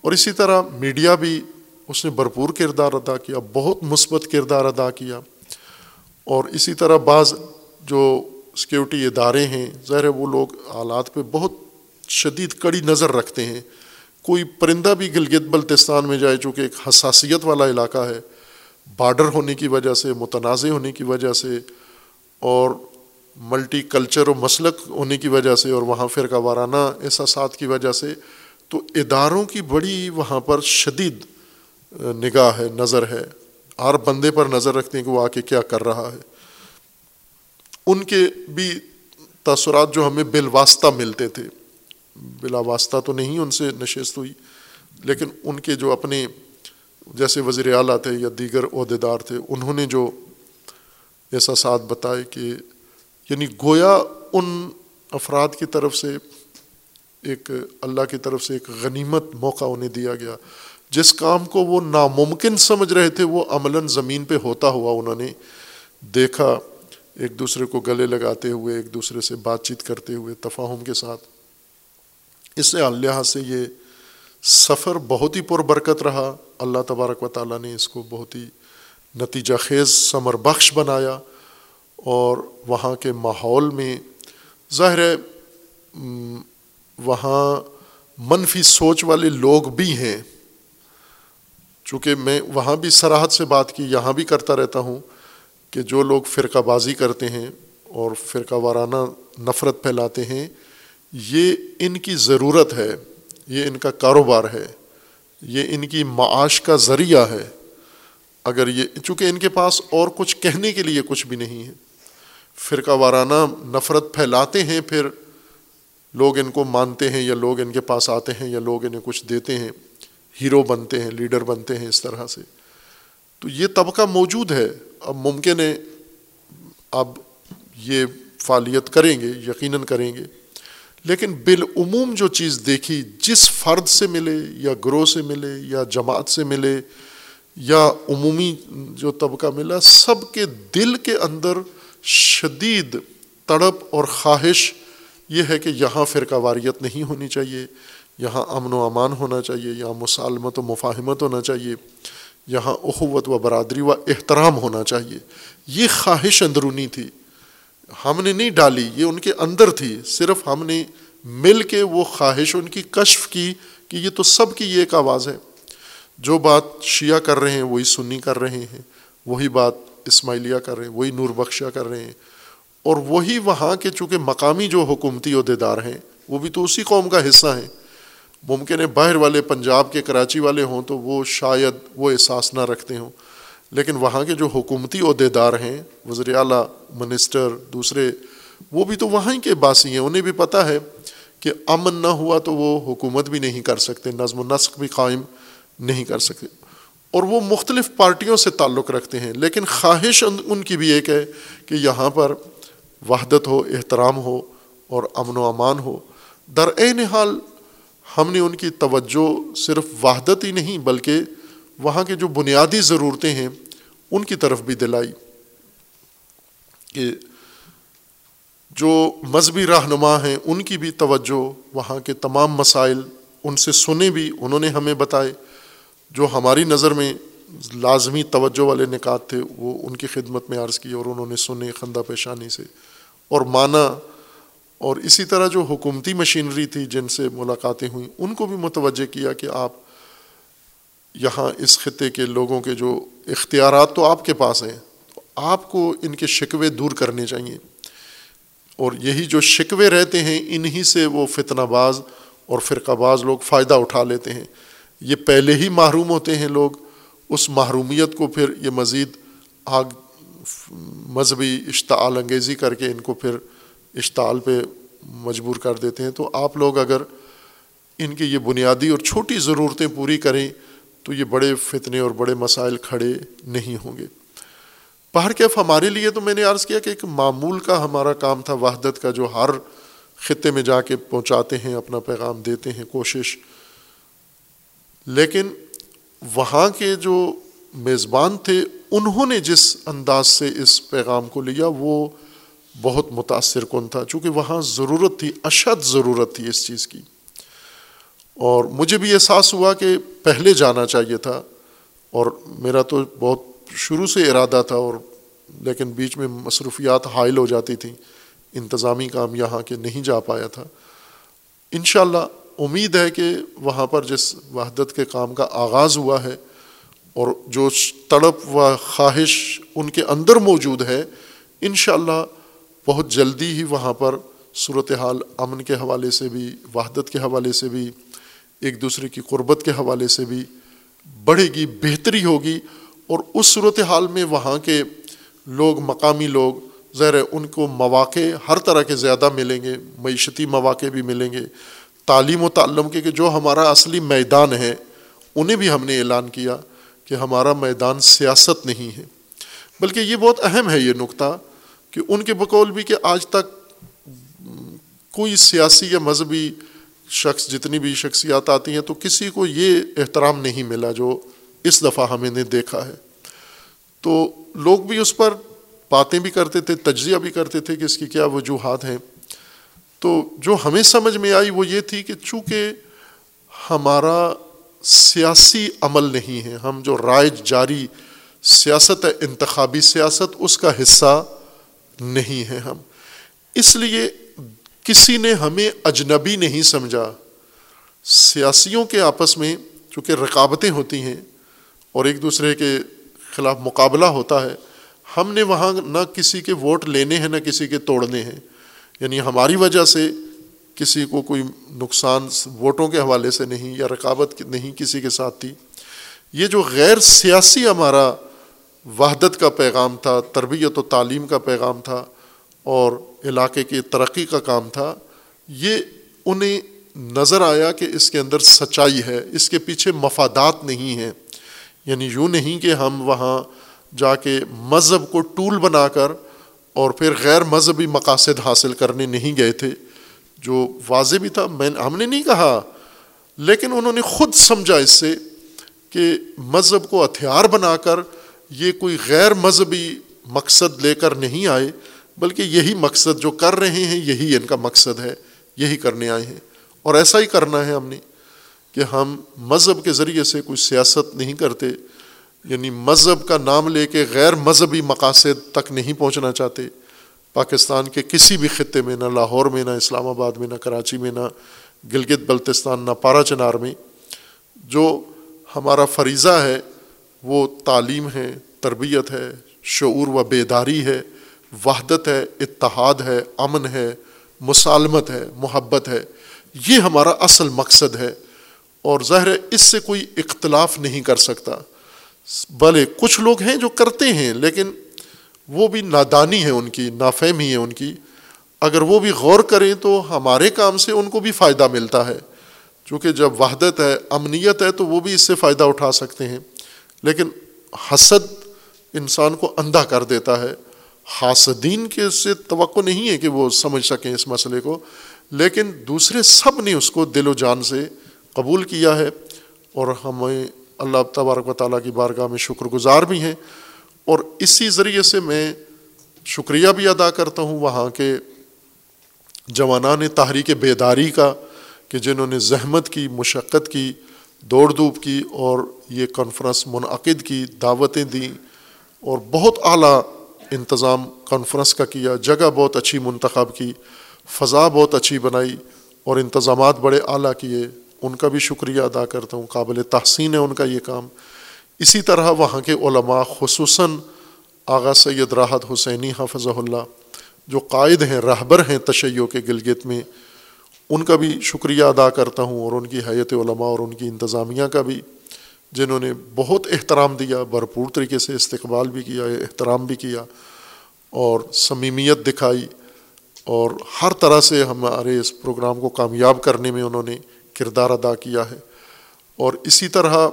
اور اسی طرح میڈیا بھی اس نے بھرپور کردار ادا کیا، بہت مثبت کردار ادا کیا۔ اور اسی طرح بعض جو سیکیورٹی ادارے ہیں، ظاہر ہے وہ لوگ حالات پہ بہت شدید کڑی نظر رکھتے ہیں۔ کوئی پرندہ بھی گلگت بلتستان میں جائے، چونکہ ایک حساسیت والا علاقہ ہے، بارڈر ہونے کی وجہ سے، متنازع ہونے کی وجہ سے اور ملٹی کلچر و مسلک ہونے کی وجہ سے اور وہاں فرقہ وارانہ احساسات کی وجہ سے تو اداروں کی بڑی وہاں پر شدید نگاہ ہے، نظر ہے۔ ہر بندے پر نظر رکھتے ہیں کہ وہ آ کے کیا کر رہا ہے۔ ان کے بھی تاثرات جو ہمیں بالواسطہ ملتے تھے۔ بلا واسطہ تو نہیں ان سے نشست ہوئی، لیکن ان کے جو اپنے جیسے وزیر اعلیٰ تھے یا دیگر عہدیدار تھے، انہوں نے جو احساسات بتائے کہ یعنی گویا ان افراد کی طرف سے ایک اللہ کی طرف سے ایک غنیمت موقع انہیں دیا گیا۔ جس کام کو وہ ناممکن سمجھ رہے تھے، وہ عملاً زمین پہ ہوتا ہوا انہوں نے دیکھا۔ ایک دوسرے کو گلے لگاتے ہوئے، ایک دوسرے سے بات چیت کرتے ہوئے تفاہم کے ساتھ۔ اس سے لحاظ سے یہ سفر بہت ہی پر برکت رہا۔ اللہ تبارک و تعالیٰ نے اس کو بہت ہی نتیجہ خیز ثمر بخش بنایا اور وہاں کے ماحول میں ظاہر ہے وہاں منفی سوچ والے لوگ بھی ہیں۔ چونکہ میں وہاں بھی سراحت سے بات کی، یہاں بھی کرتا رہتا ہوں کہ جو لوگ فرقہ بازی کرتے ہیں اور فرقہ وارانہ نفرت پھیلاتے ہیں، یہ ان کی ضرورت ہے، یہ ان کا کاروبار ہے، یہ ان کی معاش کا ذریعہ ہے۔ اگر یہ چونکہ ان کے پاس اور کچھ کہنے کے لیے کچھ بھی نہیں ہے۔ فرقہ وارانہ نفرت پھیلاتے ہیں، پھر لوگ ان کو مانتے ہیں یا لوگ ان کے پاس آتے ہیں یا لوگ انہیں کچھ دیتے ہیں۔ ہیرو بنتے ہیں، لیڈر بنتے ہیں اس طرح سے۔ تو یہ طبقہ موجود ہے۔ اب ممکن ہے اب یہ فعالیت کریں گے، یقیناً کریں گے۔ لیکن بالعموم جو چیز دیکھی، جس فرد سے ملے یا گروہ سے ملے یا جماعت سے ملے یا عمومی جو طبقہ ملا، سب کے دل کے اندر شدید تڑپ اور خواہش یہ ہے کہ یہاں فرقہ واریت نہیں ہونی چاہیے، یہاں امن و امان ہونا چاہیے، یہاں مسالمت و مفاہمت ہونا چاہیے، یہاں اخوت و برادری و احترام ہونا چاہیے۔ یہ خواہش اندرونی تھی۔ ہم نے نہیں ڈالی، یہ ان کے اندر تھی۔ صرف ہم نے مل کے وہ خواہش، ان کی کشف کی کہ یہ تو سب کی یہ ایک آواز ہے۔ جو بات شیعہ کر رہے ہیں، وہی سنی کر رہے ہیں، وہی بات اسماعیلیہ کر رہے ہیں، وہی نور بخشہ کر رہے ہیں۔ اور وہی وہاں کے چونکہ مقامی جو حکومتی عہدیدار ہیں، وہ بھی تو اسی قوم کا حصہ ہیں۔ ممکن ہے باہر والے پنجاب کے، کراچی والے ہوں تو وہ شاید وہ احساس نہ رکھتے ہوں۔ لیکن وہاں کے جو حکومتی عہدیدار ہیں، وزیر اعلیٰ، منسٹر، دوسرے، وہ بھی تو وہاں کے باسی ہیں۔ انہیں بھی پتہ ہے کہ امن نہ ہوا تو وہ حکومت بھی نہیں کر سکتے، نظم و نسق بھی قائم نہیں کر سکتے۔ اور وہ مختلف پارٹیوں سے تعلق رکھتے ہیں، لیکن خواہش ان کی بھی ایک ہے کہ یہاں پر وحدت ہو، احترام ہو اور امن و امان ہو۔ در عین حال ہم نے ان کی توجہ صرف وحدت ہی نہیں، بلکہ وہاں کے جو بنیادی ضرورتیں ہیں، ان کی طرف بھی دلائی کہ جو مذہبی رہنما ہیں، ان کی بھی توجہ، وہاں کے تمام مسائل ان سے سنے بھی، انہوں نے ہمیں بتائے۔ جو ہماری نظر میں لازمی توجہ والے نکات تھے، وہ ان کی خدمت میں عرض کی اور انہوں نے سنے خندہ پیشانی سے۔ اور مانا، اور اسی طرح جو حکومتی مشینری تھی جن سے ملاقاتیں ہوئیں، ان کو بھی متوجہ کیا کہ آپ یہاں اس خطے کے لوگوں کے جو اختیارات تو آپ کے پاس ہیں، آپ کو ان کے شکوے دور کرنے چاہیے۔ اور یہی جو شکوے رہتے ہیں، انہی سے وہ فتنہ باز اور فرقہ باز لوگ فائدہ اٹھا لیتے ہیں۔ یہ پہلے ہی محروم ہوتے ہیں لوگ، اس محرومیت کو پھر یہ مزید آگ، مذہبی اشتعال انگیزی کر کے ان کو پھر اشتعال پہ مجبور کر دیتے ہیں۔ تو آپ لوگ اگر ان کی یہ بنیادی اور چھوٹی ضرورتیں پوری کریں تو یہ بڑے فتنے اور بڑے مسائل کھڑے نہیں ہوں گے۔ باہر کیف ہمارے لیے تو میں نے عرض کیا کہ ایک معمول کا ہمارا کام تھا، وحدت کا جو ہر خطے میں جا کے پہنچاتے ہیں، اپنا پیغام دیتے ہیں، کوشش لیکن وہاں کے جو میزبان تھے، انہوں نے جس انداز سے اس پیغام کو لیا، وہ بہت متاثر کن تھا، چونکہ وہاں ضرورت تھی، اشد ضرورت تھی اس چیز کی۔ اور مجھے بھی احساس ہوا کہ پہلے جانا چاہیے تھا، اور میرا تو بہت شروع سے ارادہ تھا، اور لیکن بیچ میں مصروفیات حائل ہو جاتی تھیں، انتظامی کام یہاں کے نہیں جا پایا تھا۔ انشاءاللہ اللہ امید ہے کہ وہاں پر جس وحدت کے کام کا آغاز ہوا ہے اور جو تڑپ و خواہش ان کے اندر موجود ہے، انشاءاللہ اللہ بہت جلدی ہی وہاں پر صورت حال امن کے حوالے سے بھی، وحدت کے حوالے سے بھی، ایک دوسرے کی قربت کے حوالے سے بھی بڑھے گی، بہتری ہوگی اور اس صورت حال میں وہاں کے لوگ، مقامی لوگ، ظاہر ان کو مواقع ہر طرح کے زیادہ ملیں گے، معیشتی مواقع بھی ملیں گے۔ تعلیم و تعلم کے کہ جو ہمارا اصلی میدان ہے، انہیں بھی ہم نے اعلان کیا کہ ہمارا میدان سیاست نہیں ہے۔ بلکہ یہ بہت اہم ہے یہ نقطہ کہ ان کے بقول بھی کہ آج تک کوئی سیاسی یا مذہبی شخص جتنی بھی شخصیات آتی ہیں تو کسی کو یہ احترام نہیں ملا جو اس دفعہ ہمیں نے دیکھا ہے۔ تو لوگ بھی اس پر باتیں بھی کرتے تھے، تجزیہ بھی کرتے تھے کہ اس کی کیا وجوہات ہیں۔ تو جو ہمیں سمجھ میں آئی وہ یہ تھی کہ چونکہ ہمارا سیاسی عمل نہیں ہے، ہم جو رائج جاری سیاست ہے، انتخابی سیاست، اس کا حصہ نہیں ہے ہم۔ اس لیے کسی نے ہمیں اجنبی نہیں سمجھا۔ سیاسیوں کے آپس میں چونکہ رکاوٹیں ہوتی ہیں اور ایک دوسرے کے خلاف مقابلہ ہوتا ہے، ہم نے وہاں نہ کسی کے ووٹ لینے ہیں، نہ کسی کے توڑنے ہیں۔ یعنی ہماری وجہ سے کسی کو کوئی نقصان ووٹوں کے حوالے سے نہیں یا رکاوٹ نہیں کسی کے ساتھ تھی۔ یہ جو غیر سیاسی ہمارا وحدت کا پیغام تھا، تربیت و تعلیم کا پیغام تھا اور علاقے کی ترقی کا کام تھا، یہ انہیں نظر آیا کہ اس کے اندر سچائی ہے، اس کے پیچھے مفادات نہیں ہیں۔ یعنی یوں نہیں کہ ہم وہاں جا کے مذہب کو ٹول بنا کر اور پھر غیر مذہبی مقاصد حاصل کرنے نہیں گئے تھے، جو واضح بھی تھا، میں ہم نے نہیں کہا، لیکن انہوں نے خود سمجھا اس سے کہ مذہب کو ہتھیار بنا کر یہ کوئی غیر مذہبی مقصد لے کر نہیں آئے، بلکہ یہی مقصد جو کر رہے ہیں، یہی ان کا مقصد ہے، یہی کرنے آئے ہیں۔ اور ایسا ہی کرنا ہے ہم نے، کہ ہم مذہب کے ذریعے سے کوئی سیاست نہیں کرتے یعنی مذہب کا نام لے کے غیر مذہبی مقاصد تک نہیں پہنچنا چاہتے۔ پاکستان کے کسی بھی خطے میں نہ لاہور میں، نہ اسلام آباد میں، نہ کراچی میں، نہ گلگت بلتستان، نہ پارا چنار میں۔ جو ہمارا فریضہ ہے، وہ تعلیم ہے، تربیت ہے، شعور و بیداری ہے، وحدت ہے، اتحاد ہے، امن ہے، مسالمت ہے، محبت ہے۔ یہ ہمارا اصل مقصد ہے اور ظاہر ہے اس سے کوئی اختلاف نہیں کر سکتا۔ بھلے کچھ لوگ ہیں جو کرتے ہیں، لیکن وہ بھی نادانی ہے ان کی نافہمی ہے ان کی۔ اگر وہ بھی غور کریں تو ہمارے کام سے ان کو بھی فائدہ ملتا ہے۔ چونکہ جب وحدت ہے، امنیت ہے، تو وہ بھی اس سے فائدہ اٹھا سکتے ہیں۔ لیکن حسد انسان کو اندھا کر دیتا ہے۔ حاسدین کے سے توقع نہیں ہے کہ وہ سمجھ سکیں اس مسئلے کو۔ لیکن دوسرے سب نے اس کو دل و جان سے قبول کیا ہے اور ہمیں اللہ تبارک و تعالیٰ کی بارگاہ میں شکر گزار بھی ہیں اور اسی ذریعے سے میں شکریہ بھی ادا کرتا ہوں وہاں کے جوانان تحریک بیداری کا کہ جنہوں نے زحمت کی، مشقت کی، دوڑ دھوپ کی اور یہ کانفرنس منعقد کی، دعوتیں دیں اور بہت اعلیٰ انتظام کانفرنس کا کیا، جگہ بہت اچھی منتخب کی، فضا بہت اچھی بنائی اور انتظامات بڑے اعلیٰ کیے۔ ان کا بھی شکریہ ادا کرتا ہوں، قابل تحسین ہے ان کا یہ کام۔ اسی طرح وہاں کے علماء، خصوصاً آغا سید راحت حسینی حافظ اللہ، جو قائد ہیں، رہبر ہیں تشیع کے گلگت میں، ان کا بھی شکریہ ادا کرتا ہوں اور ان کی حیت علماء اور ان کی انتظامیہ کا بھی، جنہوں نے بہت احترام دیا، بھرپور طریقے سے استقبال بھی کیا، احترام بھی کیا اور صمیمیت دکھائی اور ہر طرح سے ہمارے اس پروگرام کو کامیاب کرنے میں انہوں نے کردار ادا کیا ہے۔ اور اسی طرح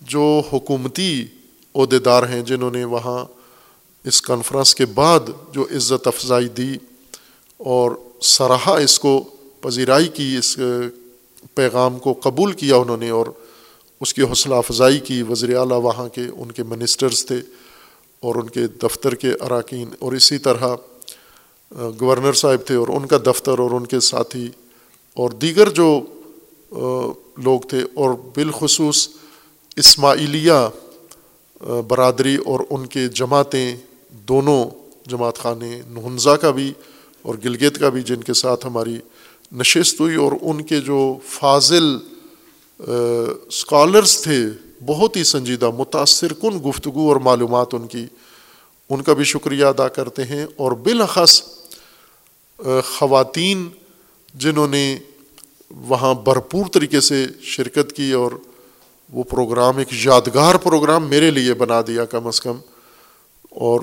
جو حکومتی عہدے دار ہیں جنہوں نے وہاں اس کانفرنس کے بعد جو عزت افزائی دی اور سراہا اس کو پذیرائی کی، اس پیغام کو قبول کیا انہوں نے اور اس کی حوصلہ افزائی کی، وزیر اعلیٰ وہاں کے ان کے منسٹرز تھے اور ان کے دفتر کے اراکین۔ اور اسی طرح گورنر صاحب تھے اور ان کا دفتر اور ان کے ساتھی اور دیگر جو لوگ تھے اور بالخصوص اسماعیلیہ برادری اور ان کے جماعتیں، دونوں جماعت خانے نہنزا کا بھی اور گلگت کا بھی، جن کے ساتھ ہماری نشست ہوئی اور ان کے جو فاضل اسکالرس تھے، بہت ہی سنجیدہ متاثر کن گفتگو اور معلومات ان کی، ان کا بھی شکریہ ادا کرتے ہیں اور بالخص خواتین جنہوں نے وہاں بھرپور طریقے سے شرکت کی اور وہ پروگرام ایک یادگار پروگرام میرے لیے بنا دیا کم از کم اور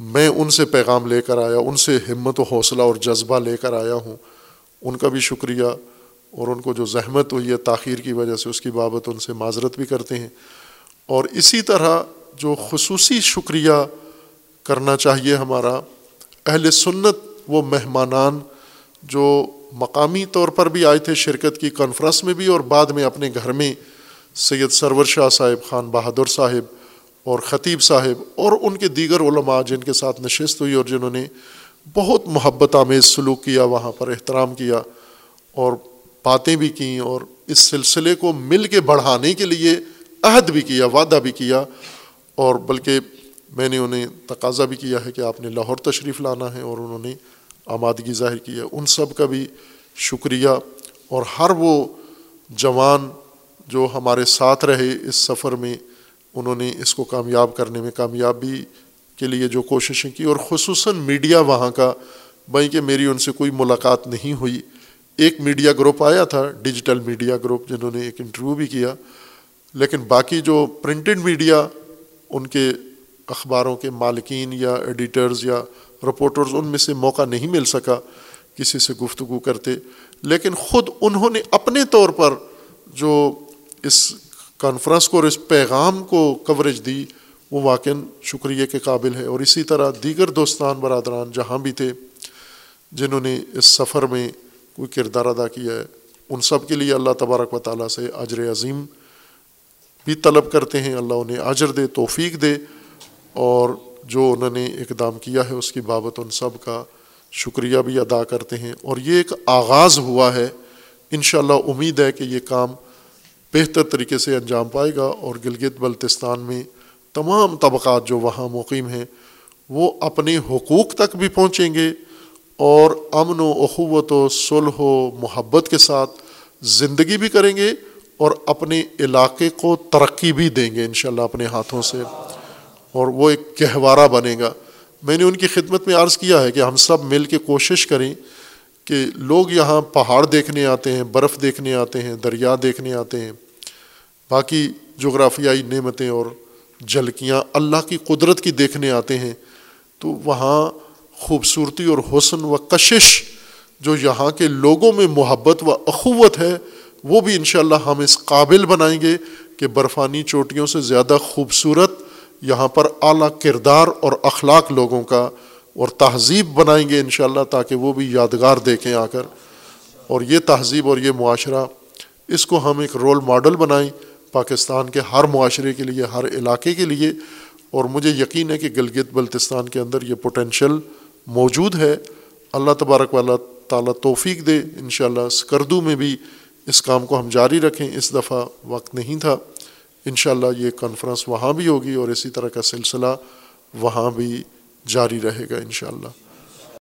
میں ان سے پیغام لے کر آیا، ان سے ہمت و حوصلہ اور جذبہ لے کر آیا ہوں۔ ان کا بھی شکریہ اور ان کو جو زحمت ہوئی ہے تاخیر کی وجہ سے، اس کی بابت ان سے معذرت بھی کرتے ہیں۔ اور اسی طرح جو خصوصی شکریہ کرنا چاہیے ہمارا، اہل سنت وہ مہمانان جو مقامی طور پر بھی آئے تھے شرکت کی کانفرنس میں بھی اور بعد میں اپنے گھر میں سید سرور شاہ صاحب، خان بہادر صاحب اور خطیب صاحب اور ان کے دیگر علماء جن کے ساتھ نشست ہوئی اور جنہوں نے بہت محبت آمیز سلوک کیا، وہاں پر احترام کیا اور باتیں بھی کیں اور اس سلسلے کو مل کے بڑھانے کے لیے عہد بھی کیا، وعدہ بھی کیا اور بلکہ میں نے انہیں تقاضا بھی کیا ہے کہ آپ نے لاہور تشریف لانا ہے اور انہوں نے آمادگی ظاہر کی ہے۔ ان سب کا بھی شکریہ۔ اور ہر وہ جوان جو ہمارے ساتھ رہے اس سفر میں، انہوں نے اس کو کامیاب کرنے میں کامیابی کے لیے جو کوششیں کی، اور خصوصاً میڈیا وہاں کا۔ بھائی کہ میری ان سے کوئی ملاقات نہیں ہوئی۔ ایک میڈیا گروپ آیا تھا، ڈیجیٹل میڈیا گروپ، جنہوں نے ایک انٹرویو بھی کیا۔ لیکن باقی جو پرنٹڈ میڈیا، ان کے اخباروں کے مالکین یا ایڈیٹرز یا رپورٹرز ان میں سے موقع نہیں مل سکا، کسی سے گفتگو کرتے۔ لیکن خود انہوں نے اپنے طور پر جو اس کانفرنس کو اور اس پیغام کو کوریج دی، وہ واقع شکریہ کے قابل ہے۔ اور اسی طرح دیگر دوستان، برادران جہاں بھی تھے، جنہوں نے اس سفر میں کوئی کردار ادا کیا ہے، ان سب کے لیے اللہ تبارک و تعالیٰ سے اجر عظیم بھی طلب کرتے ہیں۔ اللہ انہیں اجر دے، توفیق دے۔ اور جو انہوں نے اقدام کیا ہے، اس کی بابت ان سب کا شکریہ بھی ادا کرتے ہیں۔ اور یہ ایک آغاز ہوا ہے۔ انشاءاللہ امید ہے کہ یہ کام بہتر طریقے سے انجام پائے گا اور گلگت بلتستان میں تمام طبقات جو وہاں مقیم ہیں، وہ اپنے حقوق تک بھی پہنچیں گے اور امن و اخوت و صلح و محبت کے ساتھ زندگی بھی کریں گے اور اپنے علاقے کو ترقی بھی دیں گے انشاءاللہ اپنے ہاتھوں سے۔ اور وہ ایک گہوارہ بنے گا۔ میں نے ان کی خدمت میں عرض کیا ہے کہ ہم سب مل کے کوشش کریں کہ لوگ یہاں پہاڑ دیکھنے آتے ہیں، برف دیکھنے آتے ہیں، دریا دیکھنے آتے ہیں۔ باقی جغرافیائی نعمتیں اور جھلکیاں اللہ کی قدرت کی دیکھنے آتے ہیں۔ تو وہاں خوبصورتی اور حسن و کشش جو یہاں کے لوگوں میں محبت و اخوت ہے، وہ بھی انشاءاللہ ہم اس قابل بنائیں گے کہ برفانی چوٹیوں سے زیادہ خوبصورت یہاں پر اعلیٰ کردار اور اخلاق لوگوں کا اور تہذیب بنائیں گے انشاءاللہ تاکہ وہ بھی یادگار دیکھیں آ کر۔ اور یہ تہذیب اور یہ معاشرہ، اس کو ہم ایک رول ماڈل بنائیں پاکستان کے ہر معاشرے کے لیے، ہر علاقے کے لیے۔ اور مجھے یقین ہے کہ گلگت بلتستان کے اندر یہ پوٹینشیل موجود ہے۔ اللہ تبارک والا تعالیٰ توفیق دے، انشاءاللہ سکردو میں بھی اس کام کو ہم جاری رکھیں۔ اس دفعہ وقت نہیں تھا۔ انشاءاللہ یہ کانفرنس وہاں بھی ہوگی اور اسی طرح کا سلسلہ وہاں بھی جاری رہے گا انشاءاللہ۔